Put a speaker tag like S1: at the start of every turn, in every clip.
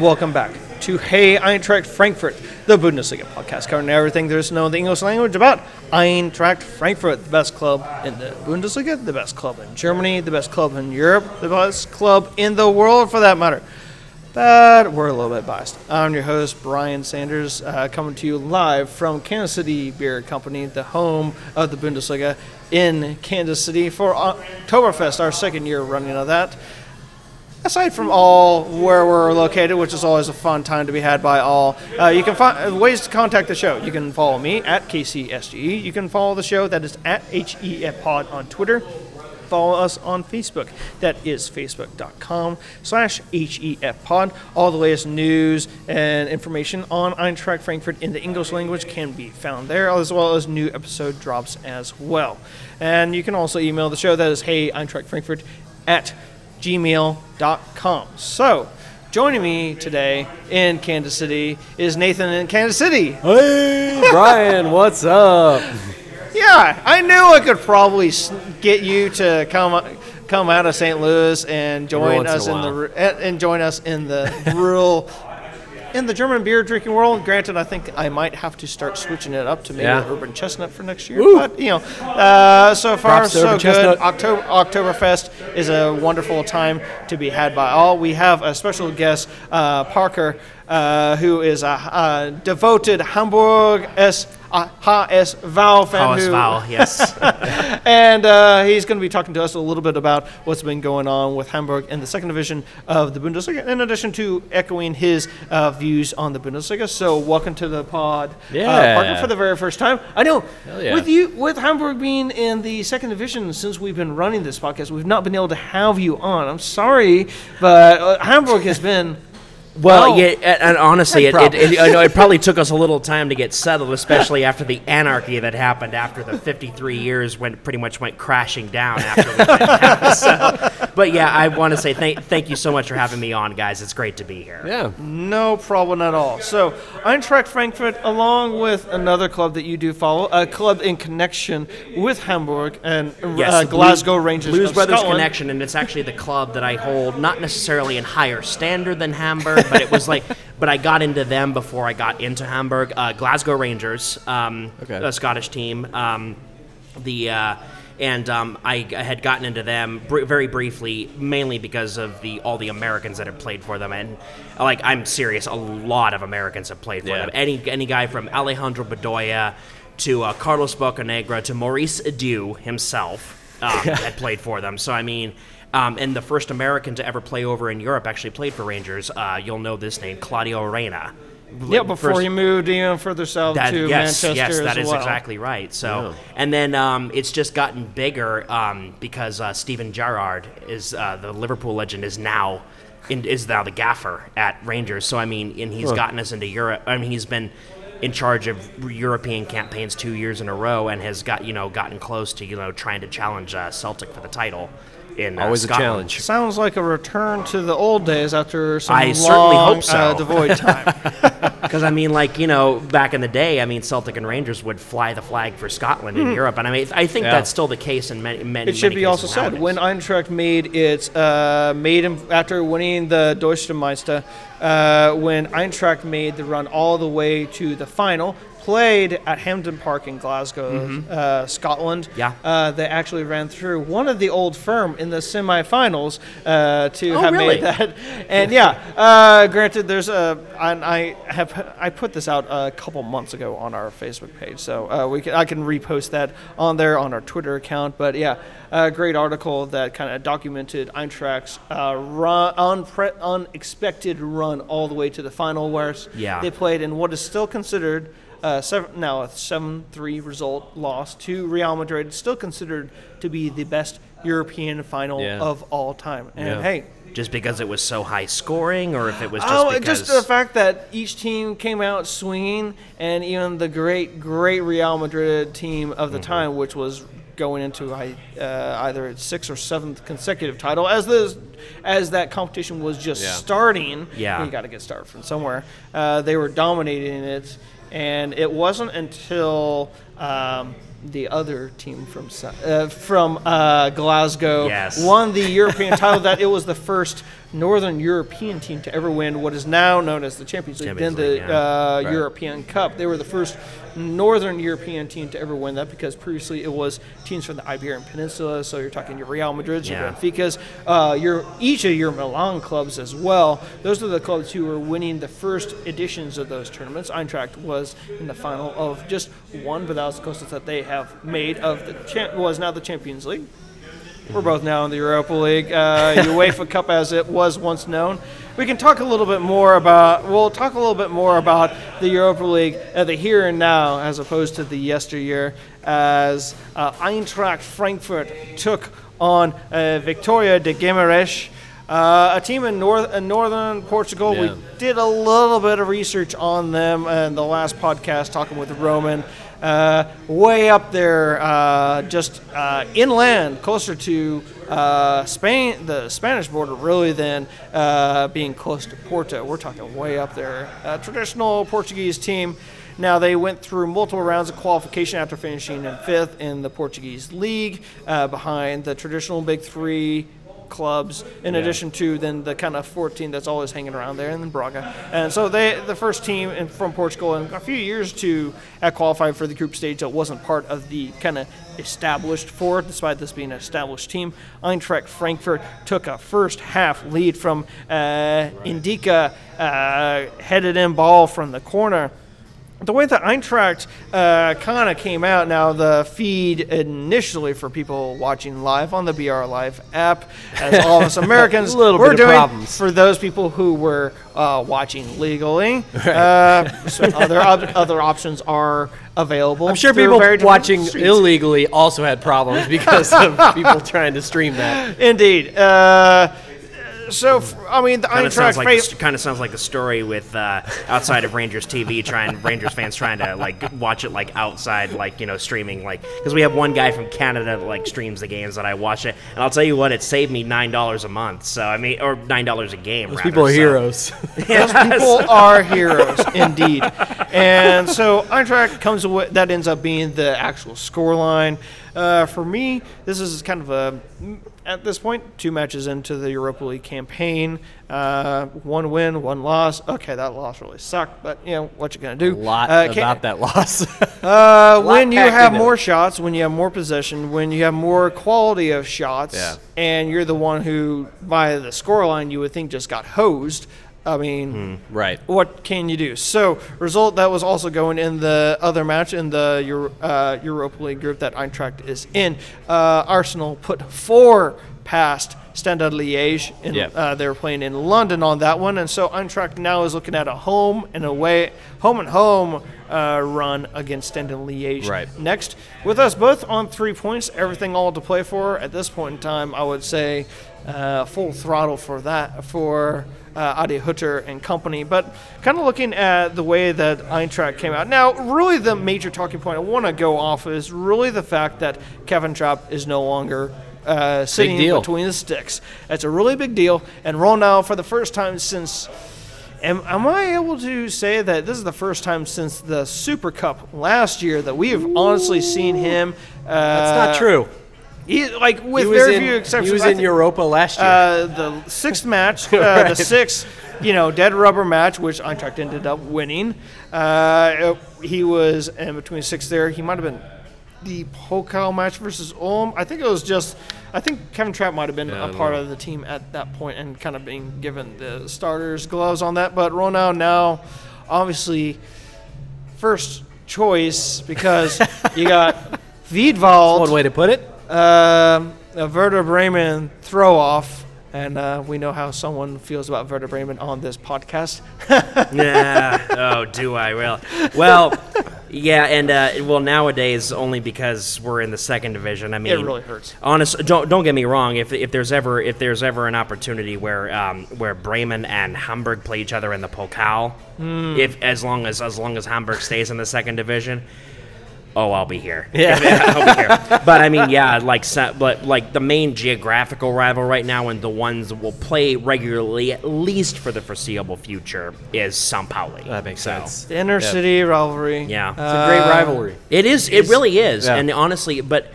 S1: welcome back to Hey Eintracht Frankfurt, the Bundesliga podcast covering everything there is to know in the English language about Eintracht Frankfurt, the best club in the Bundesliga, the best club in Germany, the best club in Europe, the best club in the world for that matter. But we're a little bit biased. I'm your host, Brian Sanders, uh, coming to you live from Kansas City Beer Company, the home of the Bundesliga in Kansas City for Oktoberfest, our second year running of that aside from all where we're located, which is always a fun time to be had by all, uh, you can find ways to contact the show. You can follow me at KCSGE. You can follow the show that is at HEFPod on Twitter. Follow us on Facebook. That is facebook.com slash HEFPod. All the latest news and information on Eintracht Frankfurt in the English language can be found there, as well as new episode drops as well. And you can also email the show. That is hey Eintracht Frankfurt at gmail.com. So, joining me today in Kansas City is Nathan in Kansas City.
S2: Hey, Brian, what's up?
S1: Yeah, I knew I could probably get you to come come out of St. Louis and join us in, the and join us in the rural in the German beer drinking world, granted, I think I might have to start switching it up to maybe yeah. Urban Chestnut for next year. But you know, uh, so far Props so good. October Oktoberfest is a wonderful time to be had by all. We have a special guest, uh, Parker, uh, who is a, a devoted Hamburg S uh, HSV fan.
S3: HSV, yes.
S1: and uh, he's going to be talking to us a little bit about what's been going on with Hamburg in the second division of the Bundesliga, in addition to echoing his uh, views on the Bundesliga. So, welcome to the pod, uh,
S2: yeah.
S1: partner for the very first time. I know yeah. with you, with Hamburg being in the second division since we've been running this podcast, we've not been able to have you on. I'm sorry, but uh, Hamburg has been
S3: well, yeah, and honestly, it, it, it, I know it probably took us a little time to get settled, especially after the anarchy that happened after the 53 years when pretty much went crashing down after we went down. So, but yeah, I want to say thank, thank you so much for having me on, guys. It's great to be here.
S2: Yeah.
S1: No problem at all. So, Eintracht Frankfurt, along with another club that you do follow, a club in connection with Hamburg and yes, uh, Glasgow
S3: Blue,
S1: Rangers.
S3: Blues Brothers
S1: Scotland.
S3: connection, and it's actually the club that I hold, not necessarily in higher standard than Hamburg but it was like, but I got into them before I got into Hamburg. Uh, Glasgow Rangers, um, okay. a Scottish team. Um, the uh, and um, I, I, had gotten into them br- very briefly, mainly because of the all the Americans that had played for them, and like I'm serious, a lot of Americans have played for yeah. them. Any any guy from Alejandro Bedoya to uh, Carlos Bocanegra to Maurice Edu himself um, had played for them. So I mean, um, and the first American to ever play over in Europe actually played for Rangers. Uh, you'll know this name, Claudio Reyna.
S1: Yeah, before first, he moved even further south that, to
S3: yes,
S1: Manchester.
S3: Yes, that
S1: is
S3: well. exactly right. So, yeah. and then um, it's just gotten bigger um, because uh, Steven Gerrard is uh, the Liverpool legend is now in, is now the gaffer at Rangers. So I mean, and he's huh. gotten us into Europe. I mean, he's been in charge of European campaigns two years in a row and has got you know gotten close to you know trying to challenge uh, Celtic for the title in uh,
S2: always
S3: Scotland.
S2: a challenge.
S1: Sounds like a return to the old days after some
S3: I
S1: long,
S3: certainly hope so.
S1: uh, devoid time.
S3: Because I mean, like you know, back in the day, I mean, Celtic and Rangers would fly the flag for Scotland in hmm. Europe, and I mean, I think yeah. that's still the case in many many.
S1: It should
S3: many
S1: be also
S3: nowadays.
S1: said when Eintracht made its uh, made after winning the Deutsche Meister, uh, when Eintracht made the run all the way to the final, played at Hampden Park in Glasgow, mm-hmm. uh, Scotland.
S3: Yeah.
S1: Uh, they actually ran through one of the old firm in the semifinals uh, to
S3: oh,
S1: have
S3: really?
S1: made that. And yeah, uh, granted, there's a I have I put this out a couple months ago on our Facebook page, so uh, we can, I can repost that on there on our Twitter account. But yeah, a great article that kind of documented Eintracht's uh, run, unpre- unexpected run all the way to the final, where
S3: yeah.
S1: they played in what is still considered uh, seven, now a 7 3 result loss to Real Madrid, still considered to be the best European final yeah. of all time. And yeah. hey,
S3: just because it was so high scoring, or if it was just
S1: oh,
S3: because
S1: just the fact that each team came out swinging, and even the great, great Real Madrid team of the mm-hmm. time, which was going into uh, either its sixth or seventh consecutive title, as the as that competition was just
S3: yeah.
S1: starting.
S3: Yeah,
S1: you got to get started from somewhere. Uh, they were dominating it and it wasn't until um, the other team from uh, from uh, Glasgow
S3: Yes.
S1: won the European title. That it was the first Northern European team to ever win what is now known as the Champions League,
S3: Champions
S1: then the
S3: yeah.
S1: uh, European Cup. They were the first Northern European team to ever win that because previously it was teams from the Iberian Peninsula. So you're talking your Real Madrid, your
S3: Yeah.
S1: Benficas, uh, your each of your Milan clubs as well. Those are the clubs who were winning the first editions of those tournaments. Eintracht was in the final of just one, but that was the closest that they have made of the cha- was now the Champions League. We're both now in the Europa League, uh, UEFA Cup as it was once known. We can talk a little bit more about. We'll talk a little bit more about the Europa League, uh, the here and now, as opposed to the yesteryear, as uh, Eintracht Frankfurt took on uh, Victoria de Guimarães. Uh, a team in, north, in northern Portugal.
S2: Yeah.
S1: We did a little bit of research on them in the last podcast, talking with Roman. Uh, way up there, uh, just uh, inland, closer to uh, Spain, the Spanish border, really, than uh, being close to Porto. We're talking way up there. Traditional Portuguese team. Now they went through multiple rounds of qualification after finishing in fifth in the Portuguese league, uh, behind the traditional big three clubs in addition to then the kind of 14 that's always hanging around there and then Braga. And so they the first team in, from Portugal in a few years to uh, qualify for the group stage that wasn't part of the kind of established four despite this being an established team. Eintracht Frankfurt took a first half lead from uh, N'Dicka uh, headed in ball from the corner the way that Eintracht uh, kind of came out now, the feed initially for people watching live on the BR Live app, as all of us Americans, we're
S2: bit of
S1: doing
S2: problems.
S1: for those people who were uh, watching legally. Uh, so other op- other options are available.
S2: I'm sure people watching
S1: streets.
S2: illegally also had problems because of people trying to stream that.
S1: Indeed. Uh, so I mean, the
S3: Kind of
S1: Eintracht
S3: sounds like
S1: fa-
S3: the, kind of sounds like the story with uh, outside of Rangers TV, trying Rangers fans trying to like watch it like outside, like you know, streaming like because we have one guy from Canada that like streams the games that I watch it, and I'll tell you what, it saved me nine dollars a month. So I mean, or nine dollars a game.
S2: Those
S3: rather,
S2: people are
S3: so-
S2: heroes.
S1: Those people are heroes, indeed. And so Eintracht comes away, that ends up being the actual scoreline. Uh, for me, this is kind of a, at this point, two matches into the Europa League campaign. Uh, one win, one loss. Okay, that loss really sucked, but you know what you're gonna do.
S2: A lot
S1: Uh,
S2: about that loss.
S1: uh, when you have more
S2: it.
S1: shots, when you have more possession, when you have more quality of shots,
S2: Yeah.
S1: and you're the one who, by the scoreline, you would think just got hosed. I mean,
S2: right.
S1: what can you do? So, result that was also going in the other match in the Euro, uh, Europa League group that Eintracht is in. Uh, Arsenal put four past Standard Liège. In,
S2: Yeah.
S1: uh, they were playing in London on that one, and so Eintracht now is looking at a home and away, home and home uh, run against Standard Liège.
S2: Right.
S1: Next, with us both on three points, everything all to play for at this point in time. I would say uh, full throttle for that for uh, Adi Hutter and company. But kind of looking at the way that Eintracht came out. Now, really, the major talking point I want to go off is really the fact that Kevin Trapp is no longer. Uh, sitting between the sticks. That's a really big deal. And Rønnow, for the first time since Am, am I able to say that this is the first time since the Super Cup last year that we have honestly seen him? Uh,
S2: That's not true.
S1: He, like with
S2: He
S1: very
S2: in,
S1: few exceptions.
S2: he was in Europa last year.
S1: uh, the sixth match, uh,
S2: Right.
S1: the sixth, you know, dead rubber match, which Eintracht ended up winning. Uh, he was in between six there. He might have been the Pokal match versus Ulm. I think it was just. I think Kevin Trapp might have been
S2: Yeah,
S1: a part of the team at that point and kind of being given the starters gloves on that. But Rønnow now, obviously, first choice because you got Wiedwald
S2: One way to put it.
S1: Um, a Werder Bremen throw off, and uh, we know how someone feels about Werder Bremen on this podcast.
S3: yeah. Oh, do I? Well, well, yeah, and uh, well nowadays only because we're in the second division. I mean, it
S1: really hurts.
S3: Honest, don't don't get me wrong. If, if there's ever if there's ever an opportunity where um, where Bremen and Hamburg play each other in the Pokal,
S1: Hmm.
S3: if as long as as long as Hamburg stays in the second division. Oh, I'll be here. Yeah, I'll be here. But I mean, yeah, like, but like the main geographical rival right now, and the ones that will play regularly, at least for the foreseeable future, is St. Pauli.
S2: That makes
S3: So,
S2: sense.
S1: The inner city rivalry.
S3: Yeah.
S2: It's a great uh, rivalry.
S3: It is. It really is.
S2: Yeah.
S3: And honestly, but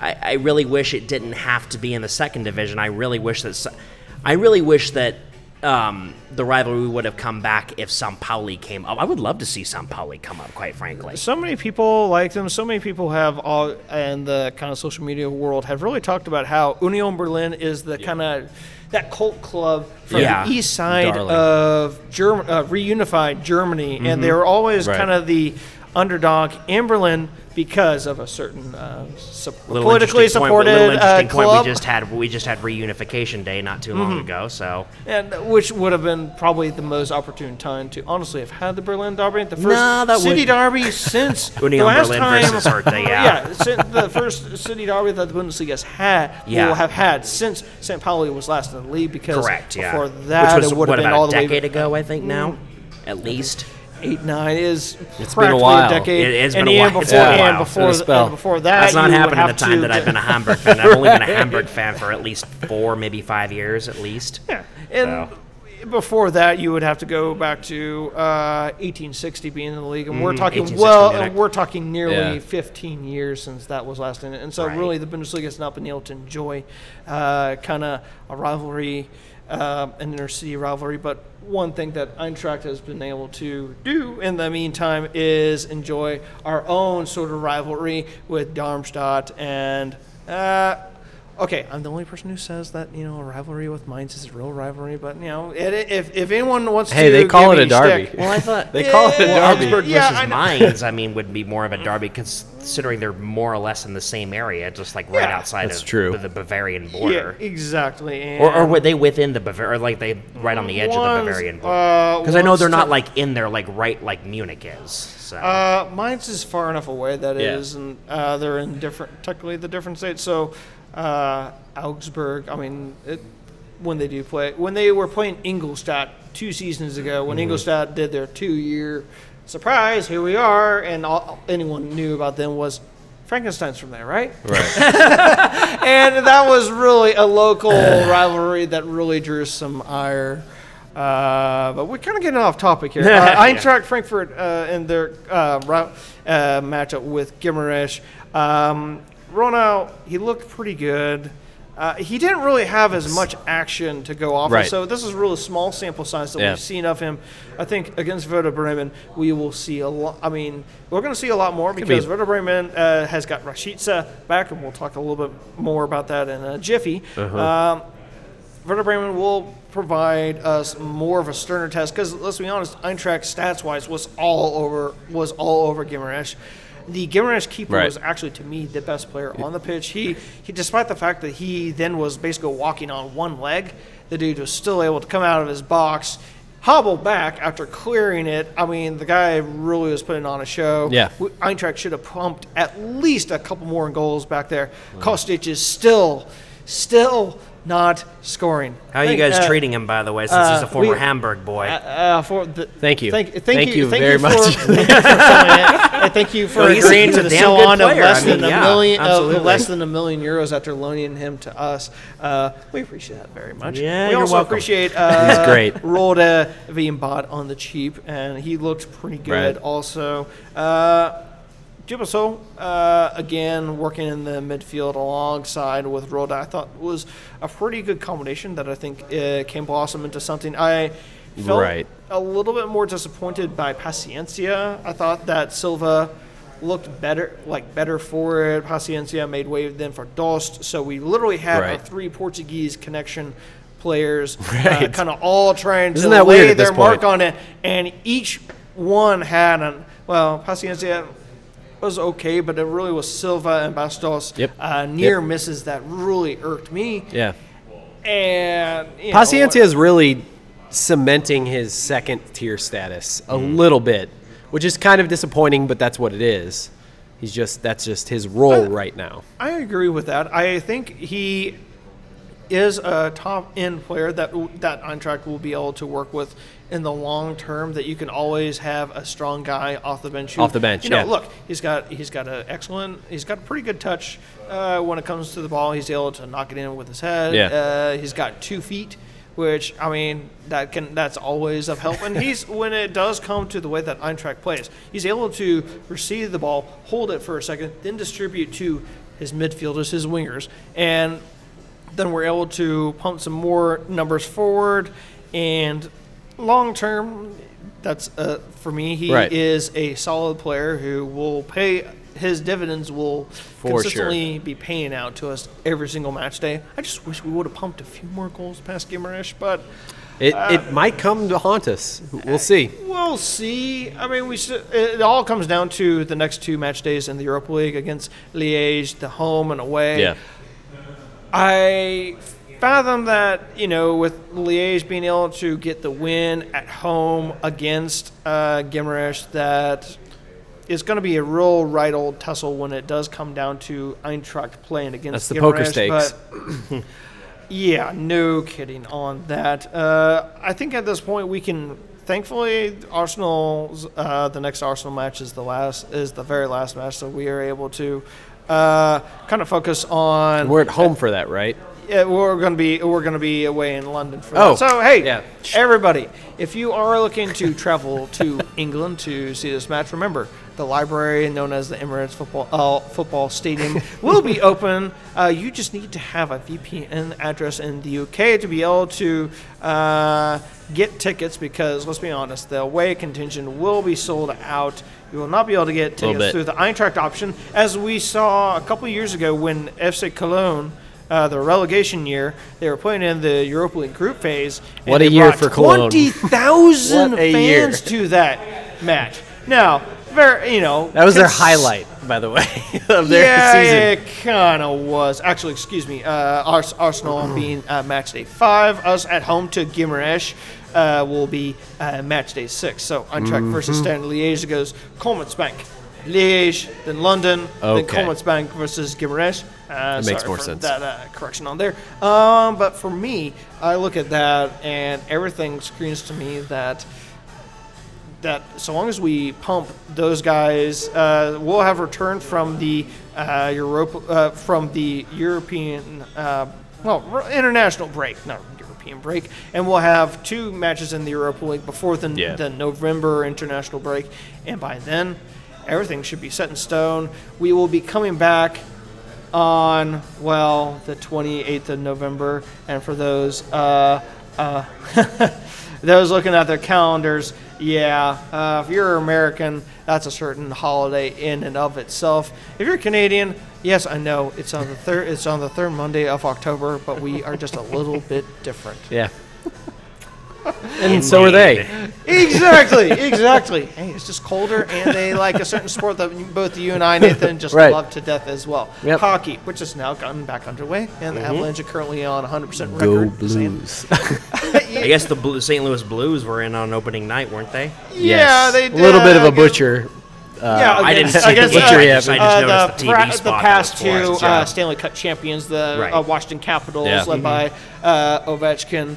S3: I, I really wish it didn't have to be in the second division. I really wish that. s- I really wish that um, the rivalry would have come back if St. Pauli came up. I would love to see St. Pauli come up. Quite frankly.
S1: So many people like them. So many people have all, and the kind of social media world have really talked about how Union Berlin is the kind of that cult club from
S3: Yeah.
S1: the east side
S2: Darling.
S1: of Germ- uh, reunified Germany, and they were always
S2: Right.
S1: kind of the underdog in Berlin because of a certain uh, su-
S3: Little
S1: politically
S3: interesting point-
S1: supported
S3: little
S1: uh,
S3: interesting point.
S1: club.
S3: We just had we just had reunification day not too long ago. So
S1: And which would have been probably the most opportune time to honestly have had the Berlin Derby, the first
S3: No, that
S1: city
S3: would-
S1: derby since the last
S3: Berlin
S1: time.
S3: versus yeah.
S1: yeah, since the first city derby that the Bundesliga has had,
S3: Yeah.
S1: will have had since St. Pauli was last in the league. Because
S3: correct. Yeah.
S1: that,
S3: Which was
S1: it would
S3: what
S1: have been
S3: about
S1: all
S3: a
S1: the way
S3: decade ago? I think now, at least.
S1: Eight nine is
S2: It's been a while.
S1: a decade.
S3: It- it's
S1: and
S3: been a
S1: even
S3: while. It's
S1: before,
S3: been a
S1: and before,
S2: It's been a spell.
S1: and before that,
S3: That's not
S1: you
S3: happened in the time
S1: to-
S3: that I've been a Hamburg fan. I've only been a Hamburg fan for at least four, maybe five years at least.
S1: Yeah, and
S3: So.
S1: before that, you would have to go back to uh, 1860 being in the league, and we're talking well,
S3: Munich.
S1: we're talking nearly
S2: Yeah.
S1: 15 years since that was last in it, and so
S3: Right.
S1: really the Bundesliga has not been able to enjoy uh, kind of a rivalry, um, an inner city rivalry. But one thing that Eintracht has been able to do in the meantime is enjoy our own sort of rivalry with Darmstadt and. Uh, Okay, I'm the only person who says that you know a rivalry with Mainz is a real rivalry, but you know it, if if anyone wants
S2: Hey,
S1: to,
S2: they call
S1: give
S2: it a derby.
S1: shtick-
S3: Well, I thought
S2: They call it a
S1: Yeah,
S2: derby.
S3: Augsburg
S1: Yeah,
S3: versus
S1: I know.
S3: Mainz, I mean, would be more of a derby considering they're more or less in the same area, just like right
S1: Yeah.
S3: outside
S2: That's
S3: of
S2: true.
S3: the Bavarian border.
S1: yeah,
S3: border.
S1: exactly. And
S3: Or, or were they within the Bavarian, like they right on the edge of the Bavarian border?
S1: uh,
S3: Because I know they're not like in there, like right like Munich is. So.
S1: Uh, Mainz is far enough away that
S2: Yeah.
S1: is, and uh, they're in different, technically the different states. So, uh, Augsburg. I mean, it, when they do play, when they were playing Ingolstadt two seasons ago,
S2: Mm-hmm.
S1: when Ingolstadt did their two-year surprise, here we are, and all, anyone knew about them was Frankenstein's from there, right?
S2: Right.
S1: and that was really a local rivalry that really drew some ire. Uh, but we're kind of getting off topic here. Uh, Eintracht Frankfurt uh, in their uh, uh, matchup with Guimarães. Um, Rønnow, he looked pretty good. Uh, he didn't really have as much action to go off of,
S2: Right.
S1: so this is really small sample size that
S2: Yeah.
S1: we've seen of him. I think against Werder Bremen, we will see a lot. I mean, we're going to see a lot more because
S2: be-
S1: Werder Bremen uh, has got Rashica back, and we'll talk a little bit more about that in a jiffy.
S2: Uh-huh.
S1: Um, Werder Bremen will provide us more of a sterner test because let's be honest, Eintracht stats wise was all over was all over Guimarães. The Guimarães keeper
S2: Right.
S1: was actually to me the best player on the pitch. He he despite the fact that he then was basically walking on one leg, the dude was still able to come out of his box. Hobble back after clearing it. I mean, the guy really was putting on a show.
S2: Yeah.
S1: Eintracht should have pumped at least a couple more goals back there. Kostic is still, still not scoring.
S3: How are you guys
S1: uh,
S3: treating him, by the way, since he's
S1: uh,
S3: a former
S1: we-
S3: Hamburg boy?
S1: Uh, uh, for the,
S2: Thank you.
S1: Thank, thank,
S2: Thank
S1: you.
S2: you
S1: thank
S2: very
S1: you for,
S2: much.
S1: thank you for selling it. Thank you for
S3: No, he's-
S1: agreeing to
S3: a
S1: the sell on of less
S3: I mean,
S1: than a
S3: yeah,
S1: million, of less than a million euros after loaning him to us. Uh, we appreciate that very much.
S3: Yeah,
S1: we
S3: you're
S1: also
S3: welcome.
S1: appreciate uh,
S2: He's great.
S1: Rode being bought on the cheap, and he looked pretty good.
S2: Right.
S1: Also. Uh, uh, again, working in the midfield alongside with Rode, I thought was a pretty good combination that I think uh, can blossom into something. I felt
S2: Right.
S1: a little bit more disappointed by Paciencia. I thought that Silva looked better, like better for it. Paciencia made way then for Dost. So we literally had our
S2: Right.
S1: three Portuguese connection players
S2: Right.
S1: uh, kind of all trying
S2: Isn't
S1: to lay their mark on it, and each one had an well, Paciencia was okay, but it really was Silva and Bastos
S2: Yep.
S1: uh, near
S2: Yep.
S1: misses that really irked me.
S2: Yeah.
S1: And you know,
S2: Paciencia is really cementing his second tier status a little bit, which is kind of disappointing, but that's what it is. He's just that's just his role right now.
S1: I agree with that. I think he is a top end player that that Eintracht will be able to work with in the long term. That you can always have a strong guy off the bench. who-
S2: Off the bench,
S1: You know,
S2: yeah.
S1: look, he's got he's got an excellent. He's got a pretty good touch uh, when it comes to the ball. He's able to knock it in with his head.
S2: Yeah.
S1: Uh, he's got two feet. Which I mean, that can that's always of help. And he's when it does come to the way that Eintracht plays, he's able to receive the ball, hold it for a second, then distribute to his midfielders, his wingers, and then we're able to pump some more numbers forward. And long term, that's uh, for me. He
S2: Right.
S1: is a solid player who will pay. His dividends will
S2: For sure.
S1: consistently be paying out to us every single match day. I just wish we would have pumped a few more goals past Guimarães, but
S2: It,
S1: Uh,
S2: it might come to haunt us. We'll see.
S1: We'll see. I mean, we st- it all comes down to the next two match days in the Europa League against Liège, the home and away.
S2: Yeah.
S1: I fathom that you know with Liège being able to get the win at home against uh, Guimarães, that it's going to be a real right old tussle when it does come down to Eintracht playing against.
S2: That's the poker stakes.
S1: but- yeah, no kidding on that. Uh, I think at this point we can. Thankfully, Arsenal's uh, the next Arsenal match is the last is the very last match, so we are able to uh, kind of focus on.
S2: We're at home for that, right?
S1: Yeah, we're gonna be we're gonna be away in London for
S2: Oh,
S1: that. So hey,
S2: yeah.
S1: everybody, if you are looking to travel to England to see this match, remember the library known as the Emirates Football uh, Football Stadium will be open. Uh, you just need to have a VPN address in the UK to be able to uh, get tickets because let's be honest, the away contingent will be sold out. You will not be able to get tickets through the Eintracht option, as we saw a couple years ago when FC Cologne. Uh, the relegation year, they were playing in the Europa League group phase. and
S2: What a year for Cologne.
S1: Twenty thousand
S2: a year.
S1: fans to that match. Now, very, you know,
S2: That was their highlight, by the way, of their
S1: yeah,
S2: season.
S1: it kind of was. Actually, excuse me. Uh, Ars- Arsenal being uh, match day five. Us at home to Guimarães uh, will be uh, match day six. So Eintracht versus
S2: Mm-hmm.
S1: Standard Liège goes Commerzbank, Liège, then London, then
S2: Okay.
S1: Commerzbank versus Guimarães. Uh,
S2: That makes more
S1: for
S2: sense.
S1: That uh, correction on there. Um, but for me, I look at that and everything screams to me that that so long as we pump those guys, uh, we'll have returned from the uh, Europa uh, from the European uh, well international break, not European break, and we'll have two matches in the Europa League before the,
S2: Yeah.
S1: the November international break, and by then everything should be set in stone. We will be coming back on well the 28th of November, and for those uh, uh, those looking at their calendars, yeah, uh, if you're American, that's a certain holiday in and of itself. If you're Canadian, yes, I know it's on the third it's on the third Monday of October, but we are just a little bit different.
S2: Yeah. and so are they.
S1: Exactly, exactly. Hey, it's just colder, and they like a certain sport that both you and I, Nathan, just
S2: Right.
S1: love to death as well.
S2: Yep.
S1: Hockey, which has now gotten back underway, and the Avalanche are currently on 100%
S2: Go
S1: record. saying-
S2: Blues.
S3: I guess the Blue, St. Louis Blues were in on opening night, weren't they?
S1: Yeah, they did.
S2: A little bit of a
S1: against-
S2: butcher.
S1: yeah,
S3: I didn't
S1: against-
S3: see the butcher
S1: uh,
S3: yet, but I just
S1: uh,
S3: noticed the TV
S1: pra-
S3: spot
S1: the
S3: that
S1: past
S3: was
S1: two
S3: for us,
S1: uh. Stanley Cup champions, the
S3: Right.
S1: uh, Washington Capitals,
S2: Yeah.
S1: led by uh, Ovechkin,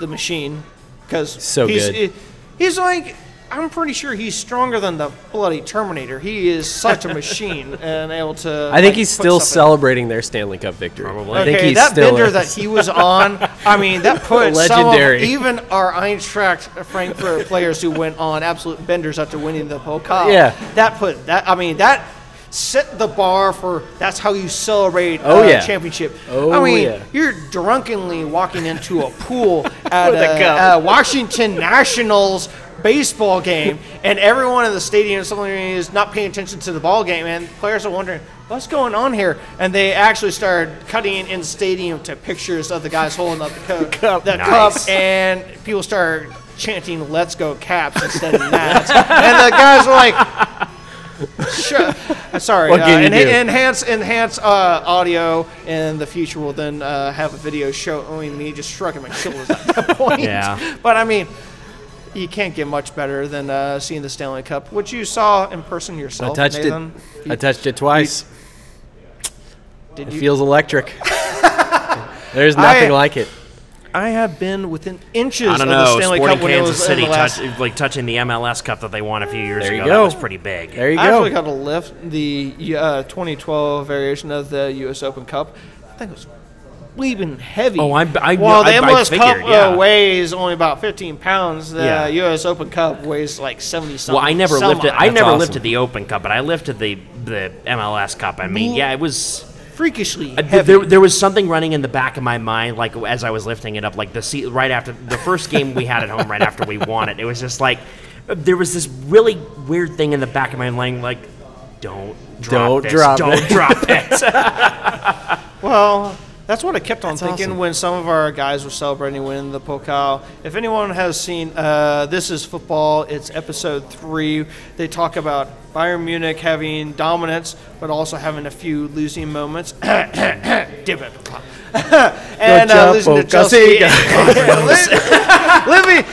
S1: the machine, because
S2: So
S1: he's,
S2: good.
S1: He's like. I'm pretty sure he's stronger than the bloody Terminator. He is such a machine and able to.
S2: I think
S1: like,
S2: he's still
S1: stuff in.
S2: celebrating their Stanley Cup victory.
S3: Probably.
S2: I think
S1: Okay,
S2: he's
S1: that
S2: still
S1: bender
S2: a-
S1: that he was on, I mean, that put some of, even our Eintracht Frankfurt players who went on absolute benders after winning the Pokal.
S2: Yeah.
S1: that put that. I mean, that set the bar for. That's how you celebrate
S2: Oh,
S1: uh,
S2: yeah.
S1: championship.
S2: Oh,
S1: I mean,
S2: yeah.
S1: you're drunkenly walking into a pool at
S2: With a
S1: a, a Washington Nationals baseball game, and everyone in the stadium suddenly is not paying attention to the ball game, and players are wondering what's going on here. And they actually started cutting in stadium to pictures of the guys holding up the cup,
S2: Cup.
S1: the
S3: Nice.
S1: cup, and people started chanting "Let's go Caps" instead of that. and the guys were like. Sure. Uh, Sorry.
S2: What
S1: uh, Enhance enhance uh, audio in the future. Will then uh, have a video showing me just shrugging my shoulders at that point.
S3: Yeah.
S1: But I mean, you can't get much better than uh, seeing the Stanley Cup, which you saw in person yourself.
S2: I touched
S1: Nathan.
S2: it. I touched it twice.
S1: Did
S2: It
S1: you?
S2: feels electric. There's nothing
S1: I-
S2: like it.
S1: I have been within inches
S3: I don't
S1: of the
S3: know.
S1: Stanley
S3: Sporting
S1: Cup when it
S3: Kansas
S1: was
S3: City
S1: in the last.
S3: touch, like touching the MLS Cup that they won a few years
S2: There you
S3: ago.
S2: go.
S3: That was pretty big.
S2: There you
S1: I actually got to lift the uh, 2012 variation of the U.S. Open Cup. I think it was bleeping heavy.
S3: Oh, I- I-
S1: While the
S3: I- I
S1: MLS
S3: figured,
S1: Cup
S3: yeah.
S1: uh, weighs only about 15 pounds, the
S3: Yeah.
S1: U.S. Open Cup weighs like 70 something.
S3: Well, I never
S1: some
S3: lifted.
S1: odd.
S3: I never
S2: awesome.
S3: lifted the Open Cup, but I lifted the the MLS Cup. I mean, yeah, it was.
S1: freakishly
S3: Uh,
S1: heavy.
S3: There, there was something running in the back of my mind, like as I was lifting it up, like the se- right after the first game we had at home, right after we won it. It was just like uh, there was this really weird thing in the back of my mind, like don't drop
S2: Don't
S3: this,
S2: drop
S3: don't
S2: it."
S3: drop it.
S1: Well, that's what I kept on thinking
S2: awesome.
S1: when some of our guys were celebrating winning the Pokal. If anyone has seen uh, This is Football, it's episode three. They talk about Bayern Munich having dominance, but also having a few losing moments. And uh, losing to Chelsea. Living,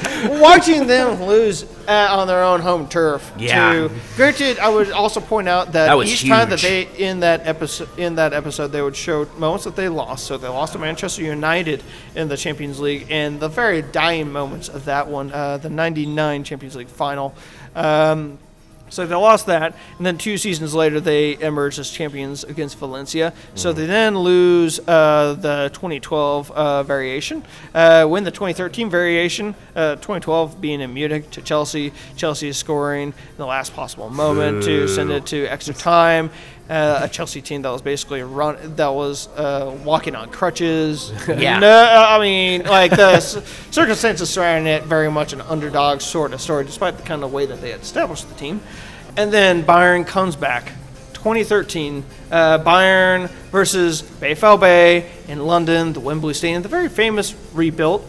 S1: watching them lose uh, on their own home turf.
S3: Yeah.
S1: To, granted, I would also point out that,
S3: That
S1: each time that they in that episode in that episode they would show moments that they lost. So they lost to Manchester United in the Champions League, and the very dying moments of that one, uh, the '99 Champions League final. Um, so they lost that, and then two seasons later they emerged as champions against Valencia. So they then lose uh, the 2012 uh, variation, uh, win the 2013 variation, uh, 2012 being in Munich to Chelsea. Chelsea is scoring in the last possible moment to send it to extra time. Uh, a Chelsea team that was basically run that was uh, walking on crutches.
S3: Yeah.
S1: no, I mean like the circumstances surrounding it very much an underdog sort of story, despite the kind of way that they had established the team. And then Bayern comes back, 2013, uh, Bayern versus bay in London, the Wembley Stadium, the very famous rebuilt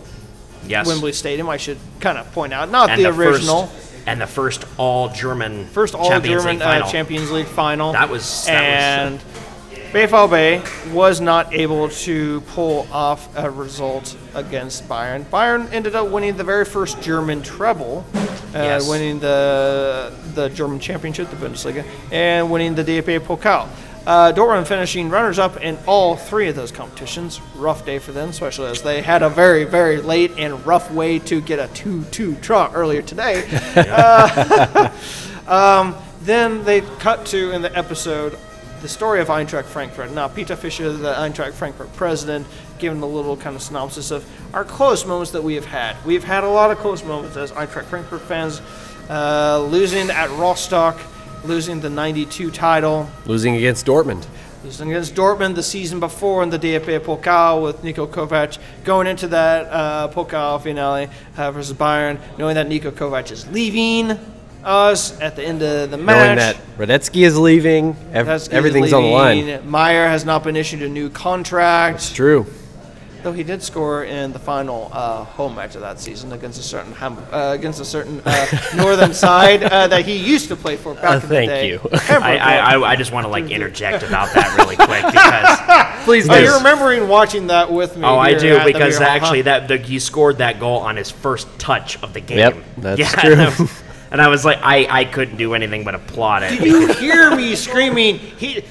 S3: yes,
S1: Wembley Stadium. I should kind of point out, not
S3: and
S1: the, original.
S3: first, and the first all German
S1: First all
S3: Champions
S1: German
S3: League final.
S1: uh, Champions League final.
S3: That was- that
S1: and BVB was not able to pull off a result against Bayern. Bayern ended up winning the very first German treble, uh,
S3: Yes.
S1: winning the the German championship, the Bundesliga, and winning the DFB Pokal. Uh, Dortmund finishing runners-up in all three of those competitions. Rough day for them, especially as they had a very, very late and rough way to get a 2-2 draw earlier today. Then they cut to in the episode the story of Eintracht Frankfurt. Now, Peter Fischer, the Eintracht Frankfurt president, giving a little kind of synopsis of our close moments that we have had. We've had a lot of close moments as Eintracht Frankfurt fans, uh, losing at Rostock, losing the '92 title,
S2: Losing against Dortmund.
S1: losing against Dortmund the season before in the DFB Pokal with Niko Kovac, going into that uh, Pokal finale uh, versus Bayern, knowing that Niko Kovac is leaving us at the end of the match.
S2: Knowing that Hrádecký is leaving, ev-
S1: That's
S2: everything's on the line.
S1: Meier has not been issued a new contract,
S2: It's true.
S1: Though he did score in the final uh, home match of that season against a certain Ham- uh, against a certain uh, northern side uh, that he used to play for back
S2: Uh,
S1: in the
S2: thank
S1: day.
S2: you.
S3: I, I, I, I just want to like interject about that really quick because
S2: Please
S1: Are
S2: do.
S1: you remembering watching that with me?
S3: oh I do because
S1: Beer
S3: actually
S1: huh?
S3: that the, he scored that goal on his first touch of the game.
S2: Yep, that's
S3: yeah,
S2: true.
S3: And I, was, and I was like I, I couldn't do anything but applaud it.
S1: Do you hear me screaming he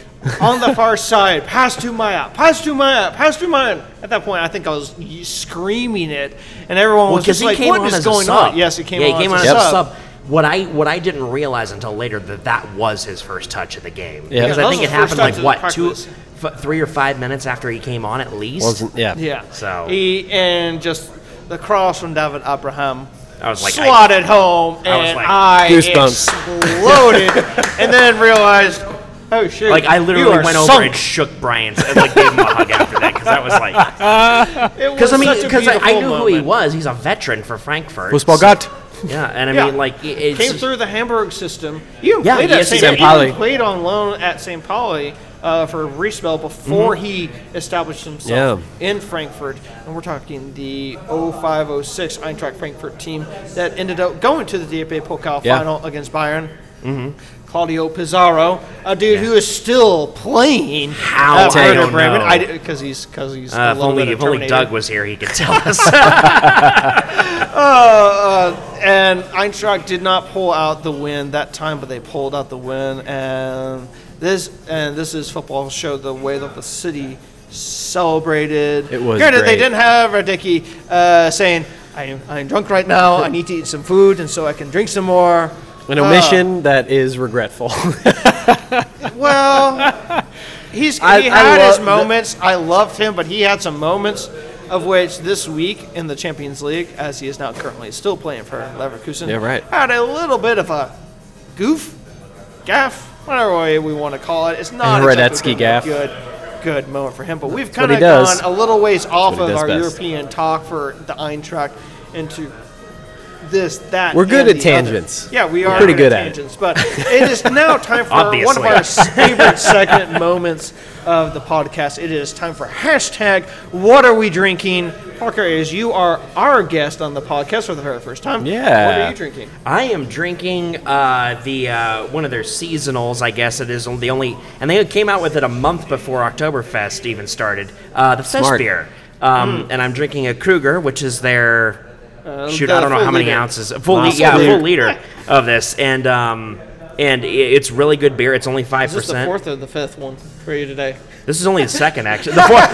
S1: on the far side pass to Meier pass to Meier pass to Meier at that point I think I was screaming it and everyone
S3: Well,
S1: was just
S3: he
S1: like
S3: came
S1: what
S3: on
S1: is
S3: as a
S1: going on yes he came
S3: yeah,
S1: on
S3: came
S1: as
S3: on
S1: a
S3: as a
S1: sub.
S3: sub. What I what I didn't realize until later that that was his first touch of the game.
S2: Yeah.
S3: Because
S1: Yeah,
S3: I think it happened like what two, f- three or five minutes after he came on at least.
S2: Wasn't yeah.
S1: Yeah.
S3: So-
S1: he and just the cross from David Abraham.
S3: I was like, I-
S1: slotted home,
S3: I was
S1: and
S3: like-
S1: I
S2: Goosebumps.
S1: exploded, and then realized, oh shoot!
S3: Like I literally
S1: are
S3: went over
S1: sunk.
S3: and shook Brian's and like gave him a hug after that because I was like
S1: It was
S3: because I mean because I, I
S1: beautiful
S3: knew who he was. He's a veteran for Frankfurt.
S2: Fußball Gott.
S3: Yeah, and I
S1: Yeah.
S3: mean like it- it's
S1: Came through the Hamburg system. You even
S3: Yeah,
S1: played
S3: yes,
S1: at St.
S3: did.
S2: Pauli.
S1: Played on loan at St. Pauli uh, for a brief before
S3: Mm-hmm.
S1: he established himself
S2: Yeah.
S1: in Frankfurt. And we're talking the 0506 Eintracht Frankfurt team that ended up going to the DFB Pokal
S2: Yeah.
S1: final against Bayern. Claudio Pizarro, a dude who is still playing
S3: How? I don't
S1: Bremen. Because he's because he's
S3: uh,
S1: a
S3: if only if only Doug was here, he could tell us.
S1: and Eintracht did not pull out the win that time, but they pulled out the win. And this and this is football show the way that the city celebrated.
S2: It was
S1: Granted, they didn't have Hrádecký uh, saying, I, "I'm drunk right now. I need to eat some food, and so I can drink some more."
S2: An
S1: Uh,
S2: omission that is regretful.
S1: Well, he's
S2: I-
S1: he had his
S2: love the-
S1: moments. I loved him, but he had some moments of which this week in the Champions League, as he is now currently still playing for Leverkusen,
S2: Yeah, right.
S1: had a little bit of a goof, gaff, whatever way we want to call it. It's not
S2: A
S1: exactly Hrádecký
S2: gaff.
S1: good, good moment for him. But we've kind of gone a little ways off of our
S2: best.
S1: European talk for the Eintracht into this, that.
S2: We're good
S1: and
S2: at
S1: the other.
S2: tangents.
S1: Yeah, we are
S2: Pretty good at it.
S1: tangents. But it is now time for one of our favorite segment moments of the podcast. It is time for hashtag What Are We Drinking? Parker, as you are our guest on the podcast for the very first time,
S2: Yeah.
S1: what are you drinking?
S3: I am drinking uh, the uh, one of their seasonals. I guess it is the only, and they came out with it a month before Oktoberfest even started. Uh, the Fest beer, um, and I'm drinking a Kruger, which is their shoot. I don't know how many
S1: liter.
S3: ounces, a full, li- yeah, a full liter of this, and um, and it's really good beer. It's only five
S1: Is this the
S3: percent.
S1: fourth or the fifth one for you today?
S3: This is only the second, actually. The fourth.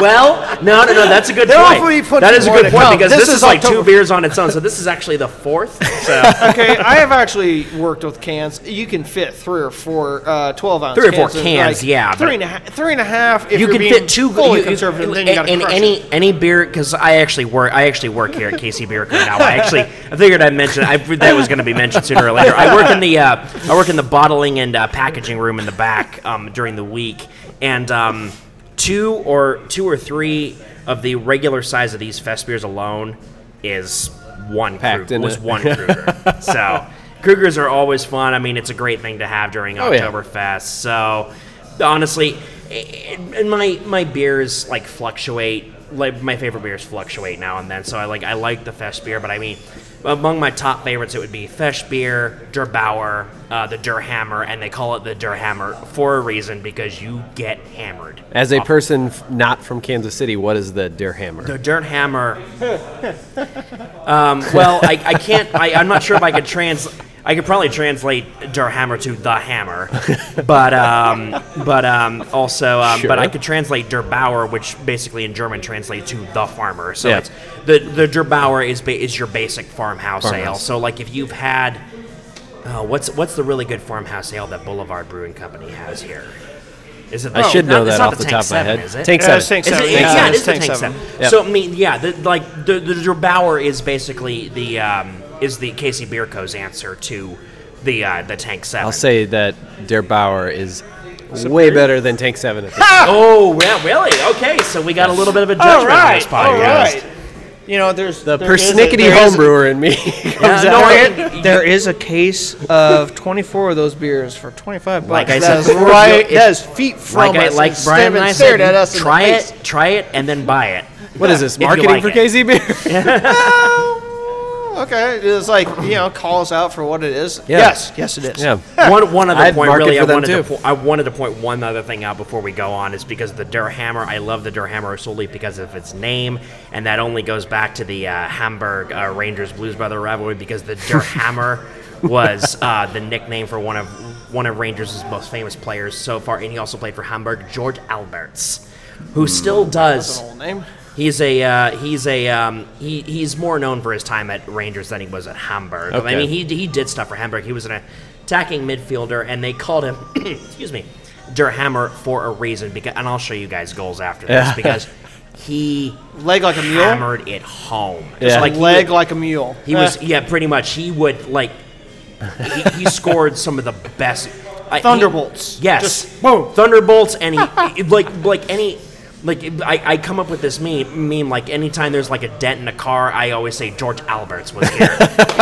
S3: well, no, no, no. That's a good
S1: There will
S3: point.
S1: be plenty
S3: That is a good point
S1: come.
S3: because
S1: This
S3: this,
S1: is
S3: is like
S1: October-
S3: two beers on its own. So this is actually the fourth. So
S1: okay, I have actually worked with cans. You can fit three or four uh, 12 ounce
S3: Three or four
S1: cans.
S3: cans,
S1: like,
S3: yeah, but-
S1: Three and, a half, three and a half if
S3: you
S1: are
S3: can
S1: being
S3: fit two.
S1: fully
S3: you-
S1: conservative,
S3: you-
S1: then you got to
S3: and any
S1: it.
S3: any beer because I actually work. I actually work here at KC Beer Co. now. I actually I figured I'd mention I, that was going to be mentioned sooner or later. I work in the uh, I work in the bottling and uh, packaging room in the back um, during the week, and um, two or two or three of the regular size of these fest beers alone is one
S2: Packed
S3: Krug- was one Kruger. so Krugers are always fun. I mean, it's a great thing to have during
S2: Oh, yeah.
S3: Oktoberfest. So honestly, and my my beers like fluctuate. Like my favorite beers fluctuate now and then. So I like I like the Fest beer, but I mean, among my top favorites, it would be Fest beer, Der Bauer, uh, the Der Hammer, and they call it the Der Hammer for a reason because you get hammered.
S2: As a person f- not from Kansas City, what is the Deer Hammer?
S3: the Dirt Hammer. um, well, I, I can't. I, I'm not sure if I could trans. I could probably translate Der Hammer to the Hammer, but um, but um, also, um, but I could translate Der Bauer, which basically in German translates to the farmer. So
S2: Yeah.
S3: it's the the Der Bauer is ba- is your basic farmhouse, ale. So like if you've had. Uh, what's what's the really good farmhouse ale that Boulevard Brewing Company has here? Is it?
S2: I should know
S3: not-
S2: that off the
S3: Tank
S2: top of my head.
S3: Is it?
S2: Tank
S1: Yeah,
S2: seven.
S1: it's Tank
S3: Is it,
S1: seven.
S3: yeah,
S1: Yeah,
S3: it
S1: it's
S3: the
S1: Tank
S3: tank
S1: seven.
S3: seven.
S2: Yep.
S3: So I mean, yeah, the, like the the Der Bauer is basically the um, is the KC Beer Co.'s answer to the uh, the Tank Seven.
S2: I'll say that Der Bauer is way better than Tank Seven. At this
S3: Oh, yeah, really? Okay, so we got a little bit of a judgment
S1: All
S3: on this podcast.
S1: right. You know, there's
S2: the
S1: there is a-
S2: persnickety
S1: a-
S2: homebrewer in me.
S3: Yeah,
S1: Is
S3: no,
S1: that there is a case of 24 of those beers for 25 bucks.
S3: Like I
S1: That
S3: said
S1: is right.
S3: it-
S1: that is feet from
S3: Like I, like
S1: and
S3: Brian
S1: stared-
S3: and I
S1: stared
S3: said,
S1: at us in the
S3: try it, try it, and then buy it.
S2: what is this?
S3: If you
S2: Marketing
S3: like
S2: for
S3: it.
S2: KC Beer?
S1: Oh, okay, it's like you know, call us out for what it is.
S2: Yeah.
S1: Yes, yes, it is.
S2: yeah.
S3: one one other
S2: I'd
S3: point,
S2: market
S3: really, I
S2: for them
S3: wanted to
S2: too.
S3: po- I wanted to point one other thing out before we go on is because the Der Hammer. I love the Der Hammer solely because of its name, and that only goes back to the uh, Hamburg uh, Rangers Blues Brother rivalry because the Der Hammer was uh, the nickname for one of one of Rangers' most famous players so far, and he also played for Hamburg, George Albertz, who still does.
S1: Old name.
S3: He's a uh, he's a um, he he's more known for his time at Rangers than he was at Hamburg. I mean, he he did stuff for Hamburg. He was an attacking midfielder, and they called him excuse me, Der Hammer for a reason. Because and I'll show you guys goals after this
S2: Yeah.
S3: because he
S1: Leg like a mule.
S3: hammered it home.
S2: Yeah.
S3: like
S1: Leg
S3: would-
S1: like a mule.
S3: he was yeah, pretty much. He would like he, he scored some of the best I- he-
S1: Thunderbolts.
S3: yes,
S1: Just boom.
S3: Thunderbolts, and he like like any. Like I, I come up with this meme, meme like anytime there's like a dent in a car, I always say George Albertz was here.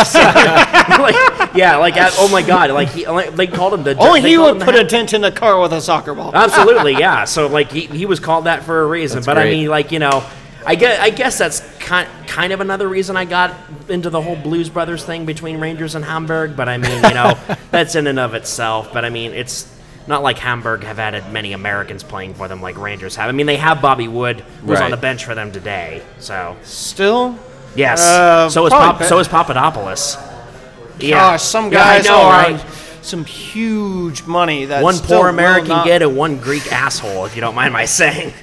S3: So, like, yeah, like oh my god, like he like, they called him the
S1: Only he would put a dent in a car with a soccer ball.
S3: Absolutely, yeah. So like he, he was called that for a reason.
S2: That's
S3: but I mean, like you know, I guess I guess that's kind kind of another reason I got into the whole Blues Brothers thing between Rangers and Hamburg. But I mean, you know, that's in and of itself. But I mean, it's not like Hamburg have added many Americans playing for them like Rangers have. I mean, they have Bobby Wood who's
S2: Right.
S3: on the bench for them today. So
S1: Still,
S3: yes,
S1: Uh,
S3: so is
S1: probably
S3: Pop,
S1: bet-
S3: so is Papadopoulos. Yeah,
S1: Gosh, some
S3: Yeah, I
S1: guys
S3: know,
S1: are
S3: right?
S1: some huge money that
S3: one
S1: still
S3: poor American
S1: not-
S3: get and one Greek asshole, if you don't mind my saying.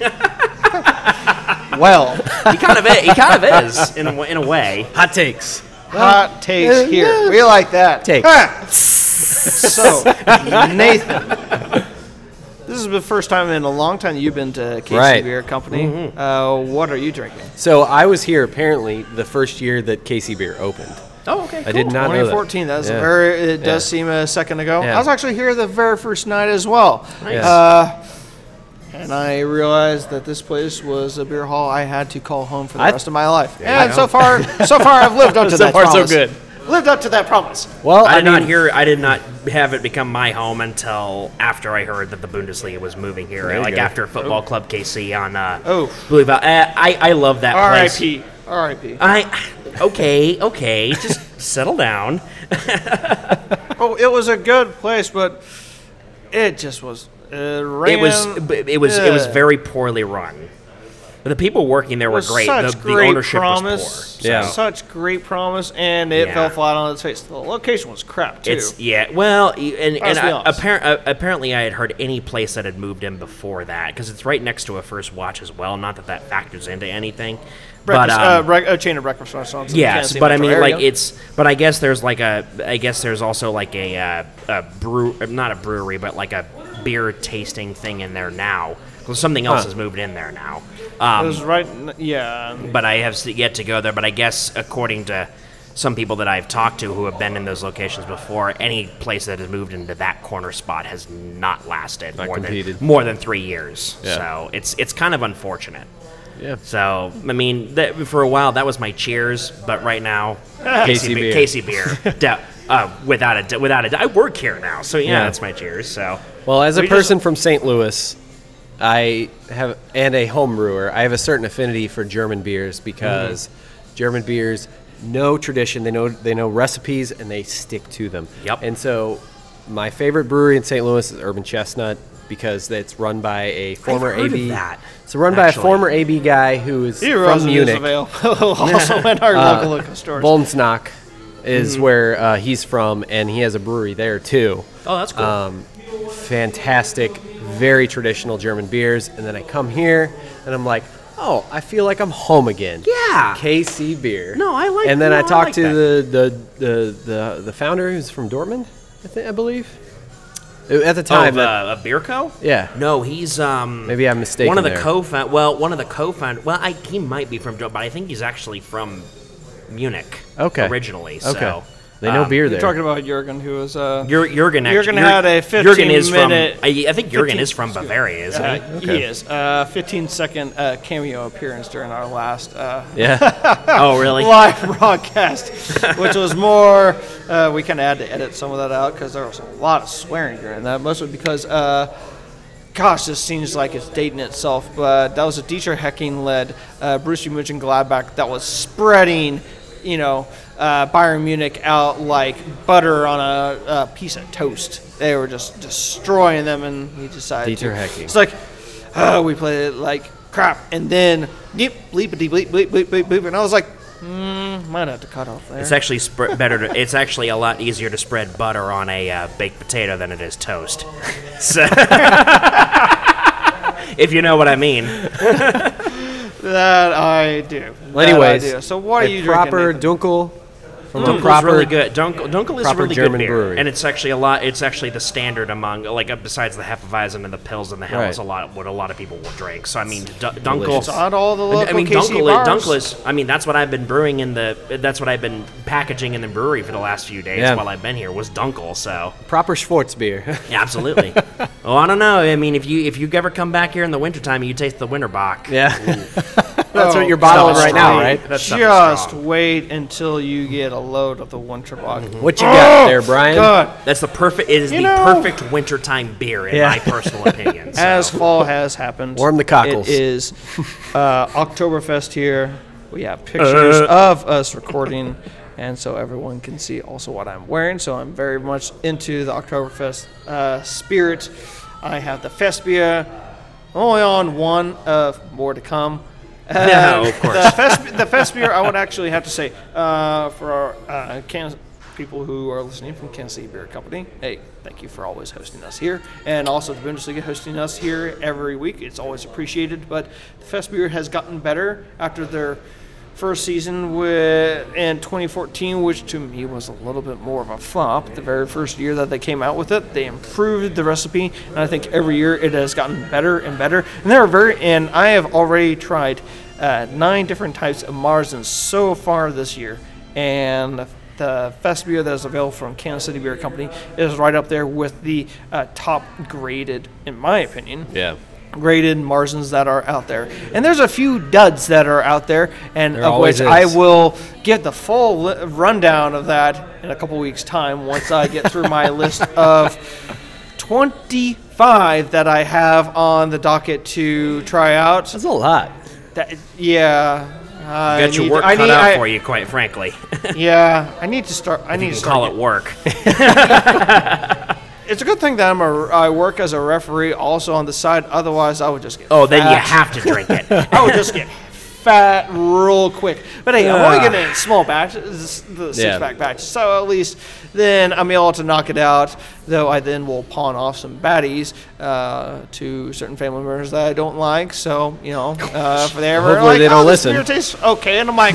S1: Well,
S3: he kind of is. He kind of is in a, w- in a way.
S2: Hot takes.
S1: hot takes here. We like that.
S2: Take.
S1: Ah. So, Nathan, this is the first time in a long time you've been to KC
S2: Right.
S1: Beer Company.
S3: Mm-hmm.
S1: Uh, what are you drinking?
S2: So I was here apparently the first year that KC Beer opened.
S3: Oh, okay.
S2: I did not know that.
S1: 2014. That's a
S2: Yeah.
S1: very. It does seem a second ago.
S2: Yeah.
S1: I was actually here the very first night as well.
S2: Nice.
S1: Uh, and I realized that this place was a beer hall I had to call home for the
S2: I-
S1: rest of my life. And so far, so far, I've lived up to
S2: So
S1: that
S2: far, so
S1: promise.
S2: good.
S1: Lived up to that promise.
S2: Well,
S3: I
S2: I,
S3: did
S2: mean,
S3: not hear. I did not have it become my home until after I heard that the Bundesliga was moving here. Like
S2: go.
S3: after Football Club KC on. Uh,
S1: Oh.
S3: Blue Val- uh, I I love that place.
S1: R.I.P. R.I.P.
S3: I okay okay just settle down.
S1: Oh, it was a good place, but it just was. It, ran,
S3: It was it was it was very poorly run. But the people working there were great.
S1: Such
S3: The, the ownership
S1: promise.
S3: was poor.
S2: Yeah.
S1: Such great promise, and it
S3: Yeah.
S1: fell flat on its face. The location was crap too.
S3: It's yeah. Well, and and I, appar- uh, apparently I had heard any place that had moved in before that because it's right next to a First Watch as well. Not that that factors into anything.
S1: breakfast,
S3: but, um,
S1: uh, bre- a chain of breakfast restaurants.
S3: Yes, but I mean,
S1: area.
S3: like it's. But I guess there's like a. I guess there's also like a, uh, a brew, not a brewery, but like a beer tasting thing in there now. 'Cause something else
S2: Huh.
S3: has moved in there now.
S1: it
S3: Um,
S1: was right. n- Yeah,
S3: but I have s- yet to go there. But I guess according to some people that I've talked to who have been in those locations before, any place that has moved into that corner spot has not lasted
S2: Not
S3: more
S2: competed.
S3: than more than three years.
S2: Yeah.
S3: So it's it's kind of unfortunate.
S2: yeah.
S3: So I mean, that, for a while that was my cheers, but right now,
S2: KC
S3: Be-
S2: beer.
S3: KC beer, Da- uh, without a d- without a. d- I work here now, so yeah,
S2: Yeah.
S3: that's my cheers. So
S2: Well, as a
S1: We just-
S2: person from St. Louis, I have and a home brewer, I have a certain affinity for German beers because
S3: Mm-hmm.
S2: German beers know tradition, they know they know recipes, and they stick to them.
S3: Yep.
S2: And so, my favorite brewery in St. Louis is Urban Chestnut because it's run by a former AB.
S3: that,
S2: It's run by a former AB guy who is
S1: Heroes
S2: from Munich.
S1: Also in our
S2: Uh,
S1: local liquor stores.
S2: Bolensnack is
S3: Mm-hmm.
S2: where uh, he's from, and he has a brewery there too.
S3: oh, that's cool.
S2: Um, fantastic, very traditional German beers. And then I come here and I'm like, oh, I feel like I'm home again.
S3: Yeah.
S2: KC beer.
S3: No, I like-
S2: And then
S3: no,
S2: I
S3: I like
S2: to the, the, the, the, the founder who's from Dortmund, I, think, I believe. At the
S3: oh,
S2: time,
S3: the,
S2: that-
S3: a beer co.
S2: yeah.
S3: No, he's um.
S2: Maybe I'm mistaken
S3: One of the
S2: there.
S3: co-found. Well, one of the co-found. Well, I, he might be from, Dor- but I think he's actually from Munich.
S2: Okay.
S3: Originally,
S2: Okay.
S3: So
S2: They know
S3: um,
S2: beer
S1: You're
S2: there.
S1: talking about Jurgen, who was uh,
S3: Jur- Jurgen. act-
S1: Jurgen had a 15
S3: Jurgen is
S1: minute-
S3: from. I, I think Jurgen
S1: 15
S3: is from Bavaria, isn't
S1: uh,
S3: he?
S1: he is uh, 15 second uh, cameo appearance during our last uh,
S2: yeah.
S3: oh, really?
S1: live broadcast, which was more. Uh, we kind of had to edit some of that out because there was a lot of swearing during that, mostly because. Uh, Gosh, this seems like it's dating itself, but that was a Dieter Hecking led uh, Borussia Mönchengladbach that was spreading, you know, uh, Bayern Munich out like butter on a, a piece of toast. They were just destroying them, and he decided
S2: Dieter. Hecking.
S1: It's like, oh, we played it like crap, and then bleep, bleepity bleep, bleep, bleep, bleep, bleep, and I was like, hmm, might have to cut off there.
S3: It's actually sp- better. To, it's actually a lot easier to spread butter on a uh, baked potato than it is toast. So, if you know what I mean.
S1: That I do.
S2: Well,
S1: That I
S2: anyways,
S1: do. so what are you
S2: proper
S1: drinking? Nathan?
S2: Dunkel from a
S3: Dunkel's
S2: proper
S3: really good. Dunkel, Dunkel is
S2: proper
S3: really
S2: German
S3: good beer,
S2: brewery.
S3: and it's actually a lot. It's actually the standard among like uh, besides the Hefeweizen and the Pils and the Hell is a
S2: Right.
S3: lot what a lot of people will drink. So I mean, D- Dunkel.
S2: Delicious.
S1: Not all the local
S3: I mean,
S1: KC
S3: Dunkel,
S1: bars.
S3: Dunkel is. I mean, that's what I've been brewing in the. That's what I've been packaging in the brewery for the last few days
S2: Yeah.
S3: while I've been here was Dunkel. So
S2: proper Schwarz beer.
S3: yeah, absolutely. oh, I don't know. I mean, if you if you ever come back here in the wintertime, you taste the winter bock.
S2: yeah. That's what you're bottling right now, right?
S3: That stuff
S1: Just
S3: strong.
S1: wait until you get a load of the Winterbock.
S2: What you got there, Brian?
S1: God,
S3: That's the perfect. It is
S1: You
S3: the
S1: know-
S3: perfect wintertime beer, in
S2: Yeah.
S3: my personal opinion. so.
S1: as fall has happened,
S2: Warm the cockles.
S1: It is uh, Oktoberfest here. We have pictures of us recording, and so everyone can see also what I'm wearing. So I'm very much into the Oktoberfest uh, spirit. I have the Festbier, only on one of more to come.
S3: Yeah, of course.
S1: The Fest, the Fest beer, I would actually have to say, uh, for our uh, Kansas, people who are listening from Kansas City Beer Company, hey, thank you for always hosting us here, and also the Bundesliga hosting us here every week. It's always appreciated. But the Fest Beer has gotten better after their first season with in 2014, which to me was a little bit more of a flop. The very first year that they came out with it, they improved the recipe, and I think every year it has gotten better and better. And they're very, and I have already tried uh, nine different types of Marzens so far this year, and the Fest beer that is available from Kansas City Beer Company is right up there with the uh, top graded, in my opinion
S2: Yeah.
S1: Graded Marzens that are out there. And there's a few duds that are out there, and
S2: There
S1: of which I will give the full li- rundown of that in a couple weeks' time once I get through my list of 25 that I have on the docket to try out.
S2: That's a lot.
S1: That, yeah. I
S3: Got your
S1: need-
S3: work cut
S1: need-
S3: out
S1: I-
S3: for you, quite frankly.
S1: Yeah, I need to start. I need
S3: you
S1: to start
S3: call it work.
S1: It's a good thing that I'm a, I work as a referee also on the side. Otherwise, I would just get.
S3: Oh, then you have to drink it.
S1: I would just get fat real quick. But hey, I'm only getting it in small batches, the six
S2: Yeah.
S1: pack batch. So at least then I'm able to knock it out. Though I then will pawn off some baddies uh, to certain family members that I don't like. So you know, uh, if they ever
S2: Hopefully
S1: like,
S2: they don't
S1: oh, this
S2: listen."
S1: beer tastes okay, and I'm like.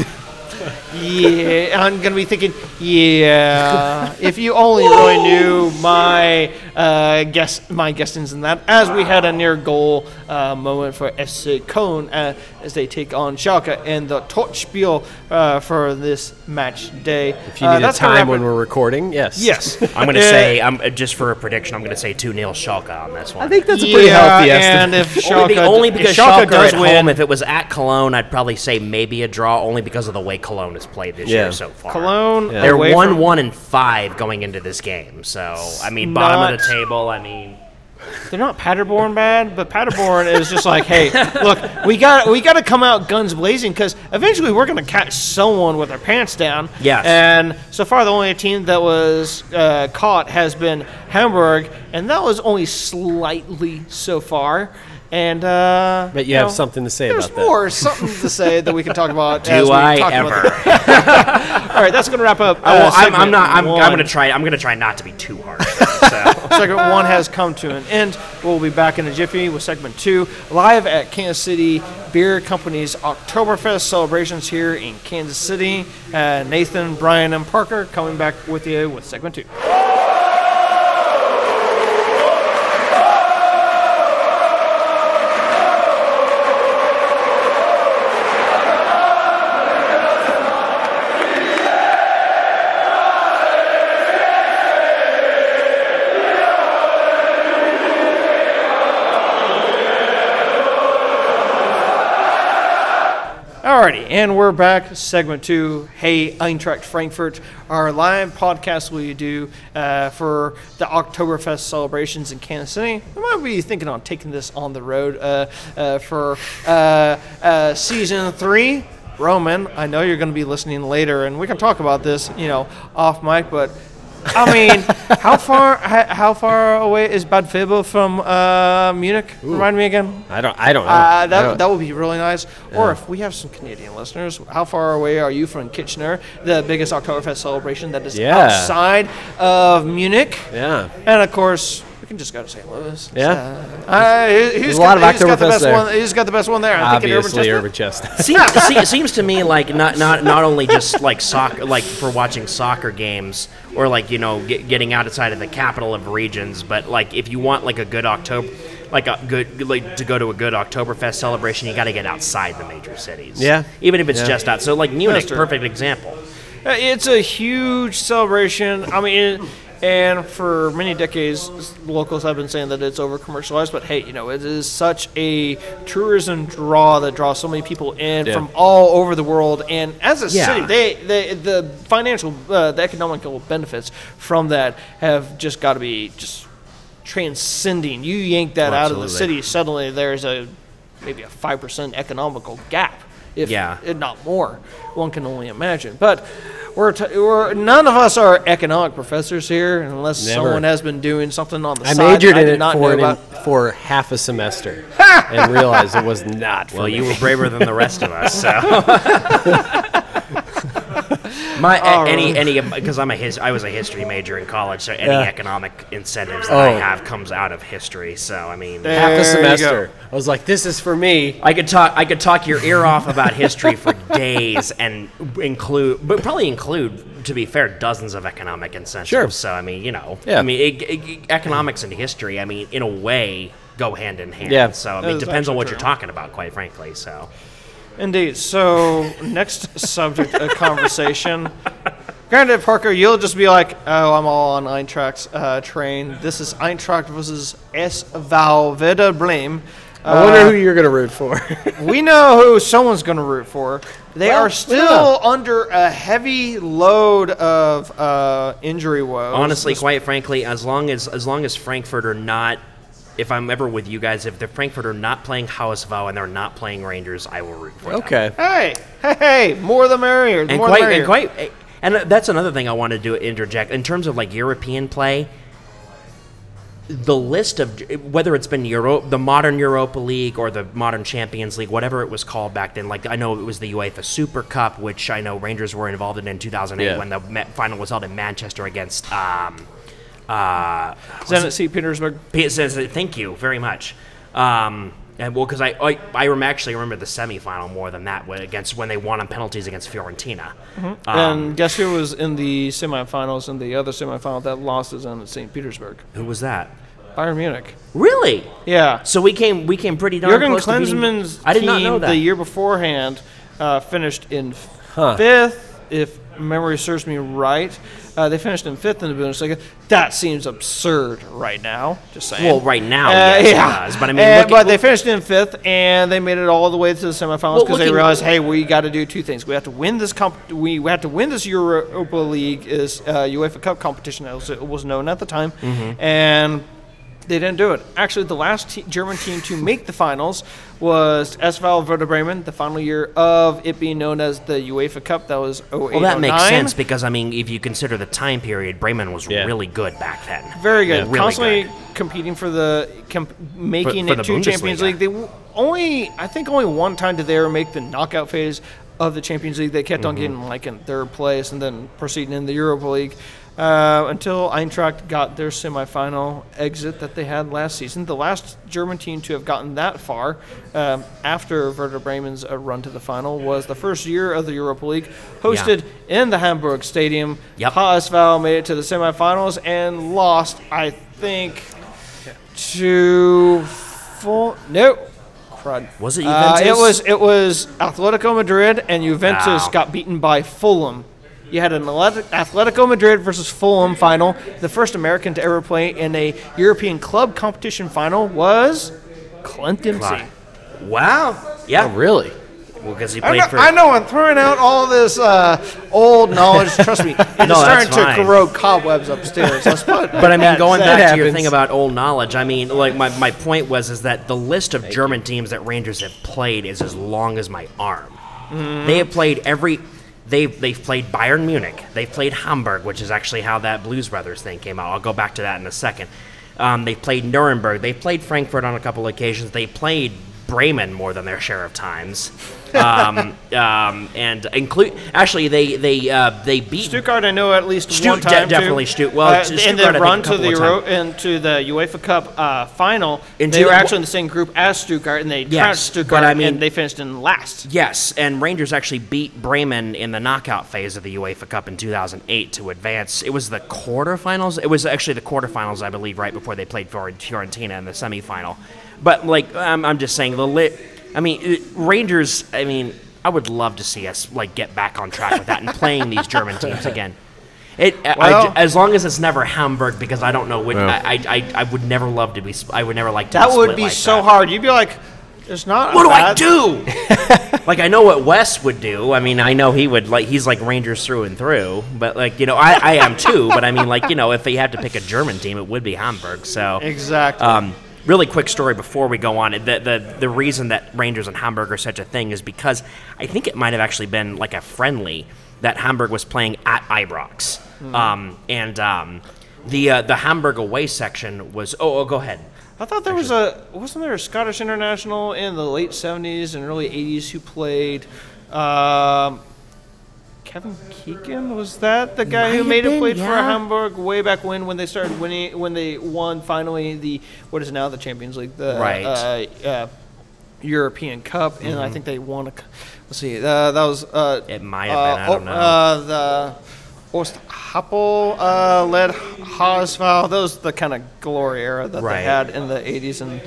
S1: Yeah, I'm gonna be thinking. Yeah, if you only really knew my uh, guess, my guessings in that, as we had a near goal uh, moment for FC Köln uh, as they take on Schalke in the Torchspiel uh, for this match day.
S2: If you
S1: uh,
S2: need a
S1: that's gonna
S2: time when we're recording, yes.
S1: yes,
S3: I'm going to
S1: Uh,
S3: say, I'm just for a prediction, I'm going to say 2 0 Schalke on this one.
S2: I think that's a pretty
S1: yeah,
S2: healthy
S1: and
S2: estimate.
S1: if
S3: only,
S1: Schalke,
S3: only because
S1: Schalke
S3: Schalke
S1: does
S3: at
S1: win,
S3: home. If it was at Cologne, I'd probably say maybe a draw, only because of the way Cologne has played this
S2: Yeah.
S3: year so far.
S1: Cologne,
S2: Yeah.
S3: They're one, one, and five going into this game. So I mean, bottom of the table. I mean,
S1: They're not Paderborn bad, but Paderborn is just like, hey, look, we got we got to come out guns blazing because eventually we're gonna catch someone with their pants down.
S3: Yes.
S1: And so far, the only team that was uh, caught has been Hamburg, and that was only slightly so far. And uh,
S2: But you have
S1: know,
S2: something to say about that.
S1: more, something to say that we can talk about. as
S3: do
S1: we
S3: I
S1: talk
S3: ever?
S1: About All right, that's gonna wrap up.
S3: Oh, well,
S1: uh,
S3: I'm, I'm not. I'm, I'm going to try. I'm going to try not to be too harsh.
S1: Segment one has come to an end. We'll be back in a jiffy with segment two, live at Kansas City Beer Company's Oktoberfest celebrations here in Kansas City. Uh, Nathan, Brian, and Parker coming back with you with segment two. And we're back. Segment two. Hey, Eintracht Frankfurt, our live podcast we do uh, for the Oktoberfest celebrations in Kansas City. I might be thinking on taking this on the road uh, uh, for uh, uh, season three. Roman, I know you're going to be listening later, and we can talk about this, you know, off mic. But I mean, how far how, how far away is Bad Vilbel from uh, Munich? Remind me again.
S2: I don't. I don't know.
S1: Uh, that,
S2: don't-
S1: that would be really nice. Or if we have some Canadian listeners, how far away are you from Kitchener, the biggest Oktoberfest celebration that is
S2: Yeah.
S1: outside of Munich?
S2: yeah.
S1: And of course, we can just go to St. Louis.
S2: Yeah.
S1: Uh, he- he's
S2: a
S1: got,
S2: lot of
S1: he's got the
S2: Oktoberfest
S1: best
S2: there.
S1: one. He's got the best one there. I think in
S2: Obviously,
S1: Urban
S2: Urban Chestnut.
S3: seems, see, it seems to me like not not not only just like soccer, like for watching soccer games or like you know get, getting outside of the capital of regions, but like if you want like a good October, like a good like to go to a good Oktoberfest celebration, you got to get outside the major cities.
S2: Yeah.
S3: even if it's
S2: Yeah.
S3: just out. So like Munich,
S1: That's true.
S3: perfect example.
S1: Uh, It's a huge celebration. I mean, it, and for many decades, locals have been saying that it's over commercialized. But hey, you know, it is such a tourism draw that draws so many people in
S2: Yeah.
S1: from all over the world. And as a
S3: Yeah.
S1: city, they, they the financial, uh, the economical benefits from that have just got to be just transcending. You yank that out of the city, suddenly there's a maybe a five percent economical gap, if,
S3: Yeah.
S1: if not more. One can only imagine. But we're, t- we're none of us are economic professors here, unless
S2: Never.
S1: someone has been doing something on the
S2: I
S1: side.
S2: majored
S1: that I
S2: in it for
S1: know
S2: an, for half a semester and realized it was not. For
S3: Well,
S2: me.
S3: you were braver than the rest of us. So My
S1: All
S3: a- any
S1: right.
S3: any because I'm a his I was a history major in college, so any
S2: Yeah.
S3: economic incentives that I
S2: Oh.
S3: have comes out of history. So I mean,
S1: There
S2: Half a semester. I was like, this is for me.
S3: I could talk I could talk your ear off about history for days and include, but probably include, to be fair, dozens of economic incentives.
S2: Sure.
S3: So I mean, you know,
S2: Yeah.
S3: I mean, it, it- economics and history, I mean, in a way, go hand in hand.
S2: Yeah.
S3: So I mean,
S1: is
S3: it depends on
S1: actually
S3: what
S1: true.
S3: you're talking about, quite frankly. So
S1: Indeed. So, next subject of conversation. Granted, Parker, you'll just be like, oh, I'm all on Eintracht's uh, train. This is Eintracht versus SV Werder Bremen.
S2: I wonder who you're going to root for.
S1: We know who someone's going to root for. They
S2: Well,
S1: are
S2: we
S1: still under a heavy load of uh, injury woes.
S3: honestly, quite frankly, as long as as long as Frankfurt are not. If I'm ever with you guys, if the Frankfurt are not playing HSV and they're not playing Rangers, I will root for them.
S2: okay.
S1: hey, hey, hey, more the merrier. The
S3: and
S1: more
S3: quite
S1: the merrier.
S3: and quite and that's another thing I want to do interject in terms of like European play. The list of whether it's been Euro, the modern Europa League or the modern Champions League, whatever it was called back then. Like I know it was the UEFA Super Cup, which I know Rangers were involved in in 2008
S2: Yeah.
S3: when the final was held in Manchester against. Um, uh,
S1: Zenit St. Petersburg.
S3: Pete says, "Thank you very much." Um, and well, because I, I I rem- actually remember the semifinal more than that when, against when they won on penalties against Fiorentina. Um,
S1: and guess who was in the semifinals and the other semifinal that lost is in St. Petersburg?
S3: who was that?
S1: Bayern Munich.
S3: Really?
S1: Yeah.
S3: So we came we came pretty darn
S1: Jurgen
S3: close to beating-
S1: Klinsmann's
S3: I did
S1: team
S3: not know that.
S1: the year beforehand uh, finished in
S2: Huh.
S1: fifth, if memory serves me right. Uh, they finished in fifth in the Bundesliga. That seems absurd right now. Just saying.
S3: Well, right now,
S1: Uh,
S3: yes, it
S1: yeah.
S3: does. But I mean,
S1: Uh,
S3: look
S1: but they finished in fifth, and they made it all the way to the semifinals
S3: Well,
S1: because they realized, hey, we got to do two things. We have to win this comp- we, we have to win this Europa League is uh, UEFA Cup competition as it was known at the time,
S3: Mm-hmm.
S1: and they didn't do it. Actually, the last te- German team to make the finals was SV Werder Bremen, the final year of it being known as the UEFA Cup. That was 08
S3: well, that makes
S1: 09.
S3: sense because I mean, if you consider the time period, Bremen was
S2: Yeah.
S3: really good back then.
S1: Very good.
S3: Yeah. Really
S1: Constantly
S3: good.
S1: competing for the comp- making
S3: For- for
S1: it
S3: the
S1: to Champions
S3: Bundesliga.
S1: League. They w- only, I think, only one time did they ever make the knockout phase of the Champions League. They kept
S3: Mm-hmm.
S1: on getting like in third place and then proceeding in the Europa League uh, until Eintracht got their semifinal exit that they had last season. The last German team to have gotten that far um, after Werder Bremen's uh, run to the final was the first year of the Europa League, hosted in the Hamburg Stadium.
S3: Yep.
S1: HSV made it to the semifinals and lost, I think, to full. No, crud.
S3: Was it
S1: Uh, it was it was Atletico Madrid and Juventus
S3: Wow.
S1: got beaten by Fulham. You had an Atleti- Atletico Madrid versus Fulham final. The first American to ever play in a European club competition final was Clint Dempsey.
S3: Wow. Yeah.
S2: Oh, really?
S3: Well, because he
S1: I
S3: played
S1: know,
S3: for.
S1: I know I'm throwing out all this uh, old knowledge. Trust me, it's
S3: No,
S1: starting
S3: that's
S1: to corrode cobwebs upstairs. Let's put
S3: But I mean,
S1: that
S3: going
S1: said.
S3: back to your thing about old knowledge, I mean, like my, my point was is that the list of German teams that Rangers have played is as long as my arm. They have played every. They've they've played Bayern Munich. They've played Hamburg, which is actually how that Blues Brothers thing came out. I'll go back to that in a second. Um, they played Nuremberg. They played Frankfurt on a couple occasions. They played Bremen more than their share of times. um, um, and include actually they they uh, they beat
S1: Stuttgart, I know at least
S3: Stu-
S1: one
S3: de-
S1: time.
S3: definitely
S1: too.
S3: Stu- well,
S1: uh,
S3: Stu-
S1: and
S3: Stuttgart,
S1: then run to the Euro into the UEFA Cup uh, final.
S3: Into
S1: they were actually in the same group as Stuttgart, and they
S3: Yes,
S1: trounced Stuttgart,
S3: I mean-
S1: and they finished in last.
S3: Yes, and Rangers actually beat Bremen in the knockout phase of the UEFA Cup in 2008 to advance. It was the quarterfinals. It was actually the quarterfinals, I believe, right before they played Fior- Fiorentina in the semifinal. But like, I'm, I'm just saying the lit. I mean, it- Rangers. I mean, I would love to see us like get back on track with that and playing these German teams again. It I- I as long as it's never Hamburg because I don't know what
S2: Yeah.
S3: I, I, I I would never love to be. I would never like to.
S1: That
S3: be
S1: would
S3: split
S1: be
S3: like
S1: so
S3: that.
S1: hard. You'd be like, "There's not." a
S3: What do I do? like I know what Wes would do. I mean, I know he would like he's like Rangers through and through. But like you know, I, I am too. But I mean, like you know, if they had to pick a German team, it would be Hamburg. So
S1: Exactly.
S3: Um, really quick story before we go on. The, the the reason that Rangers and Hamburg are such a thing is because I think it might have actually been like a friendly that Hamburg was playing at Ibrox, um, and um, the uh, the Hamburg away section was. Oh, oh go ahead.
S1: I thought there was a wasn't there a Scottish international in the late '70s and early '80s who played um, Kevin Keegan was that the guy
S3: Might
S1: who
S3: have
S1: made it
S3: been,
S1: played for. Hamburg way back when when they started winning when they won finally the what is now the Champions League the
S3: Right.
S1: uh, uh, European Cup and I think they won a c- let's see uh, that was uh,
S3: It might have
S1: uh,
S3: been. I don't
S1: oh,
S3: know.
S1: uh, the Ernst Happel uh, led HSV. That was the kind of glory era that
S3: Right.
S1: they had in the 80s. And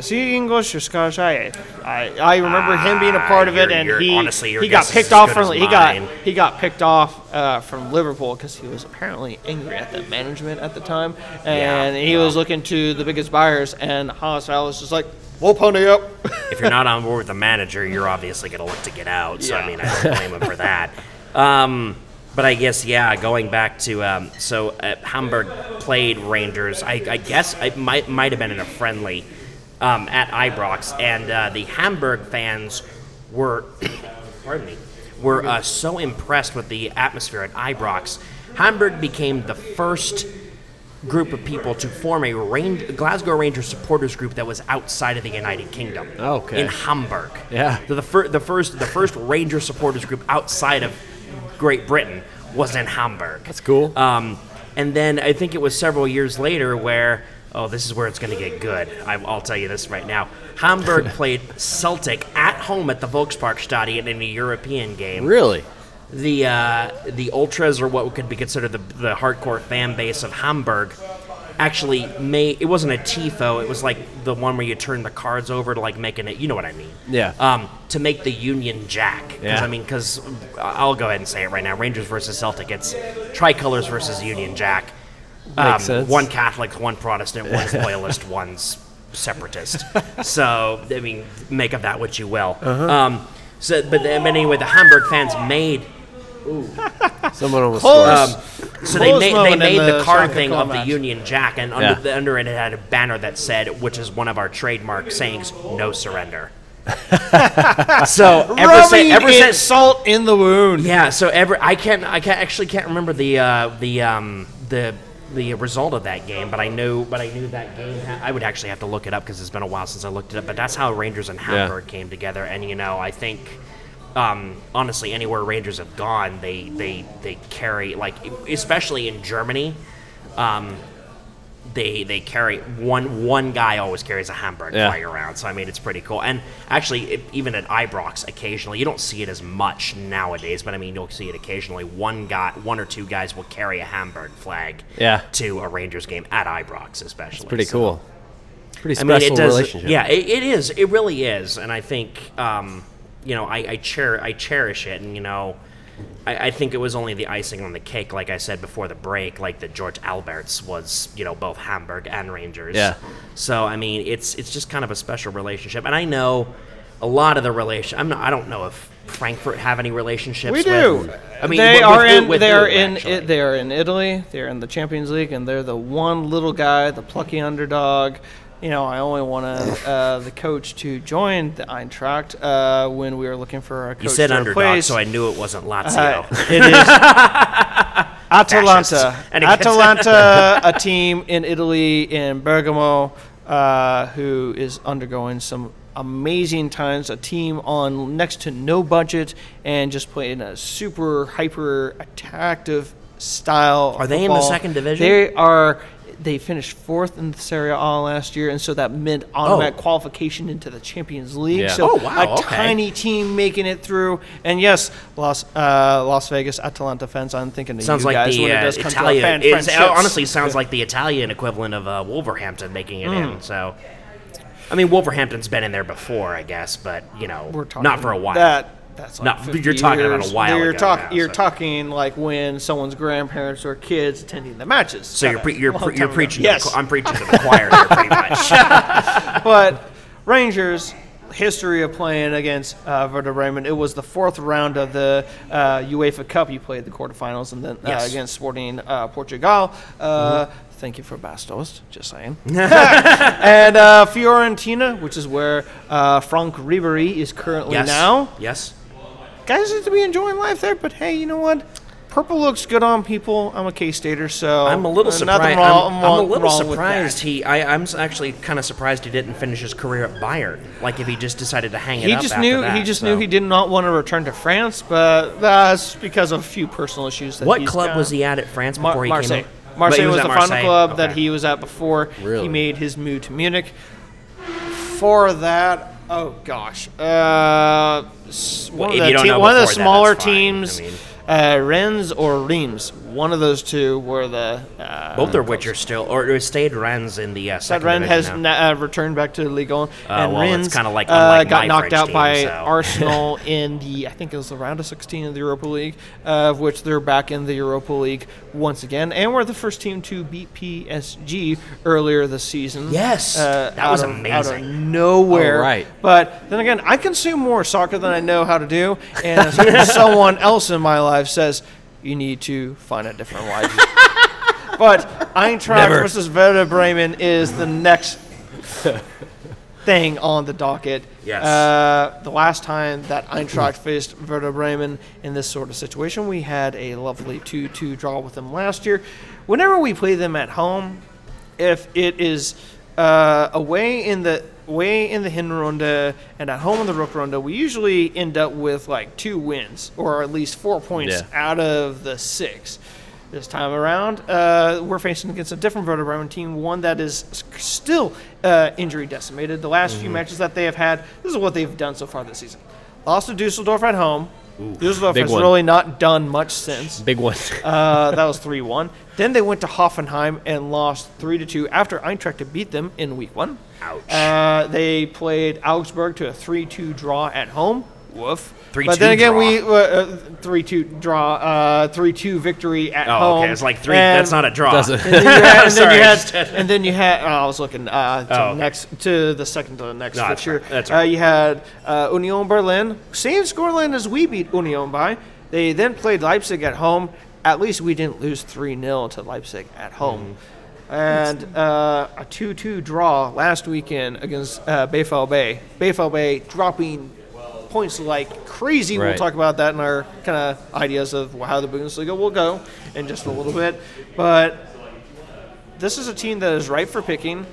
S1: is he English or Scottish? I, I, I remember him being a part of it, and he
S3: honestly,
S1: he got picked off from he got he got picked off uh, from Liverpool because he was apparently angry at the management at the time, and he was looking to the biggest buyers, and HSV was just like, "We'll pony up."
S3: if you're not on board with the manager, you're obviously going to look to get out. So
S1: Yeah.
S3: I mean, I don't blame him for that. Um, but I guess yeah, going back to um, so uh, Hamburg played Rangers. I, I guess it might might have been in a friendly um, at Ibrox, and uh, the Hamburg fans were pardon me were uh, so impressed with the atmosphere at Ibrox. Hamburg became the first group of people to form a Ran- Glasgow Rangers supporters group that was outside of the United Kingdom.
S2: Okay.
S3: In Hamburg.
S2: Yeah.
S3: The, the, fir- the first the first Rangers supporters group outside of Great Britain was in Hamburg.
S2: That's cool.
S3: Um, and then I think it was several years later where, oh, this is where it's going to get good. I, I'll tell you this right now. Hamburg played Celtic at home at the Volksparkstadion in a European game
S2: really?
S3: the uh, the ultras or what could be considered the, the hardcore fan base of Hamburg actually made it wasn't a tifo it was like the one where you turn the cards over to like making it you know what I mean
S2: Yeah.
S3: um, to make the Union Jack 'Cause,
S2: Yeah.
S3: I mean because I'll go ahead and say it right now Rangers versus Celtic it's tricolors versus Union Jack Um,
S2: sense.
S3: one Catholic one Protestant one's loyalist one's separatist so I mean make of that what you will
S2: Uh-huh.
S3: um, so but, but anyway the Hamburg fans made
S2: Someone almost
S1: Close.
S2: scored.
S3: um, so they made, they made the,
S1: the
S3: card thing of the. Union Jack, and under,
S2: Yeah.
S3: the, under it, it had a banner that said, which is one of our trademark sayings, "No surrender." so ever,
S1: Rubbing
S3: ever
S1: it
S3: since,
S1: salt in the wound.
S3: yeah. So ever, I can't, I can't actually can't remember the uh, the um, the the result of that game, but I knew, but I knew that game. Ha- I would actually have to look it up because it's been a while since I looked it up. But that's how Rangers and Hamburg came together, and you know, I think. Um, honestly, anywhere Rangers have gone, they they they carry like, especially in Germany, um, they they carry one one guy always carries a Hamburg
S2: Yeah.
S3: flag around. So I mean, it's pretty cool. And actually, it, even at Ibrox, occasionally you don't see it as much nowadays, but I mean, you'll see it occasionally. One guy, one or two guys will carry a Hamburg flag
S2: Yeah.
S3: to a Rangers game at Ibrox, especially.
S2: Pretty
S3: So-
S2: cool. Pretty
S3: I
S2: special
S3: mean, it does.
S2: relationship.
S3: Yeah, it, it is. It really is. And I think, um, you know, I, I, cher- I cherish it. And, you know, I, I think it was only the icing on the cake, like I said before the break, like the George Albertz was, you know, both Hamburg and Rangers.
S2: Yeah.
S3: So, I mean, it's it's just kind of a special relationship. And I know a lot of the relation. I'm not. I don't know if Frankfurt have any relationships.
S1: We
S3: with-
S1: do.
S3: I mean,
S1: they
S3: with-
S1: are
S3: with
S1: in.
S3: with
S1: they are in. It, they are in Italy. They're in the Champions League, and they're the one little guy, the plucky underdog. You know, I only wanted uh, the coach to join the Eintracht uh, when we were looking for a coach
S3: You said
S1: to
S3: underdog,
S1: replace.
S3: so I knew it wasn't Lazio.
S1: Uh, it is Atalanta. Atalanta, a team in Italy in Bergamo, uh, who is undergoing some amazing times. A team on next to no budget and just playing a super hyper attractive style.
S3: Are they in the second division?
S1: They are. They finished fourth in the Serie A last year, and so that meant automatic qualification into the Champions League.
S2: Yeah.
S1: So
S3: Oh, wow,
S1: a
S3: okay.
S1: tiny team making it through. And yes, Las uh, Las Vegas Atalanta fans. I'm thinking of
S3: Sounds
S1: you
S3: like
S1: guys
S3: the
S1: when it
S3: uh,
S1: does come
S3: Italian.
S1: to fan friendships.
S3: honestly sounds like the Italian equivalent of uh, Wolverhampton making it
S1: Hmm.
S3: in. So, I mean, Wolverhampton's been in there before, I guess, but you know, not for a while.
S1: That that's like
S3: Not-
S1: 50
S3: you're talking about a
S1: years.
S3: while
S1: You're,
S3: ago
S1: talk-
S3: now,
S1: you're
S3: so.
S1: talking like when someone's grandparents or kids attending the matches.
S3: so you're pre- you're, pre- you're preaching.
S1: Yes,
S3: the, I'm preaching to the choir here, pretty much.
S1: but Rangers history of playing against uh, Werder Bremen. It was the fourth round of the uh, UEFA Cup. You played the quarterfinals and then uh,
S3: Yes.
S1: against Sporting uh, Portugal. Uh, Thank you for Bas Dost, just saying. and uh, Fiorentina, which is where uh, Franck Ribery is currently
S3: yes.
S1: now.
S3: Yes.
S1: Guys seem to be enjoying life there, but hey, you know what? purple looks good on people. I'm a K Stater, so
S3: I'm a little
S1: uh,
S3: surprised.
S1: Nothing
S3: I'm,
S1: wrong,
S3: I'm a little surprised. He, I, I'm actually kind of surprised he didn't finish his career at Bayern. Like if he just decided to hang it
S1: He
S3: up
S1: just
S3: after
S1: knew
S3: that,
S1: he just
S3: so.
S1: knew he did not want to return to France, but that's because of a few personal issues. That
S3: What club
S1: got.
S3: was he at at France
S1: Mar-
S3: before he
S1: Marseille.
S3: came? up?
S1: Marseille was,
S3: at
S1: the final club that he was at before
S2: Really?
S1: he made his move to Munich. For that, oh gosh, uh, one of the, te- one of the
S3: before that,
S1: smaller teams,
S3: I mean-
S1: uh, Rennes or Reims, one of those two were the. Uh,
S3: Both of which are still, or or stayed Rennes in the uh,
S1: that
S3: second
S1: Rennes has
S3: now.
S1: na- uh, returned back to Ligue 1, and
S3: well, it's kinda like
S1: uh, got knocked
S3: French
S1: out
S3: team,
S1: by
S3: so.
S1: Arsenal in the I think it was the round of 16 of the Europa League, uh, of which they're back in the Europa League once again, and we're the first team to beat PSG earlier this season.
S3: Yes,
S1: uh,
S3: that was
S1: of- Out of
S3: amazing.
S1: nowhere,
S2: Oh, right.
S1: But then again, I consume more soccer than I know how to do, and someone else in my life says, you need to find a different life. But Eintracht
S2: Never.
S1: versus Werder Bremen is the next thing on the docket.
S3: Yes.
S1: Uh, the last time that Eintracht faced Werder Bremen in this sort of situation, we had a lovely 2-2 draw with them last year. Whenever we play them at home, if it is uh, away in the away in the Hinrunde and at home in the Rückrunde, we usually end up with like two wins or at least four points
S2: Yeah.
S1: out of the six. This time around, uh, we're facing against a different Werder team, one that is still uh, injury decimated. The last
S2: Mm-hmm.
S1: few matches that they have had, this is what they've done so far this season. Lost to Dusseldorf at home. Dusseldorf
S2: Big
S1: has
S2: one.
S1: really not done much since.
S2: Big one.
S1: Uh, that was 3 1. Then they went to Hoffenheim and lost 3 to 2 after Eintracht beat them in week one.
S3: Ouch.
S1: Uh, they played Augsburg to a 3 2 draw at home. Woof.
S3: 3-2
S1: But then again,
S3: draw.
S1: we uh, 3 2 draw, uh, 3 2 victory at
S3: Oh,
S1: home.
S3: okay. It's like three.
S1: And-
S3: that's not a draw.
S2: Doesn't.
S1: and then you had, and then
S3: Sorry,
S1: you
S3: I
S1: had, and then you had. Oh, I was looking uh, to
S3: Oh, okay.
S1: next to the second to the next
S3: No, that's right. That's
S1: Uh, you had uh, Union Berlin, same scoreline as we beat Union by. They then played Leipzig at home. At least we didn't lose three 0 to Leipzig at home.
S3: Mm-hmm.
S1: And uh, a 2 2 draw last weekend against uh, Bay. Bayfell Bay dropping points like crazy. We'll talk about that in our kind of ideas of how the Bundesliga will go in just a little bit. But this is a team that is ripe for picking.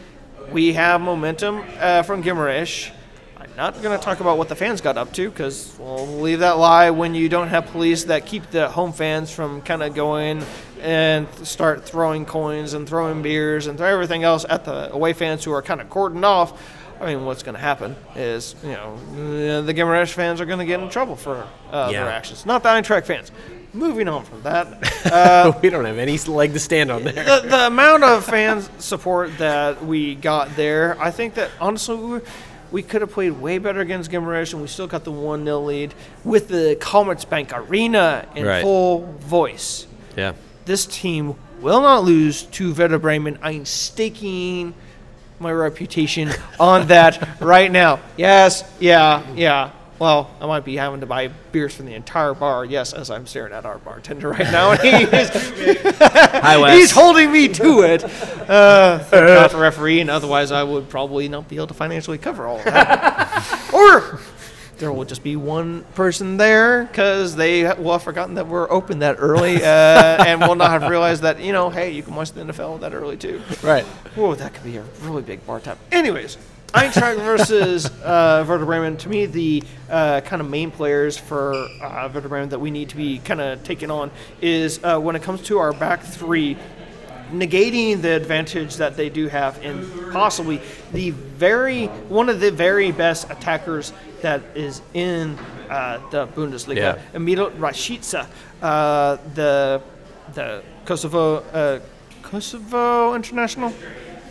S1: We have momentum uh, from Guimarães. I'm not going to talk about what the fans got up to because we'll leave that lie when you don't have police that keep the home fans from kind of going and start throwing coins and throwing beers and throw everything else at the away fans who are kind of cordoned off. I mean, what's going to happen is, you know, the Guimarães fans are going to get in trouble for uh,
S3: Yeah.
S1: their actions, not the Eintracht fans. Moving on from that,
S2: we don't have any leg to stand on there.
S1: the, the amount of fans support that we got there, I think that honestly we, we could have played way better against Gimmerish and we still got the 1 0 lead with the Commerzbank Arena in
S2: Right.
S1: full voice.
S2: Yeah.
S1: This team will not lose to Werder Bremen. I'm staking my reputation on that right now. Yes, yeah, yeah. Well, I might be having to buy beers from the entire bar. Yes, as I'm staring at our bartender right now, and he is
S3: Hi,
S1: he's holding me to it. Uh, thank God for refereeing, otherwise I would probably not be able to financially cover all of that. or there will just be one person there because they will have forgotten that we're open that early uh, and will not have realized that, you know, hey, you can watch the NFL that early too.
S2: Right.
S1: Whoa, that could be a really big bar tab. Anyways, Eintracht versus uh, Werder Bremen. To me, the uh, kind of main players for uh, Werder Bremen that we need to be kind of taking on is uh, when it comes to our back three, negating the advantage that they do have and possibly the very one of the very best attackers that is in uh, the Bundesliga,
S2: Yeah.
S1: Emil Rashica, uh, the the Kosovo uh, Kosovo international.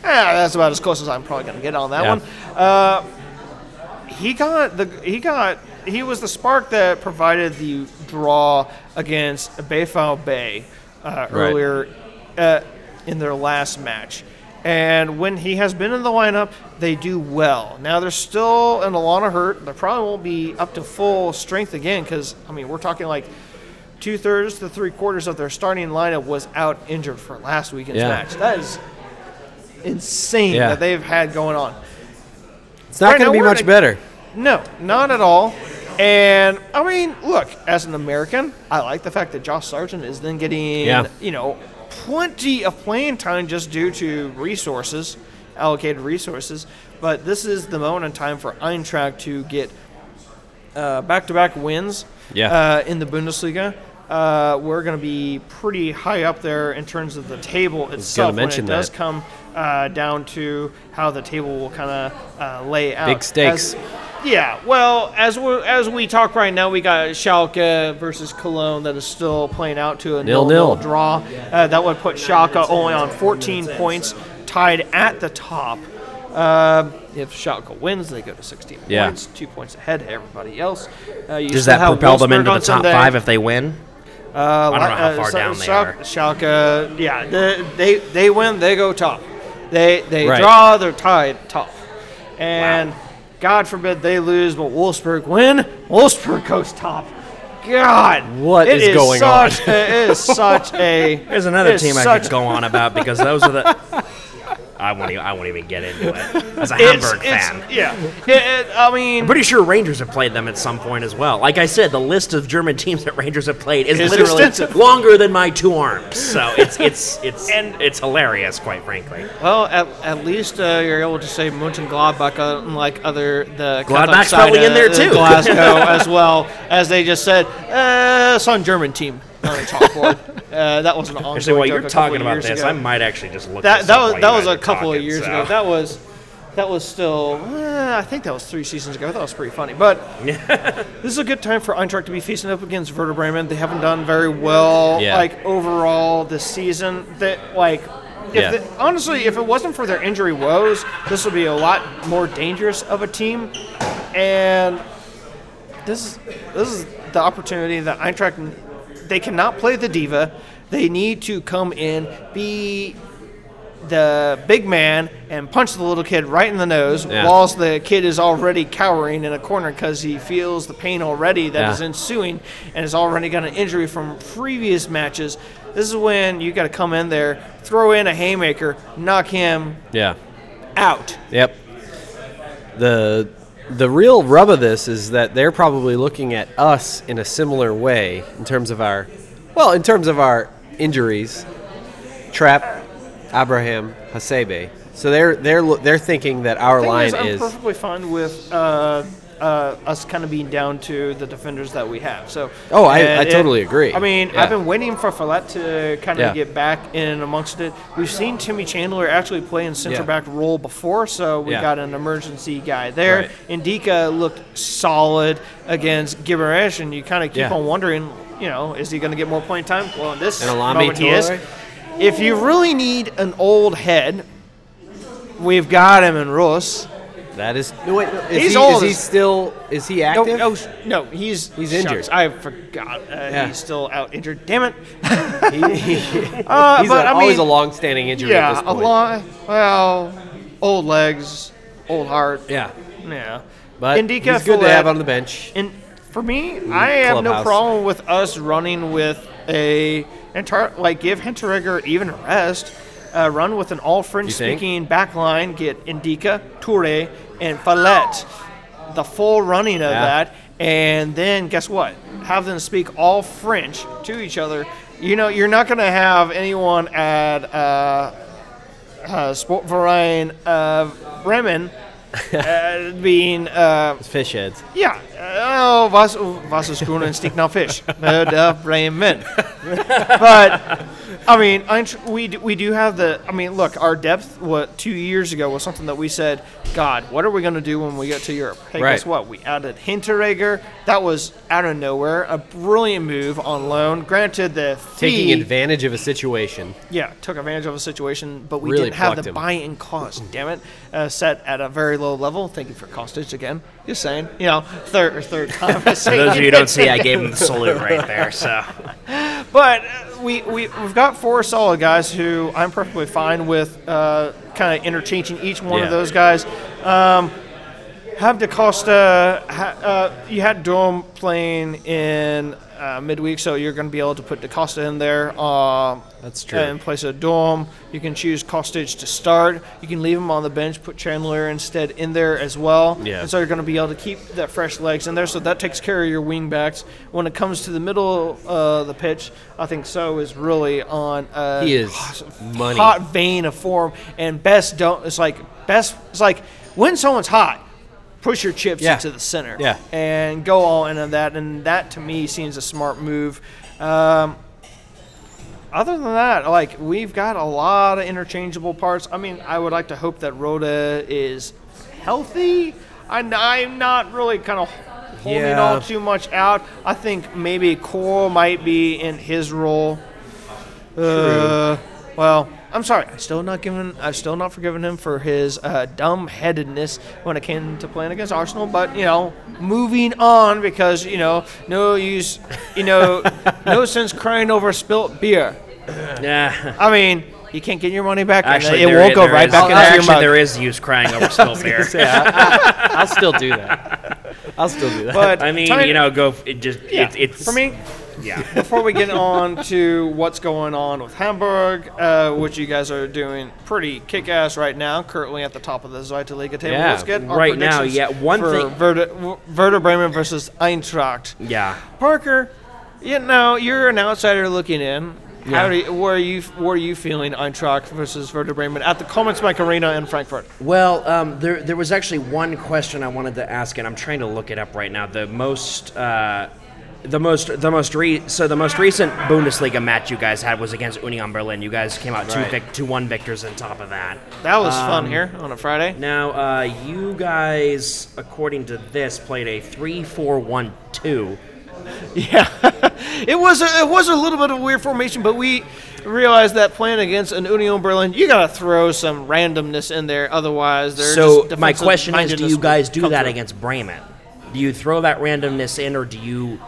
S1: Ah, that's about as close as I'm probably going to get on that
S2: Yeah.
S1: one. Uh, he got the he got he was the spark that provided the draw against Bayfal Bay uh, earlier uh, in their last match. And when he has been in the lineup, they do well. Now they're still in a lot of hurt. They probably won't be up to full strength again because I mean we're talking like two thirds to three quarters of their starting lineup was out injured for last weekend's
S2: Yeah.
S1: match. That is insane
S2: Yeah.
S1: that they've had going on.
S2: It's not
S1: Right,
S2: going to be much
S1: in a-
S2: better.
S1: No, not at all. And I mean, look, as an American, I like the fact that Josh Sargent is then getting,
S2: Yeah.
S1: you know, plenty of playing time just due to resources, allocated resources. But this is the moment in time for Eintracht to get uh, back-to-back wins
S2: Yeah.
S1: uh, in the Bundesliga. Uh, we're going to be pretty high up there in terms of the table itself when it does
S2: that.
S1: come uh, down to how the table will kind of uh, lay out.
S2: Big stakes.
S1: As- yeah, well, as we as we talk right now, we got Schalke versus Cologne that is still playing out to a
S2: Nil-nil.
S1: nil-nil draw. Uh, that would put Schalke only on 14 points, tied at the top. Uh, if Schalke wins, they go to 16
S2: Yeah.
S1: points, two points ahead of everybody else. Uh, you
S3: Does that propel them into the top
S1: Sunday.
S3: five if they win?
S1: Uh,
S3: I don't know how
S1: uh,
S3: far
S1: Sa-
S3: down they are.
S1: Schalke, yeah, they, they they win, they go top. They they
S2: Right.
S1: draw, they're tied top. And God forbid they lose, but Wolfsburg win. Wolfsburg goes top. God,
S2: what
S1: it
S2: is going on?
S1: such, It is such a.
S3: There's another team I could go on about because those are the. I won't. Even, I won't even get into it as a Hamburg
S1: it's,
S3: fan.
S1: yeah, It- it- I mean,
S3: I'm pretty sure Rangers have played them at some point as well. Like I said, the list of German teams that Rangers have played is
S1: It's
S3: literally
S1: extensive.
S3: longer than my two arms. So it's it's it's
S1: And-
S3: it's hilarious, quite frankly.
S1: well, at, at least uh, you're able to say Mönchengladbach, unlike other the
S3: Gladbach's probably in there
S1: uh,
S3: too.
S1: Glasgow as well as they just said, uh, it's on German team on the chalkboard. uh, that was an ongoing
S3: Actually, while you're
S1: a
S3: talking about this,
S1: ago.
S3: I might actually just look.
S1: that that was that was a couple
S3: talking,
S1: of years
S3: so.
S1: ago. That was that was still uh, I think that was three seasons ago. That was pretty funny. But this is a good time for Eintracht to be facing up against Werder Bremen. They haven't done very well
S2: Yeah.
S1: like overall this season. That like. If
S2: Yeah.
S1: honestly, if it wasn't for their injury woes, this would be a lot more dangerous of a team. And this is this is the opportunity that Eintracht they cannot play the diva. They need to come in, be the big man, and punch the little kid right in the nose,
S2: Yeah.
S1: whilst the kid is already cowering in a corner because he feels the pain already that is
S2: Yeah.
S1: ensuing and has already got an injury from previous matches. This is when you got to come in there, throw in a haymaker, knock him
S2: Yeah.
S1: out.
S2: Yep. The the real rub of this is that they're probably looking at us in a similar way in terms of our well, in terms of our injuries. Trapp, Abraham, Hasebe. So they're they're they're thinking that our line
S1: is, I'm
S2: is
S1: perfectly fine with uh, uh, us kind of being down to the defenders that we have. So.
S2: Oh, I- I totally agree.
S1: I mean,
S2: Yeah.
S1: I've been waiting for Falette to kind of
S2: Yeah.
S1: get back in amongst it. We've seen Timmy Chandler actually play in center
S2: Yeah.
S1: back role before, so we got an emergency guy there.
S2: Right.
S1: N'Dicka looked solid against Guimarães, and you kind of keep on wondering, you know, is he going to get more playing time? Well, in this
S2: And
S1: moment he is. If you really need an old head, we've got him in Russ.
S2: That is no, wait, no, is
S1: He's
S2: he,
S1: old
S2: Is he still is he active?
S1: no, sh- no, he's
S2: He's
S1: shucks,
S2: injured.
S1: I forgot. Uh,
S2: Yeah.
S1: He's still out injured. Damn it.
S2: He- he-
S1: Uh,
S2: he's
S1: but
S2: a-
S1: I
S2: always
S1: mean,
S2: a long-standing injury at
S1: yeah,
S2: this
S1: a
S2: point.
S1: lot. Well, old legs, old heart.
S2: yeah,
S1: Yeah.
S2: but
S1: N'Dicka
S2: he's good to have on the bench.
S1: And for me, I have no problem with us running with a entire like give Hinteregger even a rest. Uh, run with an all French speaking back line. Get N'Dicka, Toure, and Falette. The full running of
S2: Yeah.
S1: that, and then guess what? Have them speak all French to each other. You know, you're not going to have anyone at uh, uh, Sportverein uh, Bremen uh, being uh,
S2: Fish heads.
S1: ja, oh, was, was is groen en stiek naar vis. Uh, the Bremen. but I mean, we do, we do have the. I mean, look, our depth. What two years ago was something that we said, God, what are we going to do when we get to Europe? Hey,
S2: Right.
S1: guess what? We added Hinteregger. That was out of nowhere. A brilliant move on loan. Granted, the
S2: Taking
S1: fee,
S2: advantage of a situation.
S1: yeah, took advantage of a situation, but we
S2: Really
S1: didn't have the
S2: him.
S1: buy-in cost. Damn it, uh, set at a very low level. Thank you for Costage again. Just saying, you know, third or third time.
S3: For those of you who don't see, I gave him the salute right there. So
S1: But uh, we, we, we've got four solid guys who I'm perfectly fine with uh, kind of interchanging each one
S2: Yeah.
S1: of those guys. Um, have DaCosta. Ha, uh, you had Durm playing in uh, midweek, so you're going to be able to put DaCosta in there. Uh,
S2: That's true.
S1: In place of Durm, you can choose Kostic to start. You can leave him on the bench, put Chandler instead in there as well.
S2: Yeah.
S1: And so you're going to be able to keep that fresh legs in there. So that takes care of your wing backs. When it comes to the middle of uh, the pitch, I think Sow is really on. A
S2: He is money.
S1: hot vein of form, and best don't. It's like best. It's like when someone's hot, push your chips
S2: Yeah.
S1: into the center,
S2: Yeah.
S1: and go all in on that. And that to me seems a smart move. Um, other than that, like we've got a lot of interchangeable parts. I mean, I would like to hope that Rode is healthy. And I'm not really kind of holding
S2: Yeah.
S1: all too much out. I think maybe Kohr might be in his role. Uh, well, I'm sorry. I still not giving. I still not forgiving him for his uh, dumb-headedness when it came to playing against Arsenal. But you know, moving on because you know, no use. You know, no sense crying over spilt beer.
S3: Yeah.
S1: I mean, you can't get your money back. and
S3: Actually,
S1: it won't go
S3: there
S1: right
S3: is-
S1: back into your
S3: Actually, there is use crying over spilled beer.
S2: Yeah, I, will still do that. I'll still do that.
S1: But
S3: I mean,
S1: time-
S3: you know, go. It just
S1: yeah,
S3: it, it's
S1: for me.
S3: Yeah.
S1: Before we get on to what's going on with Hamburg, uh, which you guys are doing pretty kick-ass right now, currently at the top of the Zweite Liga table.
S2: Yeah,
S1: Let's get our
S3: right now,
S1: predictions
S3: yeah, one
S1: for
S3: thing-
S1: Werder, Werder Bremen versus Eintracht.
S3: Yeah.
S1: Parker, you know you're an outsider looking in. How
S3: Yeah.
S1: do you, where are you where are you feeling Eintracht versus Werder Bremen at the Commerzbank Arena in Frankfurt?
S3: Well, um, there there was actually one question I wanted to ask, and I'm trying to look it up right now. The most. Uh, the most, the most re- so the most recent Bundesliga match you guys had was against Union Berlin. You guys came out two,
S2: Right.
S3: vic- two one victors on top of that.
S1: That was
S3: Um,
S1: fun here on a Friday.
S3: Now, uh, you guys, according to this, played a three-four-one-two.
S1: Yeah, it was a, it was a little bit of a weird formation, but we realized that playing against an Union Berlin, you gotta throw some randomness in there, otherwise they're
S3: So my question is, do you guys do that
S1: through.
S3: against Bremen? Do you throw that randomness in, or do you?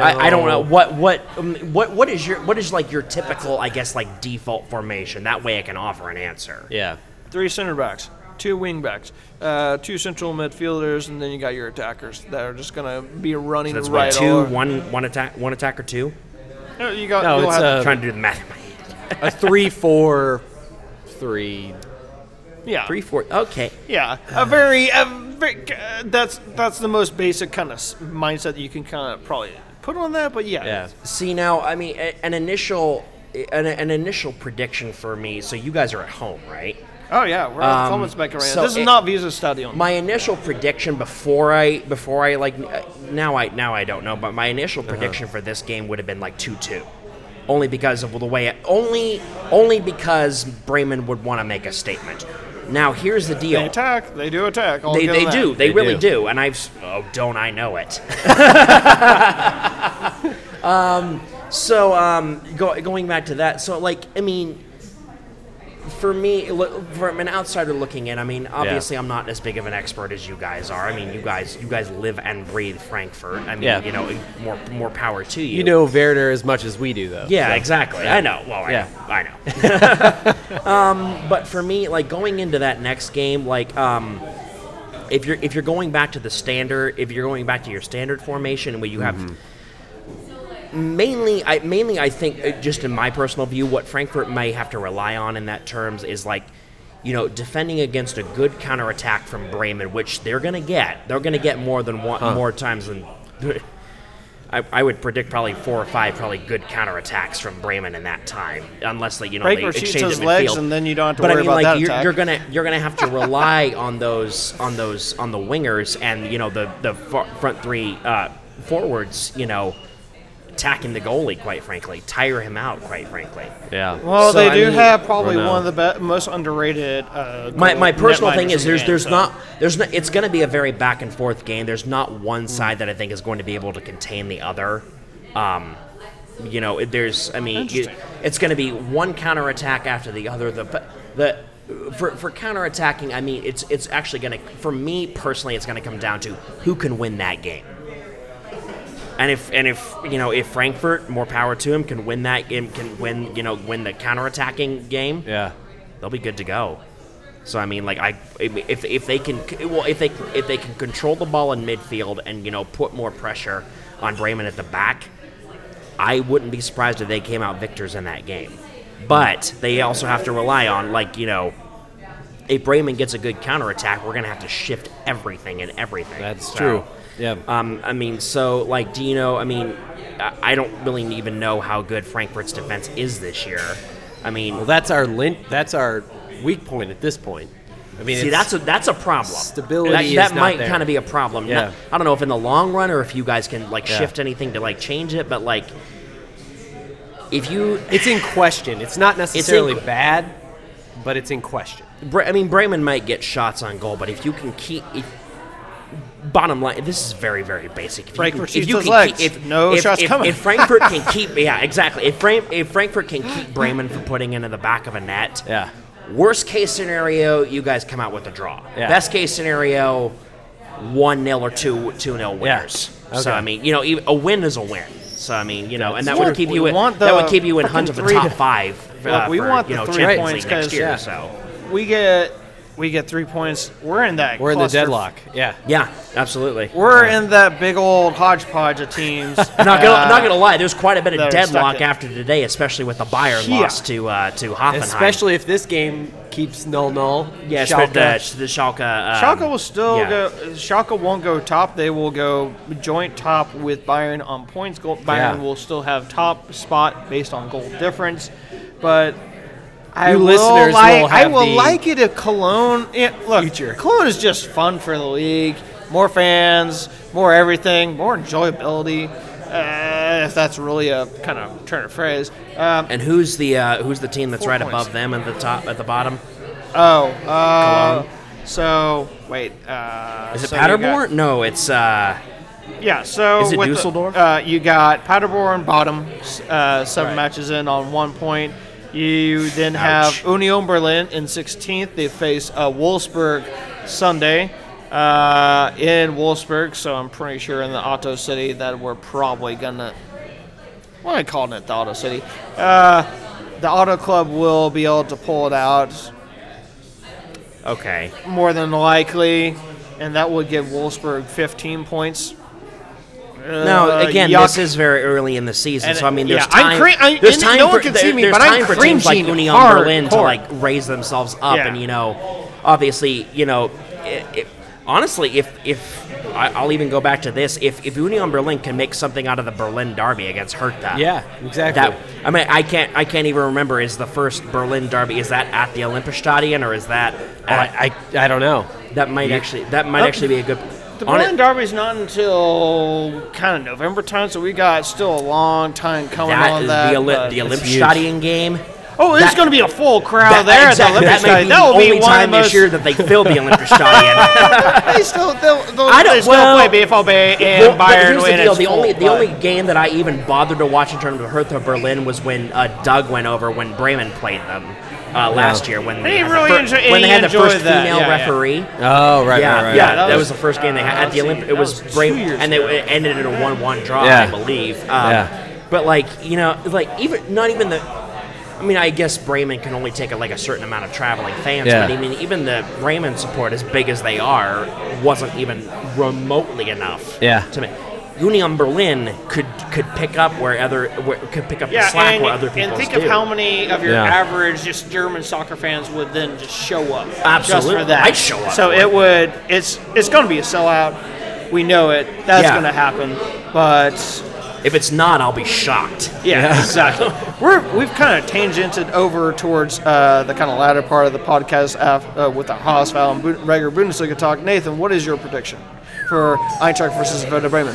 S3: I, I don't know what what um, what what is your what is like your typical I guess like default formation. That way I can offer an answer.
S2: yeah,
S1: Three center backs, two wing backs, uh, two central midfielders, and then you got your attackers that are just gonna be running
S3: That's
S1: right
S3: what two
S1: over.
S3: one one attack one attacker two.
S1: No, you got.
S2: No, it's
S1: have-
S2: a-
S3: trying to do the math. in my head.
S2: a three, four, three.
S1: yeah,
S3: Three four. Okay.
S1: yeah, a very, a very uh, that's that's the most basic kind of mindset that you can kind of probably put on that, but yeah,
S2: Yeah,
S3: See now, I mean, a- an initial an, an initial prediction for me. So you guys are at home, right?
S1: Oh yeah, we're at the
S3: Um,
S1: Commerzbank Arena.
S3: so
S1: this is
S3: it-
S1: not Visa Stadion.
S3: My initial prediction before I before I like uh, now I now I don't know, but my initial prediction for this game would have been like two two, only because of the way it, only only because Bremen would want to make a statement. Now here's the deal.
S1: They attack. They do attack. I'll
S3: They,
S1: give
S3: they do. They,
S2: They
S3: really
S2: do.
S3: do. And I've oh, don't I know it. um, so um, go, going back to that. So like I mean, for me, from an outsider looking in, I mean, obviously I'm not as big of an expert as you guys are. I mean, you guys you guys live and breathe Frankfurt. I mean,
S2: Yeah.
S3: you know, more more power to you.
S2: you know Werder as much as we do, though.
S3: Yeah,
S2: so.
S3: exactly. I know. Well, I
S2: Yeah.
S3: know. I know. um, but for me, like going into that next game, like um, if you're if you're going back to the standard, if you're going back to your standard formation, where you have mainly, I mainly I think uh, just in my personal view, what Frankfurt may have to rely on in that terms is like. You know, defending against a good counterattack from Bremen, which they're gonna get. They're gonna get more than one, more times than I, I would predict probably four or five probably good counterattacks from Bremen in that time, unless they you know
S1: Frankfurt
S3: they
S1: shoots
S3: exchange
S1: his
S3: it
S1: legs,
S3: midfield.
S1: and then you don't have to
S3: but
S1: worry
S3: I mean,
S1: about
S3: like
S1: that
S3: you're,
S1: attack.
S3: you're gonna you're gonna have to rely on those on those on the wingers and you know the the far, front three uh, forwards. You know, attacking the goalie. Quite frankly, tire him out. Quite frankly.
S2: Yeah.
S1: Well,
S3: So,
S1: they
S3: I
S1: do
S3: mean-
S1: have probably
S2: Well,
S1: one of the be- most underrated. Uh,
S3: My, my personal thing is
S1: in
S3: there's
S1: game,
S3: there's
S1: so.
S3: not there's not it's going to be a very back and forth game. There's not one
S1: Mm.
S3: side that I think is going to be able to contain the other. Um, you know, there's I mean, you, it's going to be one counterattack after the other. The the for for counterattacking, I mean, it's it's actually going to for me personally, it's going to come down to who can win that game. And if and if you know if Frankfurt, more power to him, can win that game, can win you know win the counterattacking game,
S2: Yeah.
S3: they'll be good to go. So I mean, like I, if, if they can, well, if they if they can control the ball in midfield and you know put more pressure on Bremen at the back, I wouldn't be surprised if they came out victors in that game. But they also have to rely on like you know, if Bremen gets a good counterattack, we're gonna have to shift everything and everything.
S2: That's
S3: So,
S2: true. Yeah.
S3: Um, I mean, so like, do you know? I mean, I don't really even know how good Frankfurt's defense is this year. I mean,
S2: well, that's our lin- That's our weak point at this point. I mean,
S3: See, that's a that's a problem.
S2: Stability
S3: That,
S2: is
S3: that
S2: not
S3: might kind of be a problem.
S2: Yeah.
S3: Not- I don't know if in the long run or if you guys can like
S2: Yeah.
S3: shift anything to like change it, but like if you,
S2: it's in question. It's not necessarily
S3: que-
S2: bad, but it's in question.
S3: I mean, Bremen might get shots on goal, but if you can keep. If, Bottom line, this is very, very basic. If you
S1: Frankfurt
S3: can- if you can
S1: legs.
S3: keep- if,
S1: No
S3: if,
S1: shots
S3: if,
S1: coming.
S3: If Frankfurt can keep, yeah, exactly. If, Fran- if Frankfurt can keep Bremen from putting into the back of a net,
S2: Yeah.
S3: Worst case scenario, you guys come out with a draw.
S2: Yeah.
S3: Best case scenario, one 0 or two two 0 winners.
S2: Okay.
S3: So I mean, you know, a win is a win. So I mean, you know, and that
S1: Look,
S3: would keep you in, that would
S1: the
S3: keep you in hunt of the top
S1: to-
S3: five.
S1: Look,
S3: uh,
S1: we
S3: for,
S1: want
S3: you
S1: the
S3: know
S1: three
S3: Champions
S1: points
S3: next year.
S2: yeah.
S3: So
S1: We get we get three points. We're in that.
S2: We're in the
S1: cluster-
S2: deadlock. Yeah.
S3: yeah, absolutely.
S1: We're in that big old hodgepodge of teams.
S3: I'm not gonna, I'm not gonna lie. There's quite a bit of
S1: that are stuck
S3: deadlock
S1: in-
S3: after today, especially with the Bayern
S1: Yeah.
S3: loss to uh, to Hoffenheim.
S2: Especially if this game keeps null null.
S3: yeah,
S2: Schalke.
S3: Schalke. The, the Schalke. Um,
S1: Schalke will still
S3: yeah.
S1: go. Schalke won't go top. They will go joint top with Bayern on points. Goal, Bayern
S2: Yeah.
S1: will still have top spot based on goal difference, but. I
S2: You
S1: will
S2: listeners
S1: like,
S2: will
S1: I will like it if Cologne. Yeah, look,
S2: future.
S1: Cologne is just fun for the league. More fans, more everything, more enjoyability. Uh, if that's really a kind of turn of phrase. Um,
S3: And who's the uh, who's the team that's right
S1: points.
S3: above them at the top at the bottom?
S1: oh, uh,
S3: Cologne.
S1: so wait. Uh,
S3: Is it
S1: so you got-
S3: Paderborn? No, it's uh,
S1: Yeah, so
S3: Is it
S1: with the-
S3: Dusseldorf?
S1: uh, you got Paderborn bottom, uh, seven matches in on one point. You then have
S3: Ouch.
S1: Union Berlin in 16th. They face uh, Wolfsburg Sunday uh, in Wolfsburg, so I'm pretty sure in the Auto City that we're probably gonna. Why am I calling it the Auto City? Uh, the Auto Club will be able to pull it out
S3: okay.
S1: more than likely, and that would give Wolfsburg 15 points.
S3: No,
S1: Uh,
S3: again,
S1: yuck.
S3: this is very early in the season,
S1: And,
S3: so I mean,
S1: yeah,
S3: there's
S1: I'm
S3: time.
S1: I-
S3: there's time
S1: no
S3: for
S1: one can see me,
S3: there's
S1: but I'm
S3: for teams like Union
S1: hard-
S3: Berlin to like raise themselves up,
S1: Yeah.
S3: and you know, obviously, you know, i i honestly, if if I, I'll even go back to this, if if Union Berlin can make something out of the Berlin derby against Hertha,
S2: Yeah, exactly.
S3: That I mean, I can't I can't even remember. Is the first Berlin derby is that at the Olympiastadion or is that at,
S2: I, I, I don't know.
S3: that might actually that might actually be a good.
S1: The Berlin Derby's not until kind of November time, so we got still a long time coming
S3: that
S1: on that.
S3: the, Oli- the
S2: huge.
S3: Game.
S1: oh, there's going to be a full crowd
S3: That,
S1: there
S3: exactly,
S1: at the Olympic
S3: be
S1: That will
S3: the
S1: be
S3: only
S1: one
S3: time
S1: of the
S3: this year that they fill the Olympiastadion.
S1: they still, they'll, they'll,
S3: I don't-
S1: they still
S3: well-
S1: play
S3: Well,
S1: and
S3: but
S1: Bayern
S3: the deal: the only the only game that I even bothered to watch in terms of Hertha Berlin was when uh, Doug went over when Bremen played them uh, last year when they
S1: He
S3: had
S1: really
S3: the fir-
S1: enjoy-
S3: when they had the
S1: enjoyed
S3: first
S1: that,
S3: female
S1: yeah, yeah.
S3: referee.
S2: Oh, right,
S3: yeah,
S2: right, right.
S3: yeah,
S1: that
S3: that,
S1: was-
S3: was, the first game they had at the
S1: uh,
S3: Olympic. It was
S1: was
S3: Bremen, and they, it ended in a one-one draw,
S2: Yeah.
S3: I believe. Um,
S2: Yeah.
S3: But like you know, like even not even the. I mean, I guess Bremen can only take a, like a certain amount of traveling fans,
S2: Yeah.
S3: but I mean, even the Bremen support, as big as they are, wasn't even remotely enough.
S2: Yeah.
S3: To me, Union Berlin could could pick up where other where, could pick up the slack
S1: and,
S3: where other people
S1: and think
S3: do.
S1: of how many of your
S2: Yeah.
S1: average just German soccer fans would then just show up. Just
S3: Absolutely.
S1: for that.
S3: I'd show up
S1: So
S3: for
S1: it
S3: it.
S1: would. It's it's going to be a sellout. We know it. That's
S3: Yeah.
S1: going to happen. But
S3: if it's not, I'll be shocked.
S1: yeah, exactly. We're we've kind of tangented over towards uh, the kind of latter part of the podcast af- uh, with our HSV and Bu- regular Bundesliga talk. Nathan, what is your prediction for Eintracht versus Werder Bremen?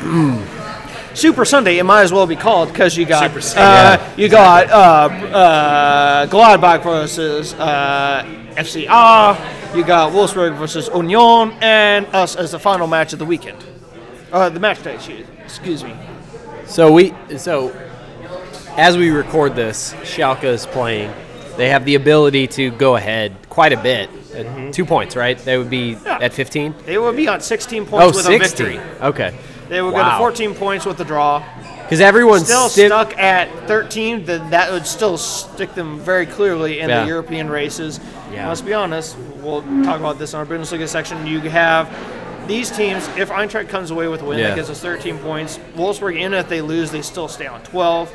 S1: Super Sunday, it might as well be called because you got
S3: Super Sunday,
S1: uh, you got uh, uh, Gladbach versus uh, FCA, you got Wolfsburg versus Union, and us as the final match of the weekend. Uh, the match day, excuse- excuse me.
S2: So we so as we record this, Schalke is playing. They have the ability to go ahead quite a bit. At Two points, right? They would be
S1: Yeah.
S2: at 15.
S1: They would be on 16 points
S2: Oh,
S1: with
S2: 60.
S1: a victory.
S2: Okay.
S1: They would go to 14 points with the draw.
S2: because everyone's
S1: still
S2: sti-
S1: stuck at 13, then that would still stick them very clearly in
S2: Yeah.
S1: the European races.
S3: Yeah.
S1: Let's be honest. We'll talk about this in our Bundesliga section. You have these teams. If Eintracht comes away with a win,
S2: Yeah.
S1: that gives us 13 points. Wolfsburg, and if they lose, they still stay on 12.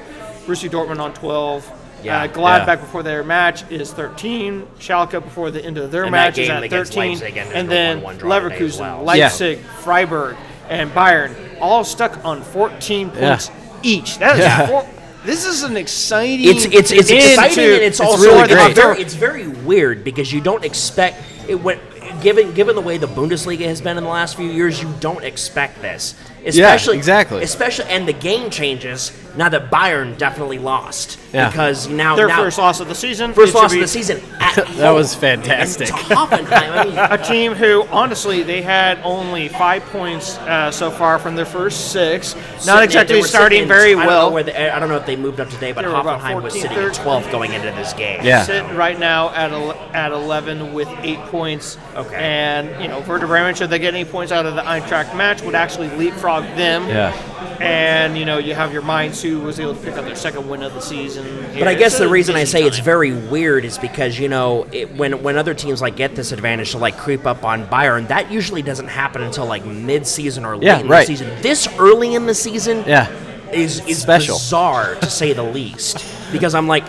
S1: Borussia Dortmund on 12.
S3: Yeah.
S1: Uh, Gladbach
S2: Yeah.
S1: before their match is 13. Schalke before the end of their
S3: And
S1: match is at 13.
S3: Leipzig ended
S1: and then
S3: 1-1 draw today as
S1: Leverkusen,
S3: well.
S1: Leipzig, Freiburg, and Bayern all stuck on 14
S2: Yeah.
S1: points each. That is
S2: Yeah.
S1: four, this is an exciting.
S3: It's it's it's exciting
S1: to-
S3: and it's,
S2: it's
S3: also
S2: really
S3: it's
S2: great.
S3: very, it's very weird because you don't expect it when given given the way the Bundesliga has been in the last few years, you don't expect this. Especially
S2: exactly.
S3: Especially and the game changes now that Bayern definitely lost
S2: Yeah.
S3: because now
S1: their
S3: now,
S1: first loss of the season.
S3: first
S1: It should
S3: loss of the season. At
S2: That
S3: home.
S2: was fantastic.
S3: Hoffenheim, I mean,
S1: A team who, honestly, they had only five points uh, so far from their first six. Not
S3: sitting-
S1: exactly starting
S3: in-
S1: very
S3: I don't know
S1: well.
S3: where they- I don't know if they moved up today, but
S1: They were about
S3: Hoffenheim was
S1: 14,
S3: sitting at
S1: 13.
S3: 12th going into this game.
S2: Yeah.
S1: Sit right now at ele- at 11 with eight points.
S3: Okay.
S1: And you know, Werder Bremen, should they get any points out of the Eintracht match, would actually leapfrog them.
S2: Yeah.
S1: And you know, you have your Mainz who was able to pick up their second win of the season.
S3: But I guess
S1: It's
S3: the reason I
S1: busy
S3: say it's very weird is because you know it, when when other teams like get this advantage to like creep up on Bayern, that usually doesn't happen until like mid season or late
S2: Yeah,
S3: in
S2: right.
S3: the season. This early in the season,
S2: Yeah.
S3: is is
S2: Special.
S3: bizarre to say the least. Because I'm like,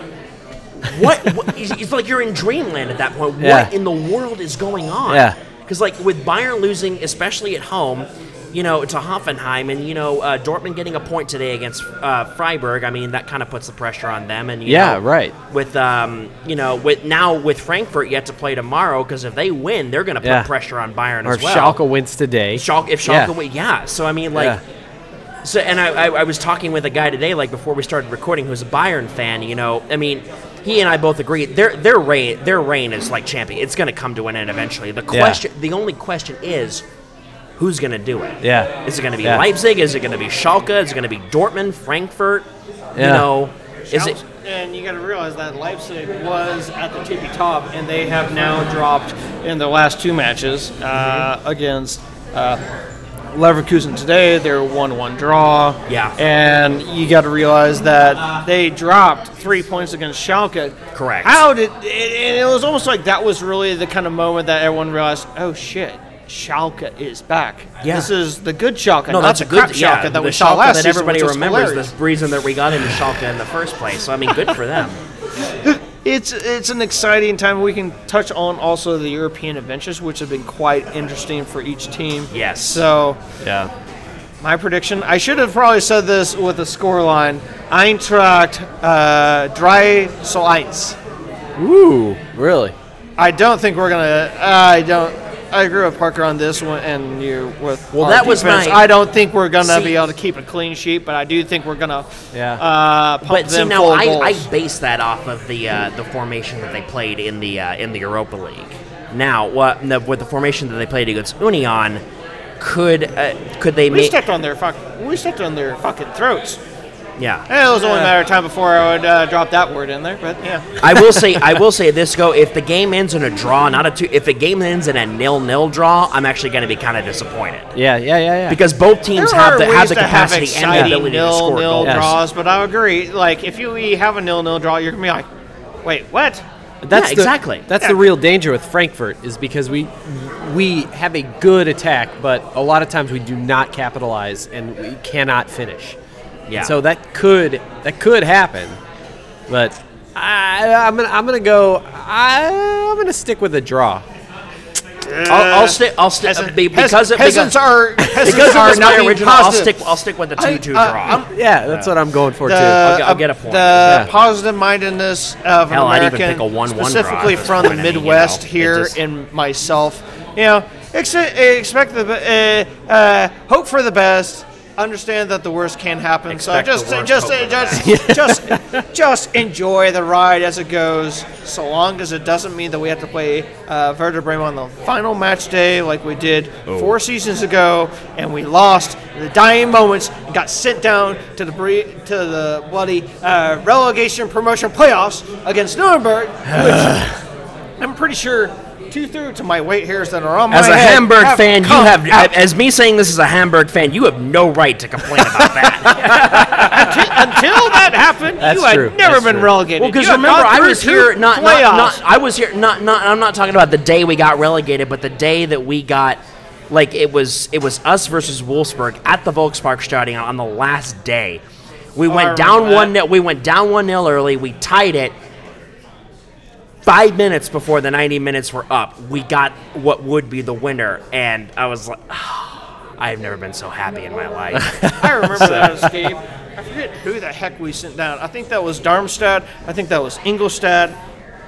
S3: what? what it's it's like you're in dreamland at that point.
S2: Yeah.
S3: What in the world is going on?
S2: Yeah.
S3: Because like with Bayern losing, especially at home. You know, to Hoffenheim, and you know, uh, Dortmund getting a point today against uh, Freiburg. I mean, that kind of puts the pressure on them. And you
S2: Yeah,
S3: know,
S2: right.
S3: with um, you know, with now with Frankfurt yet to play tomorrow because if they win, they're going to put
S2: Yeah.
S3: pressure on Bayern
S2: Or
S3: as
S2: if
S3: well.
S2: Schalke wins today.
S3: Schalke, if
S2: Yeah.
S3: Schalke win, yeah. So I mean, like,
S2: Yeah.
S3: so and I, I, I was talking with a guy today, like before we started recording, who's a Bayern fan. You know, I mean, he and I both agree their their reign their reign is like champion. It's going to come to an end eventually. The
S2: Yeah.
S3: question, the only question is. Who's going to do it?
S2: Yeah.
S3: Is it going to be
S2: Yeah.
S3: Leipzig? Is it going to be Schalke? Is it going to be Dortmund, Frankfurt?
S2: Yeah.
S3: You know, is it?
S1: And you got to realize that Leipzig was at the tippy top, and they have now dropped in the last two matches uh, against uh, Leverkusen today. They're one-one draw.
S3: Yeah.
S1: And you got to realize that they dropped three points against Schalke.
S3: Correct.
S1: How did? And it was almost like that was really the kind of moment that everyone realized, oh shit. Schalke is back.
S3: Yeah.
S1: This is the good Schalke,
S3: No, that's a good
S1: Schalke
S3: yeah,
S1: that we saw
S3: Schalke
S1: last
S3: that
S1: season,
S3: everybody remembers
S1: hilarious.
S3: the reason that we got into Schalke in the first place. So I mean, good for them.
S1: It's it's an exciting time. We can touch on also the European adventures, which have been quite interesting for each team.
S3: Yes.
S1: So
S2: Yeah.
S1: my prediction, I should have probably said this with a score line: Eintracht uh, drei so eins.
S2: Ooh, really?
S1: I don't think we're gonna. I don't. I agree with Parker on this one, and you with.
S3: Well,
S1: our
S3: that was
S1: defense. I don't think we're gonna
S3: See-
S1: be able to keep a clean sheet, but I do think we're gonna.
S2: Yeah.
S1: Uh, pump
S3: But see,
S1: them
S3: now
S1: full of
S3: I, I base that off of the uh, the formation that they played in the uh, in the Europa League. Now, what the, with the formation that they played against Union, could uh, could they
S1: we
S3: make?
S1: stepped on their fuck. We stepped on their fucking throats.
S3: Yeah.
S1: Eh, It was only a matter of time before I would uh, drop that word in there, but yeah.
S3: I will say I will say this go if the game ends in a draw, not a two. If the game ends in a nil nil draw, I'm actually going to be kind of disappointed
S2: Yeah, yeah, yeah, yeah.
S3: because both teams
S1: There
S3: have
S1: are
S3: the have
S1: ways
S3: the
S1: to have
S3: capacity and the
S1: exciting
S3: ability to
S1: nil
S3: score
S1: nil
S3: goals.
S2: Yes.
S1: draws, but I agree. Like if you we have a nil nil draw, you're gonna be like, wait, what?
S2: That's
S3: Yeah,
S2: the,
S3: exactly.
S2: That's
S1: Yeah.
S2: the real danger with Frankfurt is because we we have a good attack, but a lot of times we do not capitalize and we cannot finish.
S3: Yeah.
S2: So that could that could happen, but I, I'm gonna I'm gonna go. I, I'm gonna stick with a draw.
S3: I'll, I'll stick. I'll stick
S1: Peasant-
S3: be- because of,
S1: peasants
S3: because,
S1: are peasants
S3: because
S1: are not
S3: my
S1: being
S3: original. I'll stick. I'll stick with the
S1: I-
S3: two-two
S1: uh,
S3: draw.
S1: I'm-
S2: Yeah, that's what I'm going for
S1: the,
S2: too.
S3: I'll get- I'll get a point.
S1: The
S2: Yeah.
S1: positive mindedness of
S3: Hell,
S1: an
S3: I'd even
S1: American,
S3: pick a 1-1
S1: specifically
S3: at this
S1: from
S3: point. I
S1: the
S3: mean, you
S1: Midwest
S3: know,
S1: here
S3: just-
S1: in myself. You know, ex- expect the uh, uh, hope for the best. Understand that the worst can happen.
S3: Expect
S1: so just, just, just, just, just enjoy the ride as it goes. So long as it doesn't mean that we have to play uh, Werder Bremen on the final match day like we did
S3: Oh.
S1: four seasons ago, and we lost the dying moments and got sent down to the bre- to the bloody uh, relegation promotion playoffs against Nuremberg, which I'm pretty sure two thirds of my white hairs that are on
S3: As
S1: my
S3: a
S1: head
S3: Hamburg
S1: have
S3: fan, you
S1: come
S3: have,
S1: out.
S3: as me saying this as a Hamburg fan, you have no right to complain about that.
S1: until, until that happened,
S2: That's
S1: you had
S2: true.
S1: never
S2: That's
S1: been
S2: true.
S1: relegated.
S3: Well, because
S1: You had
S3: remember,
S1: gone
S3: I
S1: through
S3: was
S1: two
S3: here not, not,
S1: playoffs.
S3: not. I was here not not. I'm not talking about the day we got relegated, but the day that we got. Like it was, it was us versus Wolfsburg at the Volkspark Stadion on the last day. We
S1: oh,
S3: went
S1: remember
S3: down
S1: that.
S3: one. nil We went down one nil early. We tied it. Five minutes before the 90 minutes were up, we got what would be the winner, and I was like, I have never been so happy in my life.
S1: I remember that escape. I forget who the heck we sent down. I think that was Darmstadt. I think that was Ingolstadt.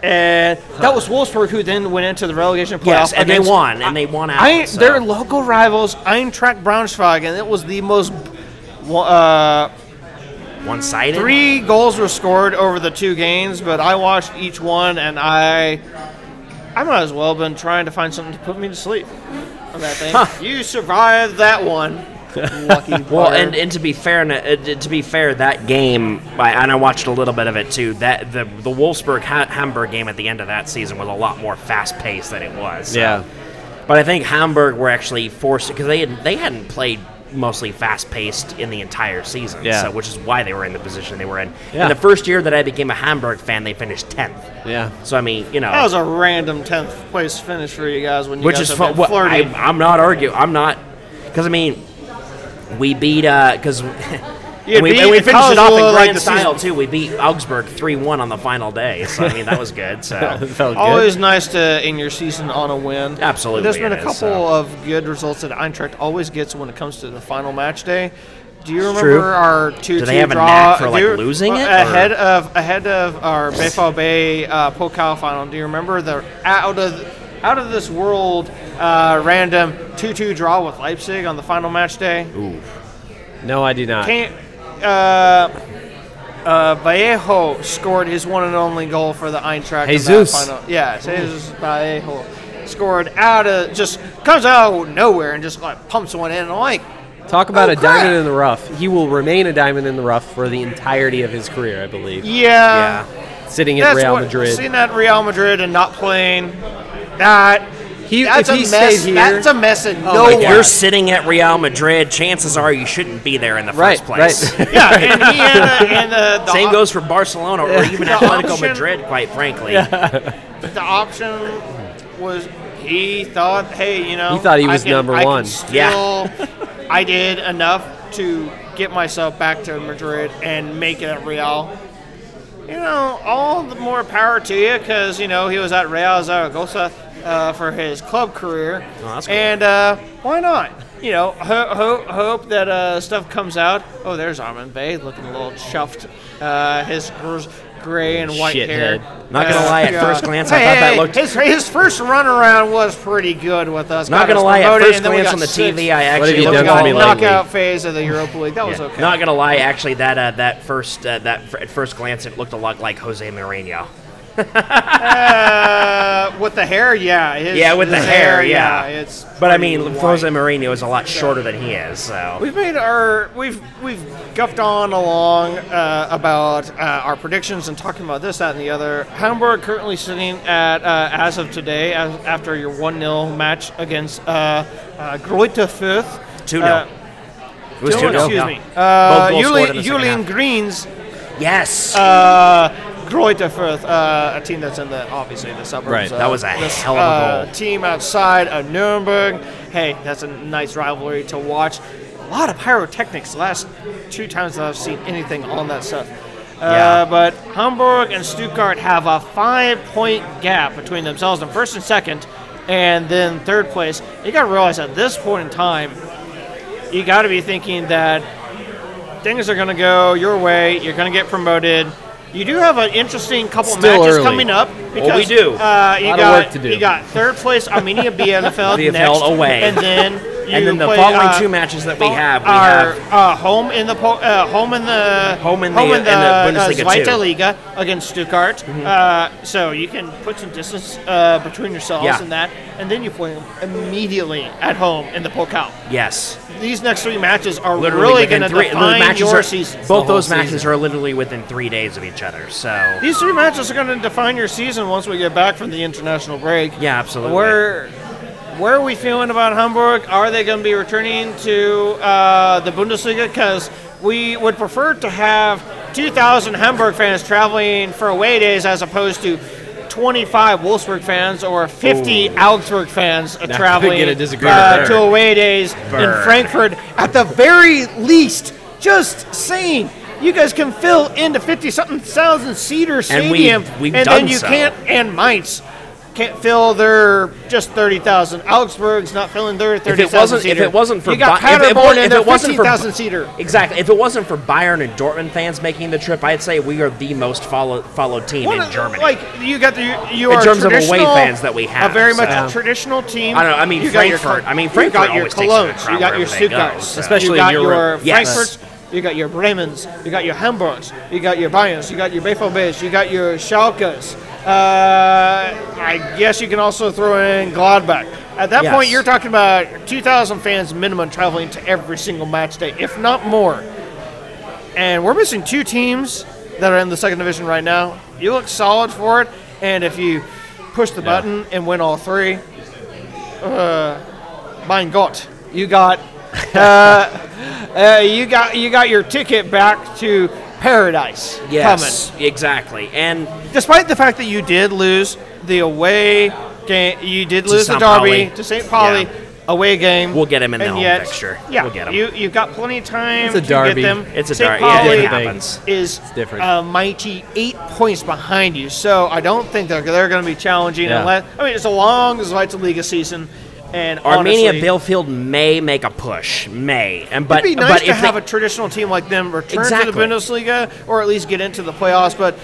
S1: And that was Wolfsburg, who then went into the relegation playoff.
S3: yes, and they won, and they won out.
S1: I,
S3: so.
S1: Their local rivals, Eintracht Braunschweig, and it was the most. Uh,
S3: one-sided.
S1: three goals were scored over the two games, but I watched each one, and I, I might as well have been trying to find something to put me to sleep. On that thing,
S3: Huh.
S1: you survived that one. Lucky
S3: Well, and, and to be fair, uh, to be fair, that game, I, and I watched a little bit of it too. That the the Wolfsburg Hamburg game at the end of that season was a lot more fast paced than it was. so.
S2: Yeah.
S3: but I think Hamburg were actually forced because they had they hadn't played mostly fast paced in the entire season.
S2: Yeah.
S3: So, which is why they were in the position they were in.
S2: Yeah.
S3: In the first year that I became a Hamburg fan, they finished tenth.
S2: Yeah.
S3: So I mean, you know,
S1: that was a random tenth place finish for you guys when you
S3: which
S1: guys
S3: is
S1: have
S3: fu-
S1: been
S3: what I, I'm not arguing. I'm not because I mean, we beat uh, because.
S1: You
S3: and we,
S1: beat
S3: and we finished it off in
S1: Karlsruhe,
S3: grand
S1: like
S3: style
S1: season-
S3: too. We beat Augsburg three one on the final day, so I mean that was good. So
S2: Felt good.
S1: Always nice to end your season on a win.
S3: Absolutely
S1: There's been
S3: it
S1: a
S3: is,
S1: couple
S3: so.
S1: of good results that Eintracht always gets when it comes to the final match day. Do you remember
S2: true.
S1: our two-two
S3: Do they have a
S1: draw?
S3: knack for, like,
S1: you-
S3: losing it,
S1: ahead
S3: or-
S1: of ahead of our BVB uh, Pokal final? Do you remember the out of out of this world uh, random two-two draw with Leipzig on the final match day?
S2: Ooh, No, I do not.
S1: Came, uh, uh, Vallejo scored his one and only goal for the Eintracht. in that final. Yeah, Jesus Vallejo scored out of just comes out of nowhere and just like pumps one in. And I'm like,
S2: Talk about
S1: Oh,
S2: a
S1: crap.
S2: diamond in the rough. He will remain a diamond in the rough for the entirety of his career, I believe.
S1: yeah, Yeah.
S2: Sitting at
S1: that's
S2: Real
S1: what,
S2: Madrid.
S1: Seeing that Real Madrid and not playing that.
S2: He,
S1: That's
S2: if
S1: a mess.
S2: stayed here,
S1: That's a mess in
S2: Oh
S1: no
S2: my
S3: if.
S2: God.
S3: you're sitting at Real Madrid, chances are you shouldn't be there in the
S2: right,
S3: first place.
S2: right.
S1: Yeah, and he and, and uh, the
S3: Same
S1: op-
S3: goes for Barcelona or even Atletico
S1: option-
S3: Madrid, quite frankly.
S1: the option was he thought, hey, you know,
S2: He thought he was
S1: I can,
S2: number
S1: I
S2: one.
S1: Still,
S3: Yeah.
S1: I did enough to get myself back to Madrid and make it at Real. You know, all the more power to you because you know he was at Real Zaragoza uh, for his club career,
S3: Oh, that's cool.
S1: and uh, why not? You know, ho- ho- hope that uh, stuff comes out. Oh, there's Armin Veh looking a little chuffed. Uh, his gr- gray and white hair.
S2: Shithead.
S3: Not gonna
S1: Uh,
S3: lie, at
S1: yeah.
S3: first glance, I
S1: Hey,
S3: thought that looked-
S1: His, his first run around was pretty good with us.
S3: Not
S1: Got
S3: gonna
S1: us
S3: lie, at
S1: promoted,
S3: first
S1: and
S3: glance on the
S1: six.
S3: TV, I actually looked
S2: done
S3: at
S2: for
S3: all the-
S2: lately?
S1: knockout phase of the Europa League. That was okay.
S3: Not gonna lie, actually, that uh, that first uh, that f- at first glance it looked a lot like Jose Mourinho.
S1: Uh, with the hair, yeah. His,
S3: Yeah, with the
S1: his
S3: hair, yeah.
S1: It's
S3: But I mean,
S1: white.
S3: Jose Mourinho is a lot shorter than he is, so
S1: We've made our we've we've guffed on along uh, about uh, our predictions and talking about this, that, and the other. Hamburg currently sitting at uh, as of today, as, after your one 0 match against uh, uh, Greuther Fürth.
S3: two
S1: Uh,
S3: 0 It was
S1: Two-
S3: two 0
S1: excuse me. Uh,
S3: Both goals scored in
S1: Julian,
S3: the second
S1: Julian
S3: half.
S1: Greens,
S3: Yes.
S1: uh, Greuther Fürth, uh, a team that's in the obviously the suburbs.
S2: Right.
S3: That was a
S1: this,
S3: hell of a
S1: uh,
S3: goal.
S1: team outside of Nuremberg. Hey, that's a nice rivalry to watch. A lot of pyrotechnics. The last two times that I've seen anything on that stuff. Uh,
S3: Yeah.
S1: But Hamburg and Stuttgart have a five-point gap between themselves in first and second, and then third place. You got to realize at this point in time, you got to be thinking that things are going to go your way. You're going to get promoted. You do have an interesting couple
S2: Still
S1: matches
S2: early.
S1: coming up. Because,
S3: we do.
S1: Uh, you
S2: Lot of
S1: got
S2: work to do.
S1: you got third place Arminia Bielefeld
S3: Bielefeld
S1: next,
S3: away.
S1: and then
S3: and then the
S1: play,
S3: following
S1: uh,
S3: two matches that we have, we
S1: are
S3: have
S1: uh, home in the po- uh, home in the
S3: Home in the- in the Bundesliga
S1: uh, Zweite. Liga against Stuttgart. Uh, so you can put some distance uh, between yourselves
S3: Yeah.
S1: and that, and then you play them immediately at home in the Pokal.
S3: yes,
S1: These next three matches are
S3: literally
S1: really going to define your
S3: are,
S1: season.
S3: Both those
S2: whole
S3: matches
S2: season.
S3: are literally within three days of each other. So
S1: These three matches are going to define your season once we get back from the international break.
S3: yeah, absolutely.
S1: Where where are we feeling about Hamburg? Are they going to be returning to uh, the Bundesliga? Because we would prefer to have 2,000 Hamburg fans traveling for away days as opposed to 25 Wolfsburg fans or 50 Augsburg fans uh, traveling
S2: we get a
S1: uh, to away days
S3: Burr.
S1: in Frankfurt. At the very least, just saying. You guys can fill into 50 something thousand seater stadium,
S3: And we, we've
S1: and
S3: done
S1: then you
S3: so.
S1: can't and Mainz can't fill their just thirty thousand. Augsburg's not filling their thirty thousand
S3: if it wasn't, if it wasn't for
S1: you got
S3: Bi- if it,
S1: Paderborn
S3: wa-
S1: in
S3: if
S1: their
S3: it wasn't for
S1: thousand seater.
S3: exactly, if it wasn't for Bayern and Dortmund fans making the trip, I'd say we are the most followed followed team
S1: One
S3: in
S1: of-
S3: Germany.
S1: Like you got the you
S3: In
S1: are
S3: terms of away fans that we have,
S1: a very much
S3: so-
S1: a traditional team.
S3: I don't know, I mean,
S1: you got your
S3: Frankfurt- I mean,
S1: you
S3: Frankfurt
S1: got your
S3: always takes in the
S1: Colognes,
S3: crowd
S1: you got your
S3: wherever
S1: Stuttgarts,
S3: so-
S2: Especially
S1: you
S2: in
S1: got
S2: Europe.
S1: your
S3: Yes.
S1: Frankfurts, you got your Bremens, you got your Hamburgs, you got your Bayerns, you got your BVBs, you got your Schalkes. Uh, I guess you can also throw in Gladbach. At that
S3: Yes.
S1: point, you're talking about 2,000 fans minimum traveling to every single match day, if not more. And we're missing two teams that are in the second division right now. You look solid for it, and if you push the button and win all three, uh, mein Gott, you got, uh, uh, you got, you got your ticket back to paradise
S3: yes, exactly, and.
S1: Despite the fact that you did lose the away game, you did lose the derby
S3: Pauli.
S1: to St. Pauli.
S3: Yeah.
S1: Away game.
S3: We'll get 'em in the
S1: and
S3: home
S1: yet,
S3: fixture.
S1: Yeah,
S3: We'll get 'em.
S1: You you've got plenty of time
S2: It's a
S1: to get them.
S3: It's a
S1: St.
S3: derby. Yeah,
S1: Pauli
S3: it happens.
S1: is
S2: different.
S1: a mighty eight points behind you. So I don't think that they're going to be challenging
S2: Yeah.
S1: unless I mean it's a long Zweite Liga season, and
S3: Arminia
S1: honestly,
S3: Bielefeld may make a push, may, and but
S1: It'd be nice
S3: but
S1: to
S3: if
S1: have
S3: they,
S1: a traditional team like them return
S3: Exactly.
S1: to the Bundesliga or at least get into the playoffs. But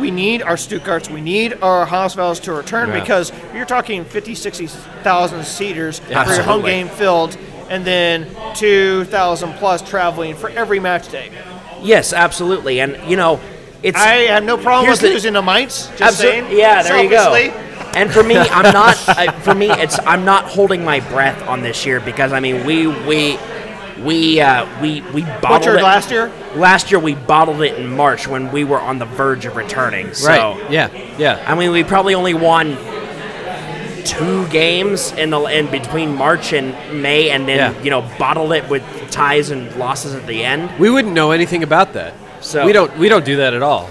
S1: we need our Stuttgarts, we need our HSVs to return
S2: Yeah.
S1: because you're talking 50, 60,000 seaters for your home game filled, and then 2,000 plus traveling for every match day.
S3: yes, absolutely, and you know, it's
S1: I have no problem
S3: Here's
S1: with
S3: the-
S1: losing to Mainz. Just
S3: Absol-
S1: saying.
S3: Yeah, there you go. And for me, I'm not. I, for me, it's I'm not holding my breath on this year because I mean we we we uh, we we bottled it
S1: last year?
S3: Last year we bottled it in March when we were on the verge of returning. So
S2: right. Yeah. Yeah.
S3: I mean we probably only won two games in the in between March and May, and then
S2: Yeah.
S3: you know bottled it with ties and losses at the end.
S2: We wouldn't know anything about that.
S3: So-
S2: we don't. We don't do that at all.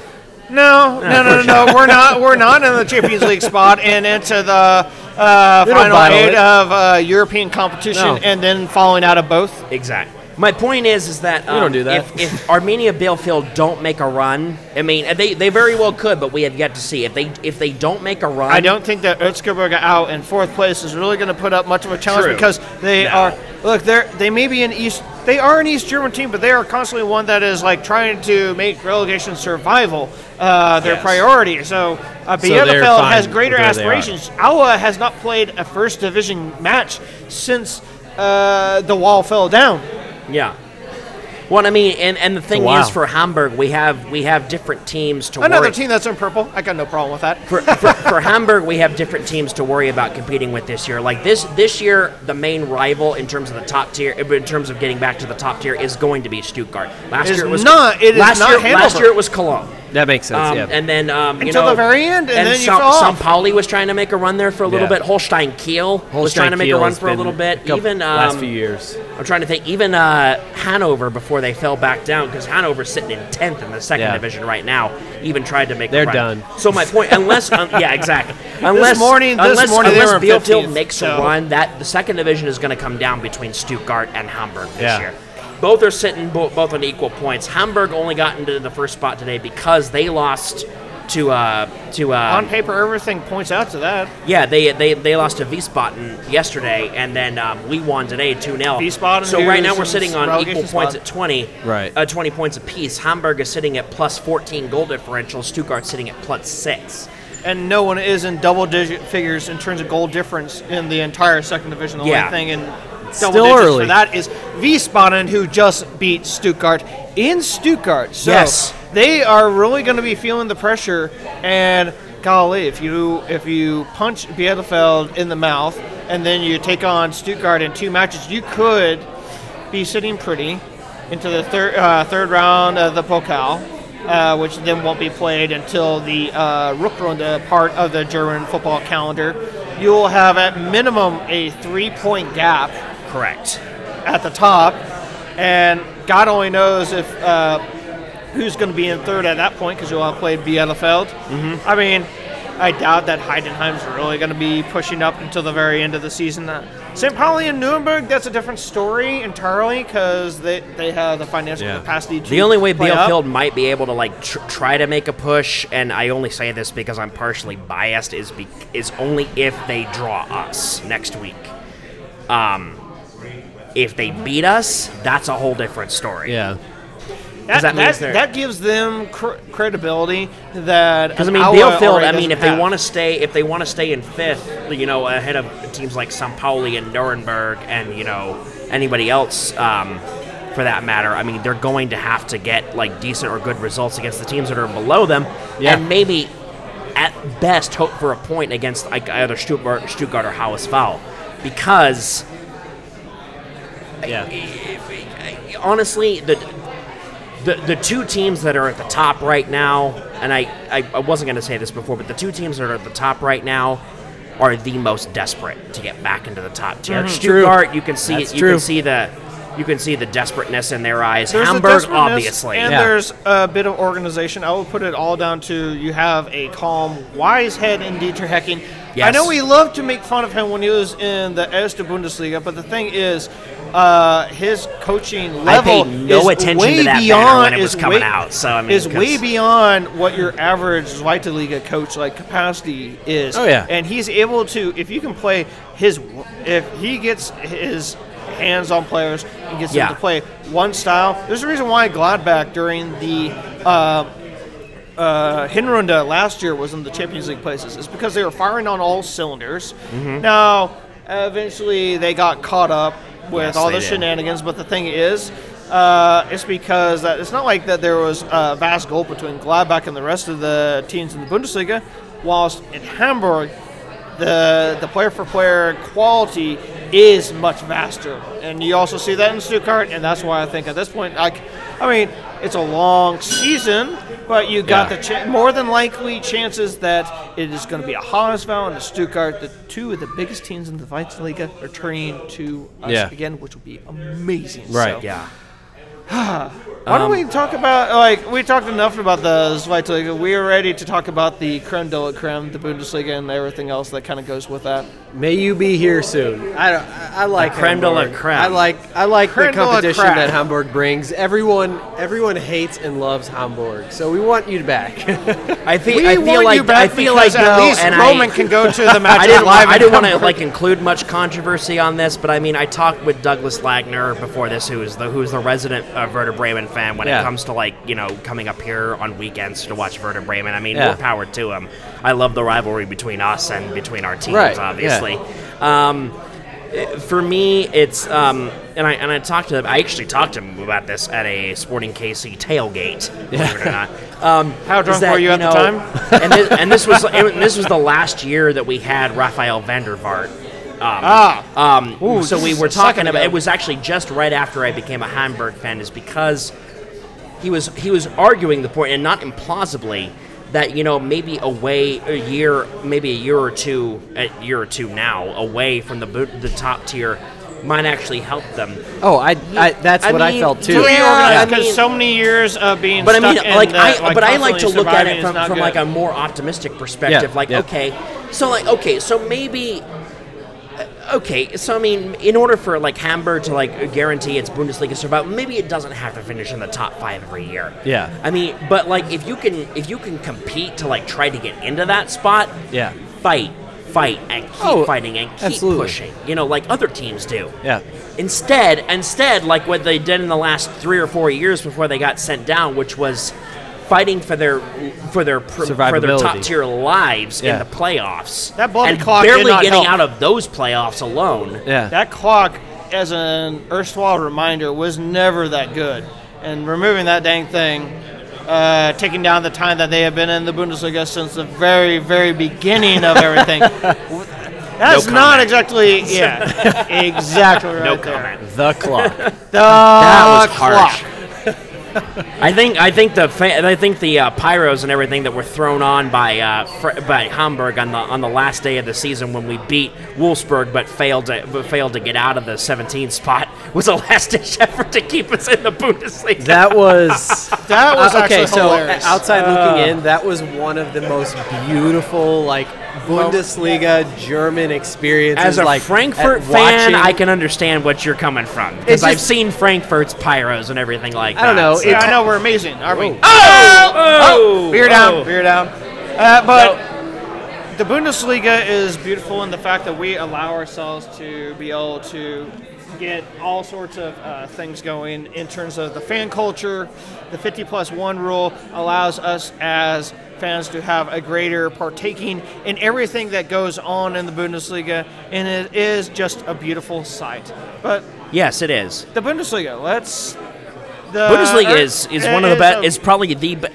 S1: No, no, no, no, no. We're not. We're not in the Champions League spot and into the uh, final
S2: bottle
S1: eight
S2: it.
S1: of uh, European competition,
S2: No.
S1: and then falling out of both.
S3: Exactly. My point is, is that um,
S2: don't do that.
S3: If, if Arminia Bielefeld don't make a run, I mean, they, they very well could, but we have yet to see if they if they don't make a run.
S1: I don't think that Erzgebirge out in fourth place is really going to put up much of a challenge
S3: True.
S1: because they
S3: No.
S1: are. Look, they're they may be an East. They are an East German team, but they are constantly one that is like trying to make relegation survival uh, their
S3: Yes.
S1: priority. So uh,
S2: So
S1: Bielefeld
S2: fine
S1: has greater
S2: with where they are.
S1: aspirations. Aue has not played a first division match since uh, the wall fell down.
S3: Yeah. Well, I mean, and, and the thing
S2: Wow.
S3: is, for Hamburg, we have we have different teams to
S1: Another
S3: worry.
S1: team that's in purple. I got no problem with that.
S3: for, for, for Hamburg, we have different teams to worry about competing with this year. Like this this year, the main rival in terms of the top tier, in terms of getting back to the top tier, is going to be Stuttgart. Last
S1: It is
S3: year it was
S1: not- it is
S3: last
S1: not
S3: year, Last year it was Cologne.
S2: That makes sense.
S3: Um,
S2: yeah.
S3: And then um, you
S1: Until
S3: know,
S1: the very end, and then you
S3: Sao,
S1: fell
S3: Sao. Pauli was trying to make a run there for a little
S2: Yeah.
S3: bit. Holstein Kiel was trying to make
S2: Kiel
S3: a run for a little bit.
S2: couple-
S3: Even um,
S2: last few years.
S3: I'm trying to think. Even uh, Hanover before they fell back down because Hanover's sitting in tenth in the second
S2: Yeah.
S3: division right now. Even tried to make.
S2: They're done.
S3: So my point, unless um, yeah, exactly. Unless
S1: morning- this
S3: unless,
S1: morning
S3: unless
S1: were
S3: Bielefeld
S1: 15th,
S3: makes
S1: so-
S3: a run, that the second division is going to come down between Stuttgart and Hamburg this
S2: Yeah.
S3: year. Both are sitting bo- both on equal points. Hamburg only got into the first spot today because they lost to uh, to uh,
S1: On paper, everything points out to that.
S3: yeah, they they, they lost to Wiesbaden yesterday, and then um, we won today 2 0.
S1: Wiesbaden,
S3: So right now we're sitting on
S1: relegation
S3: equal points at 20.
S2: Right.
S3: Uh, 20 points apiece. Hamburg is sitting at plus 14 goal differential. Stuttgart sitting at plus 6.
S1: and no one is in double digit figures in terms of goal difference in the entire second division. The
S3: Yeah.
S1: only thing in double
S2: Still
S1: digits
S2: early.
S1: for that is Wiesbaden, who just beat Stuttgart in Stuttgart. So
S3: Yes.
S1: they are really going to be feeling the pressure. And golly, if you if you punch Bielefeld in the mouth and then you take on Stuttgart in two matches, you could be sitting pretty into the third uh, third round of the Pokal. Uh, which then won't be played until the uh, Rückrunde part of the German football calendar. You will have at minimum a three-point gap
S3: Correct.
S1: at the top, and God only knows if uh, who's going to be in third at that point because you'll have played Bielefeld. Mm-hmm. I mean, I doubt that Heidenheim's really going to be pushing up until the very end of the season. Uh, St. Pauli and Nuremberg, that's a different story entirely because they, they have the financial
S2: Yeah.
S1: capacity to
S3: The only way
S1: up.
S3: Bielefeld might be able to like tr- try to make a push, and I only say this because I'm partially biased, is be- is only if they draw us next week. Um, if they beat us, that's a whole different story.
S2: Yeah.
S1: that,
S3: that means they're-
S1: that gives them cr- credibility that
S3: Because I mean,
S1: Aue
S3: Bielefeld.
S1: already
S3: I mean,
S1: doesn't
S3: if they want to stay, if they want to stay in fifth, you know, ahead of teams like St. Pauli and Nuremberg, and you know anybody else, um, for that matter, I mean, they're going to have to get like decent or good results against the teams that are below them,
S2: Yeah.
S3: and maybe at best hope for a point against like either Stuttgart, Stuttgart or HSV, because
S2: Yeah.
S3: Eh, honestly, the, the the two teams that are at the top right now, and I, I, I wasn't going to say this before, but the two teams that are at the top right now are the most desperate to get back into the top tier. Mm-hmm.
S2: True.
S3: Stuttgart, you can see
S2: That's
S3: you
S2: true.
S3: can see the you can see the desperateness in their eyes.
S1: There's
S3: Hamburg,
S1: desperateness,
S3: obviously.
S1: and
S2: Yeah.
S1: there's a bit of organization. I will put it all down to you have a calm, wise head in Dieter Hecking. I know we love to make fun of him when he was in the Erste Bundesliga, but the thing is, uh, his coaching level
S3: no
S1: is
S3: attention
S1: way
S3: to that
S1: beyond
S3: when it was
S1: is
S3: coming
S1: way-
S3: out, so, I mean,
S1: is way beyond what your average Zweite Liga coach like capacity is.
S2: Oh, yeah.
S1: and he's able to if you can play his if he gets his hands on players and gets
S3: Yeah.
S1: them to play one style. There's a reason why Gladbach during the uh, uh, Hinrunde last year was in the Champions League places. It's because they were firing on all cylinders.
S3: Mm-hmm.
S1: Now, eventually they got caught up with all the shenanigans, but the thing is, uh, it's because that it's not like that there was a vast gulf between Gladbach and the rest of the teams in the Bundesliga. Whilst in Hamburg, the the player for player quality is much vaster, and you also see that in Stuttgart, and that's why I think at this point, like, I mean, it's a long season, but you got
S2: Yeah.
S1: the cha- more than likely chances that it is going to be a HSV and a Stuttgart, the two of the biggest teams in the Zweitliga, are turning to us
S2: Yeah.
S1: again, which will be amazing.
S2: Right.
S1: So,
S3: yeah.
S1: Why don't we talk about like we talked enough about the Zweitliga? We are ready to talk about the creme de la creme, the Bundesliga, and everything else that kind of goes with that.
S2: May you be here soon. I, don't, I I like
S3: creme de la
S2: Hamburg.
S3: creme.
S2: I like I like
S1: Creme
S2: the
S1: la
S2: competition
S1: creme.
S2: that Hamburg brings. Everyone everyone hates and loves Hamburg, so we want you back.
S3: I feel
S1: We
S3: I feel
S1: want
S3: like
S1: you back
S3: I feel like
S1: because at
S3: though,
S1: least
S3: and
S1: Roman
S3: I,
S1: can go to the match
S3: I didn't,
S1: live.
S3: I didn't want to like include much controversy on this, but I mean, I talked with Douglas Lagner before this, who is the who's the resident uh, Werder Bremen fan when
S2: Yeah.
S3: it comes to like you know coming up here on weekends to watch Werder Bremen. I mean,
S2: Yeah.
S3: more power to him. I love the rivalry between us and between our teams,
S2: Right,
S3: obviously. Um, eh, for me, it's um, and I and I talked to him. I actually talked to him about this at a Sporting KC tailgate. Believe it or not. Um,
S1: How
S3: is
S1: drunk
S3: that,
S1: were you at the time?
S3: and, this, and this was and this was the last year that we had Rafael van der Vaart. Um,
S1: Ah.
S3: um,
S1: Ooh,
S3: so we were talking about.
S1: ago.
S3: It was actually just right after I became a Hamburg fan, is because he was he was arguing the point, and not implausibly, that you know maybe away a year, maybe a year or two, a year or two now away from the the top tier might actually help them.
S2: oh, I, I that's
S3: I
S2: what I
S3: mean,
S2: felt too.
S3: be
S1: Yeah,
S3: I
S1: because
S3: mean-
S1: so many years of being
S3: But I
S1: stuck
S3: mean,
S1: in
S3: like
S1: the,
S3: I, but I like to look at it from, from
S1: good.
S3: like a more optimistic perspective.
S2: Yeah,
S3: like,
S2: yeah.
S3: okay, so like, okay, so maybe, uh, okay, so I mean, in order for like Hamburg to like guarantee its Bundesliga survival, maybe it doesn't have to finish in the top five every year.
S2: Yeah.
S3: I mean, but like if you can, if you can compete to like try to get into that spot,
S2: Yeah.
S3: fight, fight, and keep
S2: Oh,
S3: fighting and keep
S2: absolutely.
S3: pushing. You know, like other teams do.
S2: Yeah.
S3: Instead, instead, like what they did in the last three or four years before they got sent down, which was fighting for their for their pr- for their top tier lives
S2: Yeah.
S3: in the playoffs.
S1: That bloody
S3: and
S1: clock did
S3: barely
S1: not
S3: getting
S1: help.
S3: out of those playoffs alone.
S2: Yeah.
S1: That clock as an erstwhile reminder, was never that good. And removing that dang thing, uh, taking down the time that they have been in the Bundesliga since the very, very beginning of everything. That's
S3: No
S1: not exactly, yeah, exactly right
S3: No
S1: there.
S3: comment.
S2: The clock.
S1: The
S3: That was
S1: clock.
S3: Harsh. I think I think the fa- I think the uh, pyros and everything that were thrown on by uh, fr- by Hamburg on the on the last day of the season when we beat Wolfsburg but failed to but failed to get out of the 17th spot was a last ditch effort to keep us in the Bundesliga.
S2: That was
S1: That was
S2: Uh, okay.
S1: actually
S2: So
S1: hilarious.
S2: outside looking in, that was one of the most beautiful like Bundesliga German experience.
S3: As a
S2: like
S3: Frankfurt
S2: at
S3: fan,
S2: watching-
S3: I can understand what you're coming from because I've seen Frankfurt's pyros and everything like that.
S2: I don't know,
S3: so-
S1: yeah, I know we're amazing, aren't we?
S3: Oh!
S1: Oh, beer down,
S3: Oh!
S1: beer down. Uh, but the Bundesliga is beautiful in the fact that we allow ourselves to be able to get all sorts of uh, things going in terms of the fan culture. The 50 plus one rule allows us as fans to have a greater partaking in everything that goes on in the Bundesliga, and it is just a beautiful sight. But
S3: Yes, it is.
S1: the Bundesliga, let's. The
S3: Bundesliga er, is is one of the best. Is probably the. Be-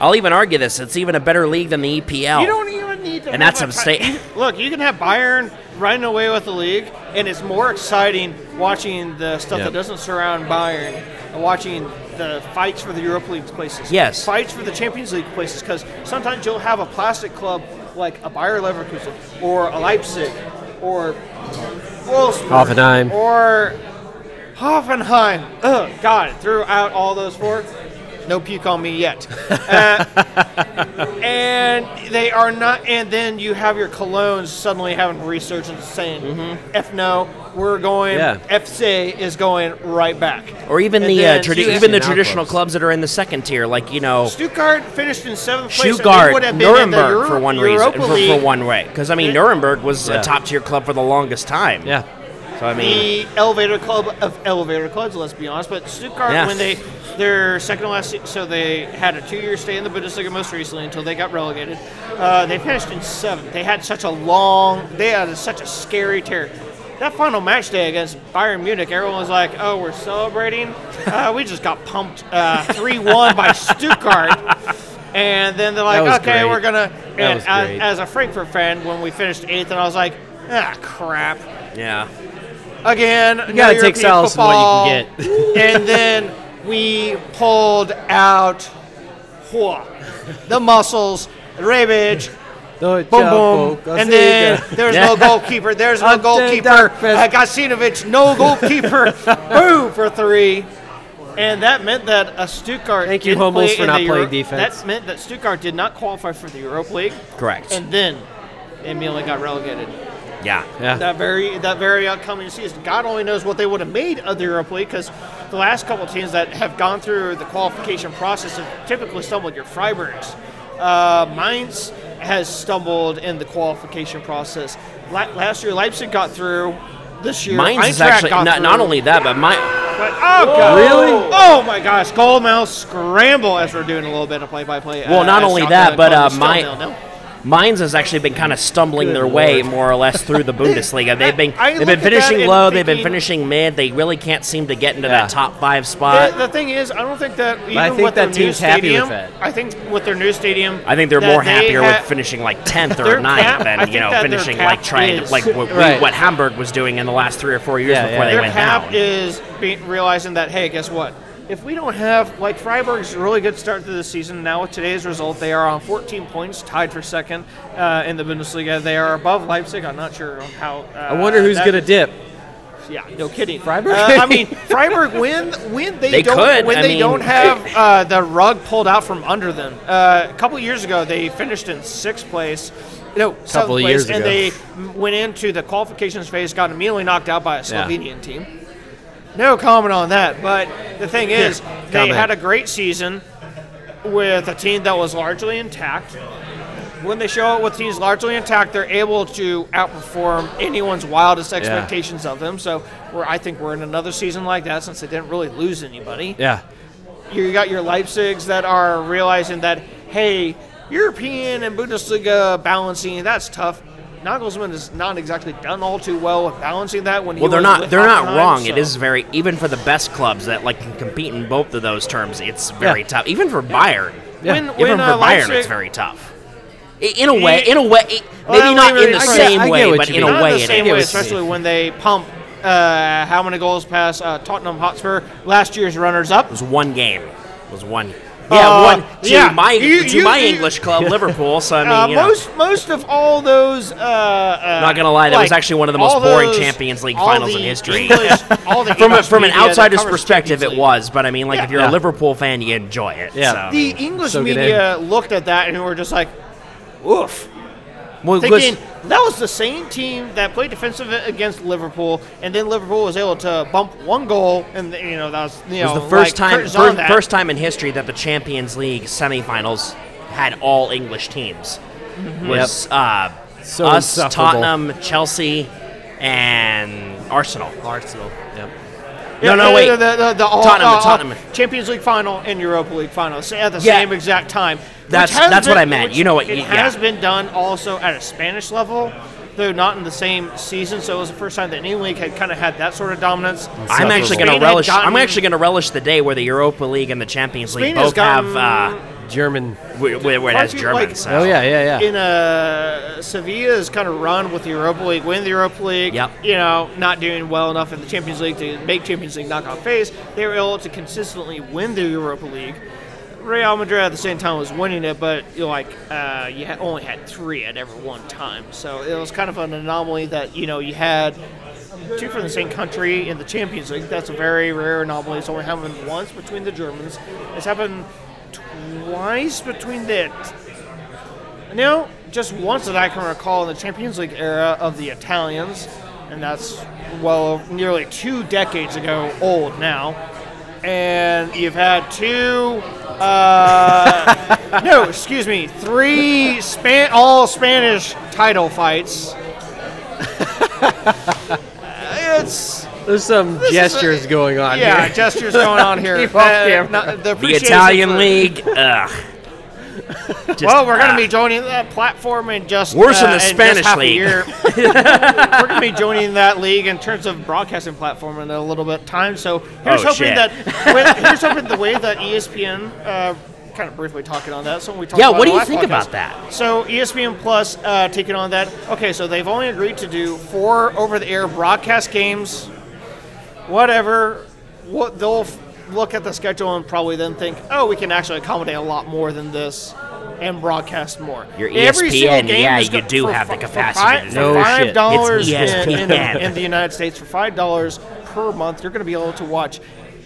S3: I'll even argue this. It's even a better league than the EPL.
S1: You don't even need to.
S3: And that's
S1: a ti- Look, you can have Bayern running away with the league, and it's more exciting watching the stuff
S2: Yeah.
S1: that doesn't surround Bayern and watching the fights for the Europa League places.
S3: Yes.
S1: Fights for the Champions League places, because sometimes you'll have a plastic club like a Bayer Leverkusen or a Leipzig or Wolfsburg
S2: Hoffenheim.
S1: or Hoffenheim. Ugh, God, throughout all those four. No puke on me yet. Uh, and they are not. And then you have your colognes suddenly having research and saying, "F no, we're going."
S2: Yeah.
S1: FC is going right back.
S3: or even
S1: And
S3: the uh, tradi- even the traditional
S2: clubs.
S3: clubs that are in the second tier, like you know
S1: Stuttgart finished in seventh place. and they
S3: Stuttgart,
S1: would have been in the
S3: Nuremberg
S1: Euro-
S3: for one
S1: Europa
S3: reason, for,
S1: League.
S3: for one way. Because I mean,
S1: Yeah.
S3: Nuremberg was
S2: Yeah.
S3: a top tier club for the longest time.
S2: Yeah.
S3: So I mean,
S1: the elevator club of elevator clubs. Let's be honest, but Stuttgart
S3: Yeah.
S1: when they their second to last, so they had a two-year stay in the Bundesliga most recently until they got relegated. Uh, they finished in seventh. They had such a long, they had such a scary tear. That final match day against Bayern Munich, everyone was like, "Oh, we're celebrating." Uh, we just got pumped three-one by Stuttgart. And then they're like, okay,
S2: great.
S1: we're gonna. And as, as a Frankfurt fan, when we finished eighth, and I was like, ah, crap
S3: yeah.
S1: Again.
S2: You gotta take solace in what you can
S1: get. and then we pulled out whoa, the muscles, Rebic, boom, boom, and then there's no goalkeeper. There's no goalkeeper. Uh, Gacinovic, no goalkeeper. Boom for three. And that meant that a Stuttgart.
S2: Thank you, Hummels, for not playing defense.
S1: That meant that Stuttgart did not qualify for the Europa League,
S3: Correct.
S1: and then immediately got relegated
S3: yeah.
S2: Yeah.
S1: that very that very upcoming season. God only knows what they would have made of the Europa League because the last couple of teams that have gone through the qualification process have typically stumbled. Your Freiburgs, uh, Mainz has stumbled in the qualification process. La- last year, Leipzig got through. This year,
S3: Mainz is actually
S1: got
S3: not, not only that, but my
S1: But, oh god!
S2: Really?
S1: Oh my gosh! Goalmouth scramble as we're doing a little bit of play-by-play.
S3: Well,
S1: uh,
S3: not only that, but,
S1: Cologne
S3: uh,
S1: still
S3: my-
S1: nil-nil.
S3: Mainz has actually been kind of stumbling
S2: Good
S3: their way
S2: Lord.
S3: more or less through the Bundesliga. They've been
S1: I
S3: they've been finishing
S1: and
S3: low. They've been finishing mid. They really can't seem to get into
S2: Yeah.
S3: that top five spot.
S1: the thing is, I don't think that even
S2: I think
S1: with their
S2: that
S1: new
S2: team's happy with
S1: stadium,
S2: that.
S1: I think with their new stadium,
S3: I think they're more
S1: they
S3: happier
S1: ha-
S3: with finishing like tenth or ninth
S1: cap-
S3: than you know finishing like trying
S1: is-
S3: like what, we-
S2: Right.
S3: what Hamburg was doing in the last three or four years
S2: Yeah,
S3: before
S2: yeah,
S3: they
S1: Their
S3: went
S1: cap
S3: down.
S1: is be, realizing that hey, guess what? If we don't have like Freiburg's a really good start to the season, now with today's result, they are on 14 points, tied for second uh, in the Bundesliga. They are above Leipzig. I'm not sure how. Uh,
S2: I wonder who's gonna dip.
S1: Yeah, no kidding.
S2: Freiburg?
S1: Uh, I mean, Freiburg when when they,
S3: They
S1: don't
S3: could,
S1: when
S3: I
S1: they
S3: mean-
S1: don't have uh, the rug pulled out from under them. Uh, a couple years ago, they finished in sixth place. No,
S2: Couple of
S1: place,
S2: years
S1: and they went into the qualifications phase, got immediately knocked out by a
S2: Yeah.
S1: Slovenian team. No comment on that. But the thing is, they
S2: comment.
S1: had a great season with a team that was largely intact. When they show up with teams largely intact, they're able to outperform anyone's wildest expectations of them. So, we're, I think we're in another season like that since they didn't really lose anybody.
S2: Yeah.
S1: You got your Leipzigs that are realizing that, hey, European and Bundesliga balancing, that's tough. Nagelsmann has not exactly done all too well with balancing that. When he
S3: Well, they're not. They're not
S1: Hoffenheim,
S3: wrong.
S1: so-
S3: It is very even for the best clubs that like can compete in both of those terms. It's very tough. Even for Bayern.
S1: When,
S3: Even
S1: when
S3: for
S1: uh,
S3: Bayern,
S1: Leipzig,
S3: it's very tough. In a way, in a way, it-
S1: Well,
S3: maybe
S1: wait,
S3: not in the
S1: I
S3: same
S2: I get
S3: way, but in a
S1: not
S3: way,
S1: the
S3: it
S1: same
S3: is.
S1: way, especially when they pump uh, how many goals past uh, Tottenham Hotspur, last year's runners-up.
S3: It was one game. It was one. Yeah,
S1: Uh,
S3: one to
S1: yeah.
S3: my
S1: You-
S3: to
S1: you-
S3: my
S1: you-
S3: English club, Liverpool. So I mean,
S1: Uh,
S3: you know,
S1: most most of all those. Uh, uh,
S3: Not gonna lie, that was actually one of the most boring
S1: those-
S3: Champions League finals in history.
S1: English, all the
S3: from a, from an
S1: media that
S3: outsider's perspective,
S1: Champions
S3: it was. But I mean, like
S1: Yeah.
S3: if you're
S2: Yeah.
S3: a Liverpool fan, you enjoy it.
S2: Yeah.
S3: So, I
S1: The
S3: mean,
S1: English
S2: So
S1: media looked at that and were just like, "Oof."
S3: Well,
S1: Thinking
S3: listen-
S1: that was the same team that played defensive against Liverpool, and then Liverpool was able to bump one goal, and you know that was you
S3: It was
S1: know
S3: the first
S1: like,
S3: time first, first time in history that the Champions League semifinals had all English teams.
S1: Mm-hmm.
S3: Was uh,
S2: So
S3: us. Tottenham, Chelsea, and Arsenal.
S2: Arsenal. Yep.
S1: Yeah,
S3: no, no,
S1: the-
S3: wait.
S1: The, the, the, all,
S3: Tottenham,
S1: uh,
S3: Tottenham.
S1: Champions League final and Europa League final at the
S3: Yeah.
S1: same exact time. which
S3: That's-
S1: has
S3: that's what I meant. You know what-
S1: It
S3: yeah.
S1: has been done also at a Spanish level, though not in the same season. So it was the first time that any league had kind of had that sort of dominance.
S3: I'm actually going to
S1: had
S3: relish. I'm actually going to relish the day where the Europa League and the Champions League
S1: Spain has
S3: both have uh,
S2: German.
S3: where, where, where it has German.
S1: like-
S3: so.
S2: Oh yeah, yeah, yeah.
S1: in uh, Sevilla's kind of run with the Europa League, win the Europa League.
S3: Yep.
S1: You know, not doing well enough in the Champions League to make Champions League knockout phase. They were able to consistently win the Europa League. Real Madrid at the same time was winning it, but you know, like uh, you had only had three at every one time. So it was kind of an anomaly that you know you had two from the same country in the Champions League. That's a very rare anomaly. It's only happened once between the Germans. It's happened twice between the no, just once that I can recall in the Champions League era of the Italians, and that's well nearly two decades ago old now. And you've had two, uh, no, excuse me, three span all Spanish title fights. it's
S2: There's some
S1: is
S2: gestures
S1: a-
S2: going on here.
S1: yeah,
S2: here.
S1: gestures going on here.
S2: Keep off
S1: Uh,
S2: camera.
S1: not- the
S3: the Italian
S1: for-
S3: league. Ugh. Just,
S1: Well, we're going
S3: uh,
S1: to be joining that platform in just
S3: Worse than
S1: uh,
S3: the Spanish league.
S1: we're going to be joining that league in terms of broadcasting platform in a little bit of time. So here's
S3: Oh,
S1: hoping
S3: shit.
S1: that with, here's hoping the way that ESPN. Uh, Kind of briefly talking on that. So we talked
S3: Yeah,
S1: about
S3: what do you think
S1: podcast.
S3: about that?
S1: So ESPN Plus uh, taking on that. Okay, so they've only agreed to do four over-the-air broadcast games. Whatever. What they'll f- look at the schedule and probably then think, oh, we can actually accommodate a lot more than this and broadcast more.
S3: Your
S1: Every single
S3: ESPN,
S1: game
S3: yeah, you do
S1: for
S3: have the
S1: for
S3: capacity
S1: For
S3: do
S2: No
S1: five
S2: shit.
S1: dollars in, in, in the United States, for five dollars per month, you're going to be able to watch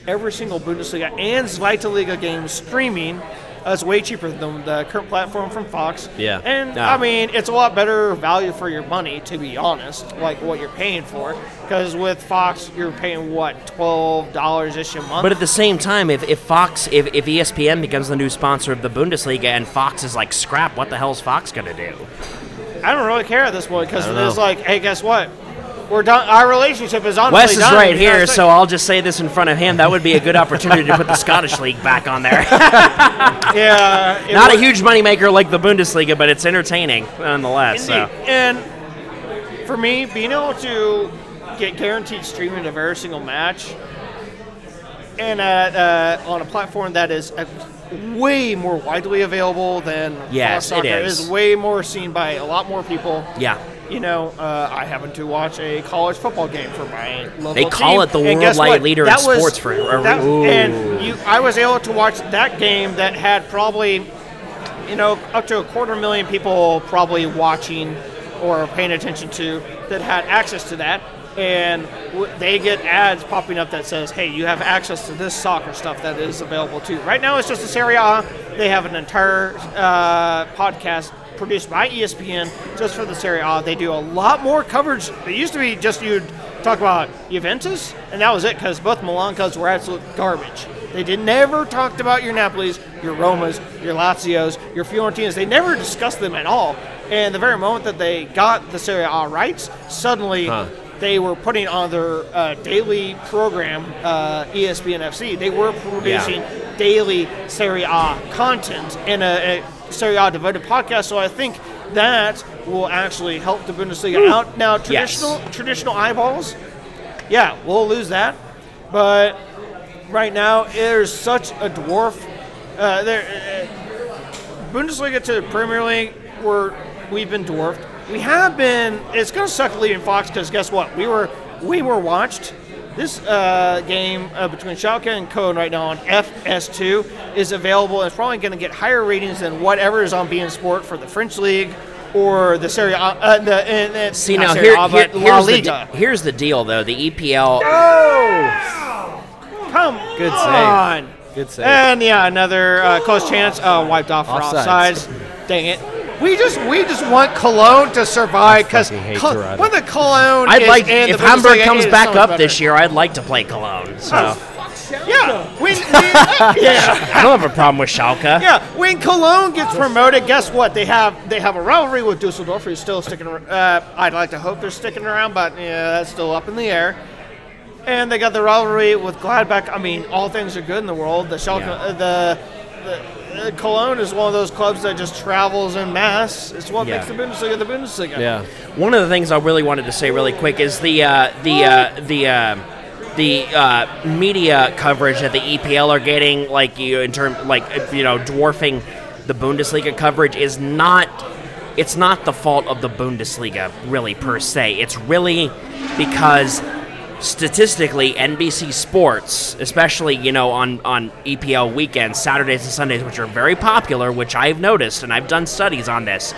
S1: every single Bundesliga and Zweite Liga game streaming. It's way cheaper than the current platform from Fox.
S2: Yeah.
S1: And
S3: Ah.
S1: I mean, it's a lot better value for your money, to be honest, like what you're paying for. Because with Fox, you're paying what twelve dollars ish a month.
S3: But at the same time, if, if Fox, if, if ESPN becomes the new sponsor of the Bundesliga and Fox is like scrap, what the hell is Fox gonna do?
S1: I don't really care at this point because
S2: I
S1: it
S2: don't
S1: is
S2: know.
S1: like, hey, guess what? We're done. Our relationship is honestly
S3: Wes is
S1: done
S3: right here, so I'll just say this in front of him. That would be a good opportunity to put the Scottish League back on there.
S1: yeah,
S3: Not a huge moneymaker like the Bundesliga, but it's entertaining nonetheless. So.
S1: And for me, being able to get guaranteed streaming of every single match, and at, uh, on a platform that is uh, way more widely available than
S3: Yes,
S1: Fox
S3: it
S1: Soccer,
S3: is.
S1: way more seen by a lot more people.
S3: Yeah.
S1: You know, uh, I happen to watch a college football game for my local
S3: They call
S1: team,
S3: it the
S1: and
S3: worldwide
S1: what?
S3: leader in
S1: was-
S3: sports for a
S1: that- And you, I was able to watch that game that had probably you know, up to a quarter million people probably watching or paying attention to that had access to that. And w- they get ads popping up that says, hey, you have access to this soccer stuff that is available too. Right now it's just a Serie A. They have an entire uh, podcast produced by ESPN just for the Serie A. They do a lot more coverage. It used to be just you'd talk about Juventus, and that was it because both Milan Milancas were absolute garbage. They did never talked about your Napolis, your Romas, your Lazios, your Fiorentinas. They never discussed them at all. And the very moment that they got the Serie A rights, suddenly
S2: Huh.
S1: they were putting on their uh, daily program, uh, ESPN FC. They were producing daily Serie A content in a, a Serie A devoted podcast. So I think that will actually help the Bundesliga out. Now, traditional traditional eyeballs, yeah, we'll lose that, but right now there's such a dwarf. Uh, there, uh, Bundesliga to the Premier League, we're we've been dwarfed. We have been. It's going to suck leaving Fox because guess what? We were we were watched. This uh, game uh, between Schalke and Cologne right now on FS2 is available. and It's probably going to get higher ratings than whatever is on beIN Sport for the French league or the Serie A. Uh, the, uh,
S3: See now, here, here, here's, the, here's the deal though. The EPL.
S1: Oh, come
S2: Good
S1: on.
S2: save. Good save.
S1: And yeah, another uh, close chance uh, wiped off for
S2: Offsides.
S1: offsides. Dang it. We just we just want Cologne to survive because
S2: fucking
S1: when the Cologne
S3: I'd
S1: is
S3: like
S1: in
S3: if Hamburg
S1: Bundesliga,
S3: comes back
S1: so much
S3: up this year. I'd like to play Cologne. So
S1: Yeah, when, when- yeah,
S3: I don't have a problem with Schalke.
S1: yeah. When Cologne gets promoted, guess what? They have they have a rivalry with Dusseldorf, who's still sticking. ar- Uh, I'd like to hope they're sticking around, but yeah, that's still up in the air. And they got the rivalry with Gladbach. I mean, all things are good in the world. The Schalke,
S3: Yeah.
S1: uh, the, the Cologne is one of those clubs that just travels in mass. It's what
S3: Yeah.
S1: makes the Bundesliga the Bundesliga.
S2: yeah.
S3: One of the things I really wanted to say really quick is the uh, the uh, the uh, the uh, media coverage that the EPL are getting, like you in term, like uh, you know, dwarfing the Bundesliga coverage is not. It's not the fault of the Bundesliga, really per se. It's really because statistically, NBC Sports, especially you know on on EPL weekends, Saturdays and Sundays, which are very popular, which I've noticed and I've done studies on this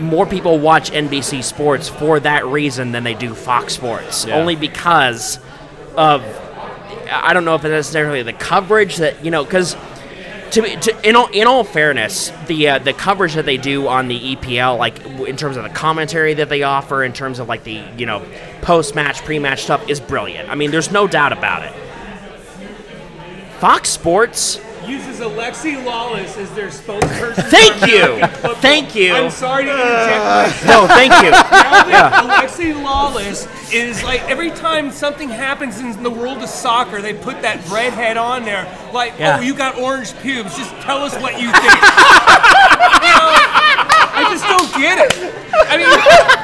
S3: more people watch NBC Sports for that reason than they do Fox Sports.
S2: Yeah.
S3: Only because of I don't know if it's necessarily the coverage that you know because. To, to in all in all fairness, the uh, the coverage that they do on the EPL, like in terms of the commentary that they offer, in terms of like the you know post match, pre match stuff, is brilliant. I mean, there's no doubt about it. Fox Sports,
S4: uses Alexi Lalas as their spokesperson.
S3: Thank you. Thank you.
S4: I'm sorry to interject.
S3: no, thank you.
S4: Alexi Lalas is like every time something happens in the world of soccer, they put that redhead on there. Like,
S3: Yeah.
S4: oh, you got orange pubes. Just tell us what you think. you know, I just don't get it. I mean,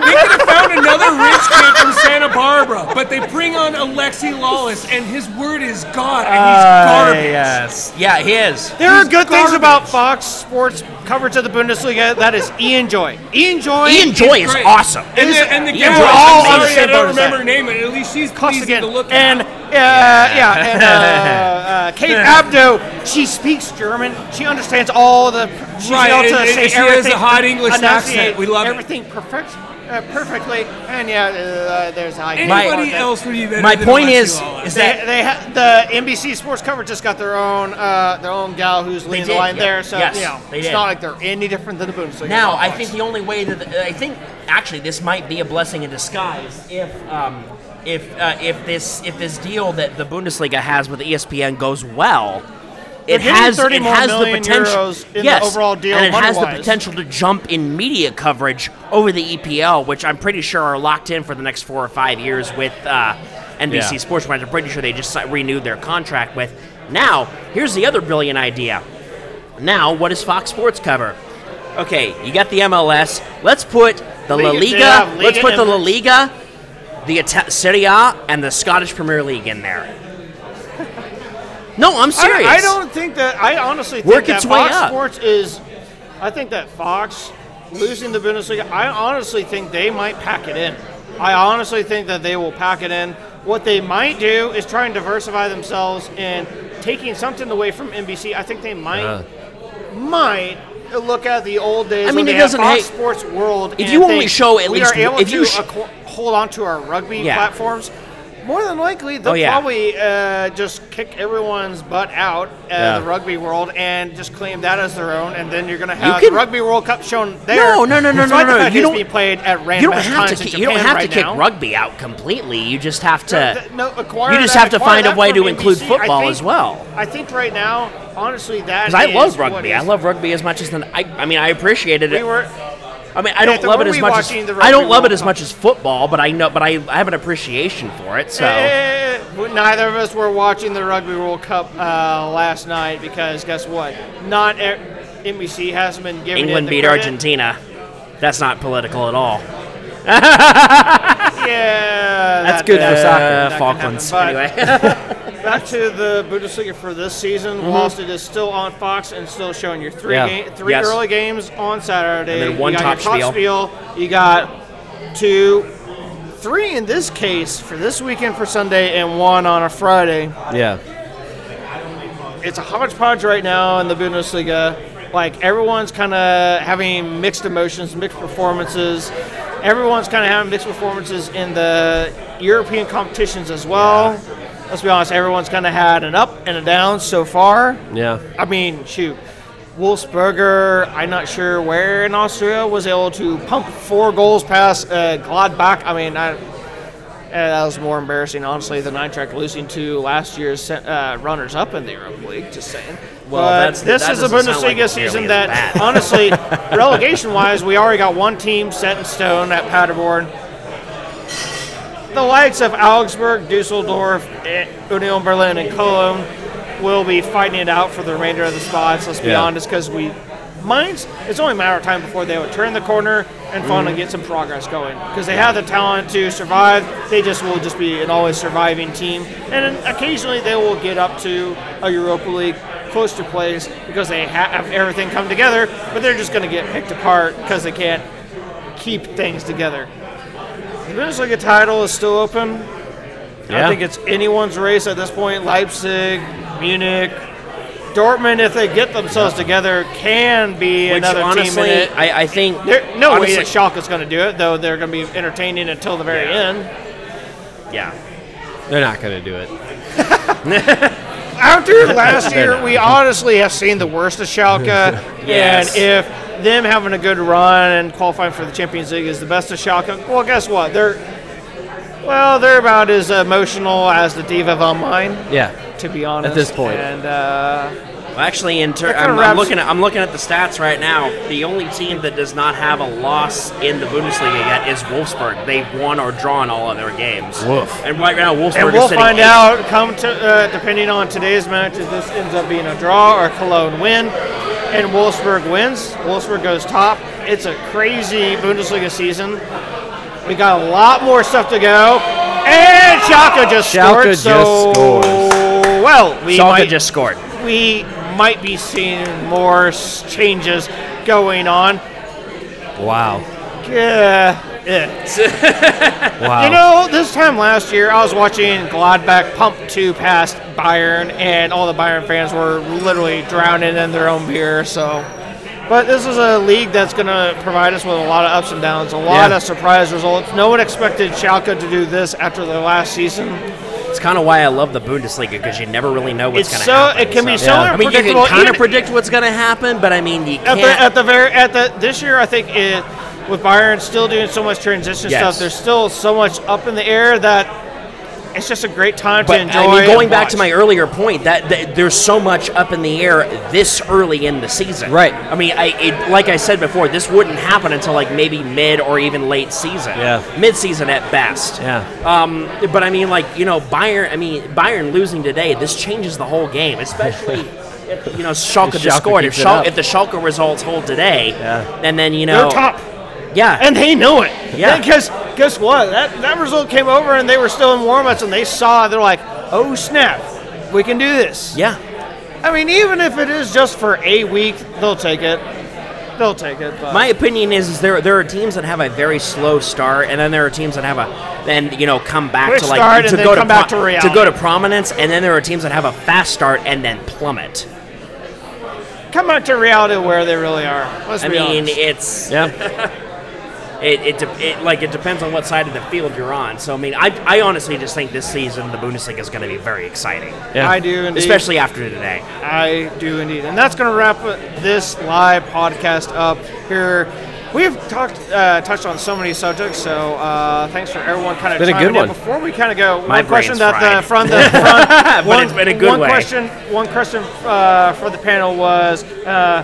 S4: they could have found another rich kid from Santa Barbara, but they bring on Alexi Lalas, and his word is God, and he's garbage.
S3: yes, yeah, he is.
S1: There are
S4: He's
S1: good things about Fox Sports coverage of the Bundesliga. That is Ian Joy. Ian Joy.
S3: Ian Joy is
S4: Great.
S3: awesome.
S4: And the, and the
S3: Ian
S4: gal,
S3: Joy is
S4: I'm sorry I don't remember her name, but at least she's pleasing
S1: Costigan.
S4: to look
S1: and
S4: at.
S1: uh, yeah, and uh, uh, Kate Abdo. She speaks German. She understands all the. She's
S4: Right,
S1: able to
S4: and-
S1: say
S4: and she has a hot English accent. We love it.
S1: everything perfect, uh, perfectly. And yeah, uh, there's high.
S4: Anybody
S1: quality.
S4: else would be better
S3: my
S4: than
S3: point is- is that-
S1: they ha- the NBC Sports coverage just got their own uh, their own gal who's leading the line
S3: yeah.
S1: there. So
S3: Yes,
S1: you know,
S3: they
S1: it's
S3: did.
S1: not like they're any different than the Bundesliga.
S3: Now, I think the only way that I think actually this might be a blessing in disguise if um, if uh, if this if this deal that the Bundesliga has with ESPN goes well. It has it has the potential yes,
S1: overall deal
S3: and it has the potential to jump in media coverage over the EPL, which I'm pretty sure are locked in for the next four or five years with uh, NBC
S2: Yeah.
S3: Sports. Which I'm pretty sure they just renewed their contract with. Now, here's the other brilliant idea. Now, what does Fox Sports cover? Okay, you got the MLS. Let's put the La
S1: Liga-
S3: Liga. let's put the La Liga, the Ita- Serie A, and the Scottish Premier League in there. No, I'm serious.
S1: I, I don't think that. I honestly think
S3: Work
S1: that
S3: its way
S1: Fox
S3: up.
S1: Sports is. I think that Fox losing the Bundesliga. I honestly think they might pack it in. I honestly think that they will pack it in. What they might do is try and diversify themselves in taking something away from NBC. I think they might
S2: Uh.
S1: might look at the old days.
S3: I mean, it
S1: they
S3: doesn't
S1: Fox
S3: hate-
S1: Sports World.
S3: If you only
S1: think
S3: show at
S1: we
S3: least-
S1: are able
S3: if
S1: to
S3: you sh-
S1: acqu- hold on to our rugby
S3: Yeah.
S1: platforms. More than likely, they'll
S3: Oh, yeah.
S1: probably uh, just kick everyone's butt out of
S2: Yeah.
S1: the rugby world and just claim that as their own, and then you're going to have
S3: can-
S1: the Rugby World Cup shown there.
S3: No, no, no, no, no, no. You don't-
S1: being played at
S3: You
S1: random
S3: don't have
S1: times
S3: to.
S1: Japan
S3: you don't have
S1: right
S3: to kick rugby out completely. You just have to.
S1: Th- no, acquire
S3: you just
S1: that-
S3: have to find a way to include
S1: NBC. I
S3: football
S1: think-
S3: as well.
S1: I think right now, honestly, that
S3: Because I love rugby. I love rugby as much as the. I, I mean, I appreciated it.
S1: We were.
S3: I mean, I don't love it as much as I don't love it as much as football, but I know, but I, I have an appreciation for it. So
S1: Eh, neither of us were watching the Rugby World Cup uh, last night because guess what? Not e- NBC hasn't been giving it
S3: England beat
S1: credit.
S3: Argentina. That's not political at all.
S1: Yeah,
S2: That's
S1: that-
S2: good for soccer.
S1: that
S3: Falklands. Anyway.
S1: Back to the Bundesliga for this season. Mm-hmm. Whilst it is still on Fox and still showing your three
S2: Yeah.
S1: three
S3: Yes.
S1: early games on Saturday,
S3: And then one
S1: you got
S3: top
S1: your top spiel. You got two, three in this case for this weekend for Sunday, and one on a Friday.
S2: Yeah.
S1: It's a hodgepodge right now in the Bundesliga. Like everyone's kind of having mixed emotions, mixed performances. Everyone's kind of having mixed performances in the European competitions as well. Let's be honest, everyone's kind of had an up and a down so far.
S2: Yeah.
S1: I mean, shoot, Wolfsberger, I'm not sure where in Austria, was able to pump four goals past uh, Gladbach. I mean, I, uh, that was more embarrassing, honestly, than Eintracht losing to last year's uh, runners-up in the Europa League. Just saying.
S3: Well,
S1: But
S3: that's-
S1: this
S3: that
S1: is a
S3: doesn't like
S1: Bundesliga season
S3: as
S1: that,
S3: bad.
S1: honestly, relegation-wise, we already got one team set in stone at Paderborn. The likes of Augsburg, Dusseldorf, eh, Union Berlin, and Cologne will be fighting it out for the remainder of the spots. Let's be
S2: Yeah.
S1: honest, because we, mine's it's only a matter of time before they would turn the corner and finally get some progress going. Because they have the talent to survive. They just will just be an always surviving team, and occasionally they will get up to a Europa League close to place because they have everything come together. But they're just going to get picked apart because they can't keep things together. The Bundesliga title is still open. I
S2: Yeah.
S1: think it's anyone's race at this point. Leipzig, Munich, Dortmund, if they get themselves together, can be
S3: Which
S1: another
S3: honestly,
S1: team in it.
S3: I, I think
S1: There, no
S3: honestly,
S1: way that Schalke's going to do it, though. They're going to be entertaining until the very
S3: Yeah.
S1: end.
S3: Yeah.
S2: They're not going to do it.
S1: After last year, we honestly have seen the worst of Schalke,
S3: Yes.
S1: and if them having a good run and qualifying for the Champions League is the best of Schalke, well, guess what? They're well, they're about as emotional as the Diva vom Main.
S2: Yeah.
S1: to be honest.
S2: At this point.
S1: And uh,
S3: Well, actually, in ter- I'm, I'm looking at I'm looking at the stats right now. The only team that does not have a loss in the Bundesliga yet is Wolfsburg. They've won or drawn all of their games.
S2: Woof.
S3: And right now, Wolfsburg
S1: and
S3: is
S1: we'll
S3: sitting
S1: find
S3: eighth.
S1: out. Come to uh, depending on today's match, if this ends up being a draw or Cologne win, and Wolfsburg wins. Wolfsburg goes top. It's a crazy Bundesliga season. We got a lot more stuff to go, and Schalke just
S2: Schalke
S1: scored.
S2: just
S1: so
S2: scores.
S1: well, we
S3: Schalke
S1: might
S3: just scored.
S1: we might be seeing more changes going on.
S2: Wow.
S1: Yeah. yeah.
S2: Wow.
S1: You know, this time last year, I was watching Gladbach pump two past Bayern, and all the Bayern fans were literally drowning in their own beer. So, but this is a league that's going to provide us with a lot of ups and downs, a lot
S2: Yeah.
S1: of surprise results. No one expected Schalke to do this after their last season.
S3: It's kind of why I love the Bundesliga because you never really know what's going to
S1: so
S3: happen.
S1: it can be so
S2: Yeah.
S3: I mean, you can kind of predict what's going to happen, but I mean, you
S1: at
S3: can't.
S1: the at the very at the this year, I think it with Bayern still doing so much transition
S3: Yes.
S1: stuff. There's still so much up in the air that it's just a great time
S3: but
S1: to enjoy.
S3: I mean, going
S1: and
S3: back to my earlier point, that, that there's so much up in the air this early in the season.
S2: Right.
S3: I mean, I it, like I said before, this wouldn't happen until like maybe mid or even late season.
S2: Yeah.
S3: Mid season at best.
S2: Yeah.
S3: Um, but I mean, like you know, Bayern. I mean, Bayern losing today, this changes the whole game, especially. if, You know, Schalke
S2: If
S3: just
S2: Schalke
S3: scored. If,
S2: keeps it
S3: Schalke,
S2: up.
S3: if the Schalke results hold today,
S2: Yeah.
S3: and then you know,
S1: They're top.
S3: Yeah,
S1: and they know it.
S3: Yeah.
S1: Because guess what? That that result came over, and they were still in warmups, and they saw. They're like, "Oh snap, we can do this."
S3: yeah,
S1: I mean, even if it is just for a week, they'll take it. They'll take it. But
S3: My opinion is, is there there are teams that have a very slow start, and then there are teams that have a then you know come back
S1: Quick
S3: to like
S1: start and
S3: to
S1: then
S3: go
S1: come
S3: to
S1: back to reality.
S3: to go to prominence, and then there are teams that have a fast start and then plummet.
S1: come back to reality where they really are. Let's
S3: I
S1: be
S3: mean,
S1: honest.
S3: it's
S2: Yeah.
S3: it, it, de- it like it depends on what side of the field you're on. So I mean, I, I honestly just think this season the Bundesliga is going to be very exciting,
S2: Yeah.
S1: I do indeed.
S3: especially after today.
S1: I do indeed. And that's going to wrap this live podcast up here. We've talked, uh, touched on so many subjects, so uh, thanks for everyone kind of
S2: Been a good one.
S1: Before we kind of go,
S3: My
S1: one question that the
S3: fried.
S1: from the front,
S3: But
S1: one,
S3: it's been a good
S1: one question, one question uh, for the panel was uh,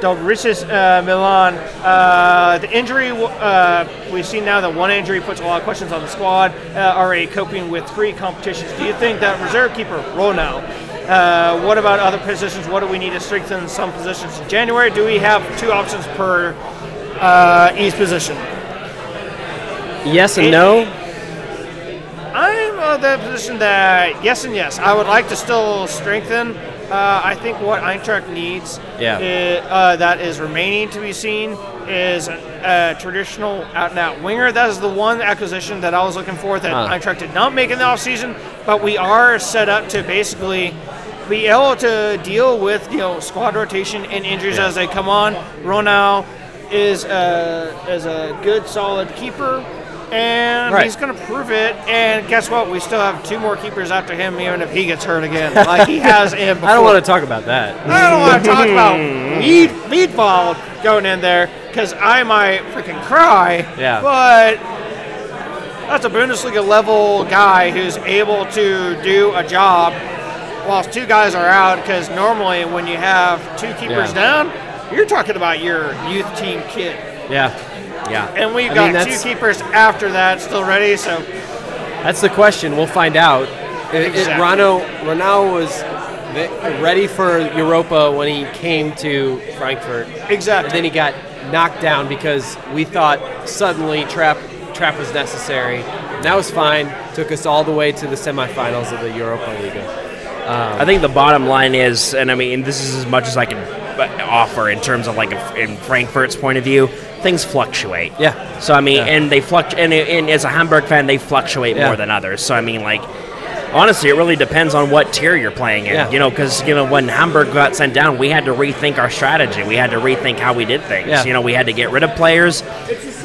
S1: Dobricis uh, Milan. Uh, the injury, uh, we've seen now that one injury puts a lot of questions on the squad. Uh, already coping with three competitions. Do you think that reserve keeper Rønnow? Uh, what about other positions? What do we need to strengthen some positions in January? Do we have two options per uh, East position.
S2: Yes and no.
S1: I'm of the position that yes and yes. I would like to still strengthen. Uh, I think what Eintracht needs
S2: Yeah.
S1: i- uh, that is remaining to be seen is a, a traditional out and out winger. That is the one acquisition that I was looking for that
S2: Huh.
S1: Eintracht did not make in the offseason, but we are set up to basically be able to deal with you know squad rotation and injuries as they come on. Rønnow is a, is a good solid keeper. And
S2: Right.
S1: he's going to prove it. And guess what? We still have two more keepers after him, even if he gets hurt again, like he has in before.
S2: I don't want to talk about that.
S1: I don't want to talk about lead lead ball going in there because I might freaking cry.
S2: Yeah.
S1: But that's a Bundesliga level guy who's able to do a job whilst two guys are out. Because normally when you have two keepers
S2: Yeah.
S1: down, you're talking about your youth team kid.
S2: Yeah.
S3: Yeah.
S1: And we've
S2: I
S1: got
S2: mean,
S1: two keepers after that still ready. So
S2: That's the question. We'll find out. It, it,
S1: Exactly.
S2: Rano, Ronaldo was ready for Europa when he came to Frankfurt.
S1: Exactly.
S2: And then he got knocked down because we thought suddenly Trapp Trapp was necessary. And that was fine. Took us all the way to the semifinals of the Europa Liga.
S3: I think the bottom line is, and I mean, this is as much as I can offer in terms of like a, in Frankfurt's point of view. Things fluctuate.
S2: Yeah.
S3: So I mean,
S2: Yeah.
S3: and they fluctuate, and, and as a Hamburg fan, they fluctuate
S2: Yeah.
S3: more than others. So I mean, like. Honestly, it really depends on what tier you're playing in.
S2: Yeah.
S3: You know, because you know when Hamburg got sent down, we had to rethink our strategy. We had to rethink how we did things.
S2: Yeah.
S3: You know, we had to get rid of players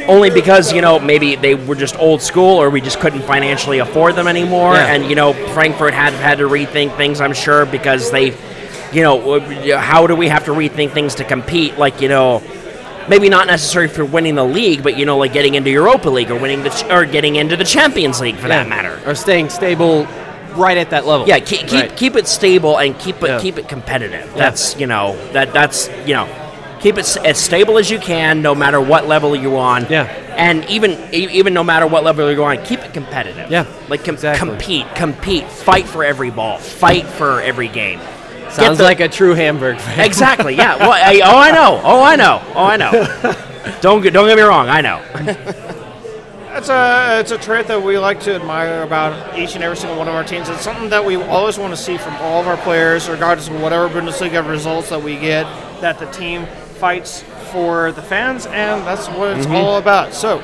S3: only because you know maybe they were just old school or we just couldn't financially afford them anymore.
S2: Yeah.
S3: And you know, Frankfurt had had to rethink things. I'm sure because they, you know, how do we have to rethink things to compete? Like you know. Maybe not necessary for winning the league, but you know, like getting into Europa League or winning the ch- or getting into the Champions League for that matter.
S2: Or staying stable right at that level.
S3: Yeah, keep keep,
S2: Right.
S3: keep it stable and keep it
S2: Yeah.
S3: keep it competitive. That's you know that that's you know keep it s- as stable as you can, no matter what level you're on.
S2: Yeah.
S3: and even even no matter what level you're on, keep it competitive.
S2: Yeah,
S3: like com-
S2: exactly.
S3: compete, compete, fight for every ball, fight for every game. Get
S2: Sounds
S3: the-
S2: like a true Hamburg fan.
S3: exactly. Yeah. Well, I, oh, I know. Oh, I know. Oh, I know. don't get don't get me wrong. I know.
S1: It's a it's a trait that we like to admire about each and every single one of our teams. It's something that we always want to see from all of our players, regardless of whatever Bundesliga results that we get. That the team fights for the fans, and that's what it's mm-hmm. all about. So,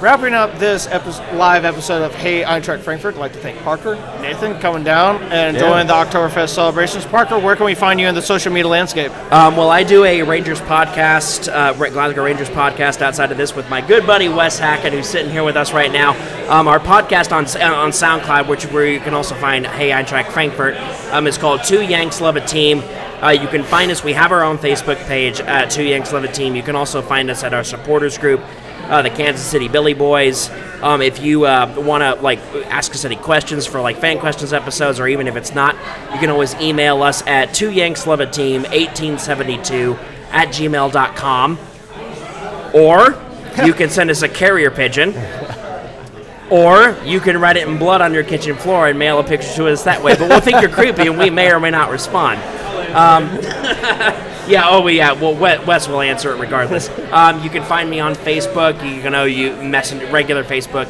S1: wrapping up this live episode of Hey Eintracht Frankfurt, I'd like to thank Parker, Nathan, coming down and enjoying the Oktoberfest celebrations. Parker, where can we find you in the social media landscape?
S3: Um, well, I do a Rangers podcast, uh, Glasgow Rangers podcast outside of this with my good buddy Wes Hackett, who's sitting here with us right now. Um, our podcast on on SoundCloud, which where you can also find Hey Eintracht Frankfurt, um, is called Two Yanks Love a Team. Uh, you can find us. We have our own Facebook page at Two Yanks Love a Team. You can also find us at our supporters group, uh, the Kansas City Billy Boys. Um, if you uh, want to like ask us any questions for like fan questions episodes, or even if it's not, you can always email us at Two Yanks Love a Team 1872 at gmail.com, or you can send us a carrier pigeon. Or you can write it in blood on your kitchen floor and mail a picture to us that way. But we'll think you're creepy and we may or may not respond. Um, yeah, oh yeah. Well, Wes will answer it regardless. Um, you can find me on Facebook. You know, you messenger, regular Facebook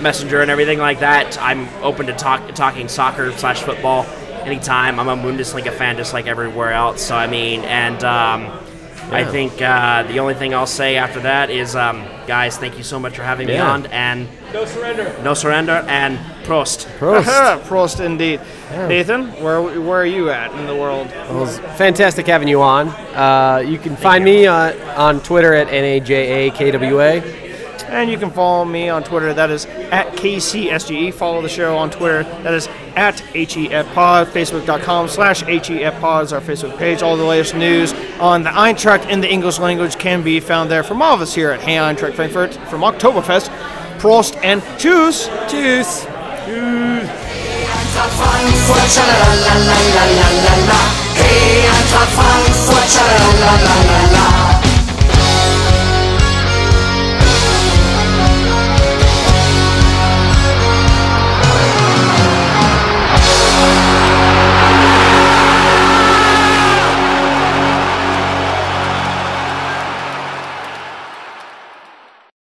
S3: Messenger and everything like that. I'm open to talk talking soccer slash football anytime. I'm a Bundesliga fan, just like everywhere else. So I mean, and um, I think uh, the only thing I'll say after that is, um, guys, thank you so much for having me on, and no surrender, no surrender, and Prost.
S2: Prost.
S1: Prost indeed. Nathan, where where are you at in the world?
S2: It was fantastic having you on. Uh, you can find me uh, on Twitter at NAJAKWA.
S1: And you can follow me on Twitter. That is at KCSGE. Follow the show on Twitter. That is at HEFPod. Facebook.com slash HEFPod is our Facebook page. All the latest news on the Eintracht in the English language can be found there from all of us here at Hey Eintracht Frankfurt from Oktoberfest. Prost and tschüss. Tschüss.
S5: Eintracht Frankfurt, schalalalalalala. Hey, Eintracht Frankfurt, schalalalalalala.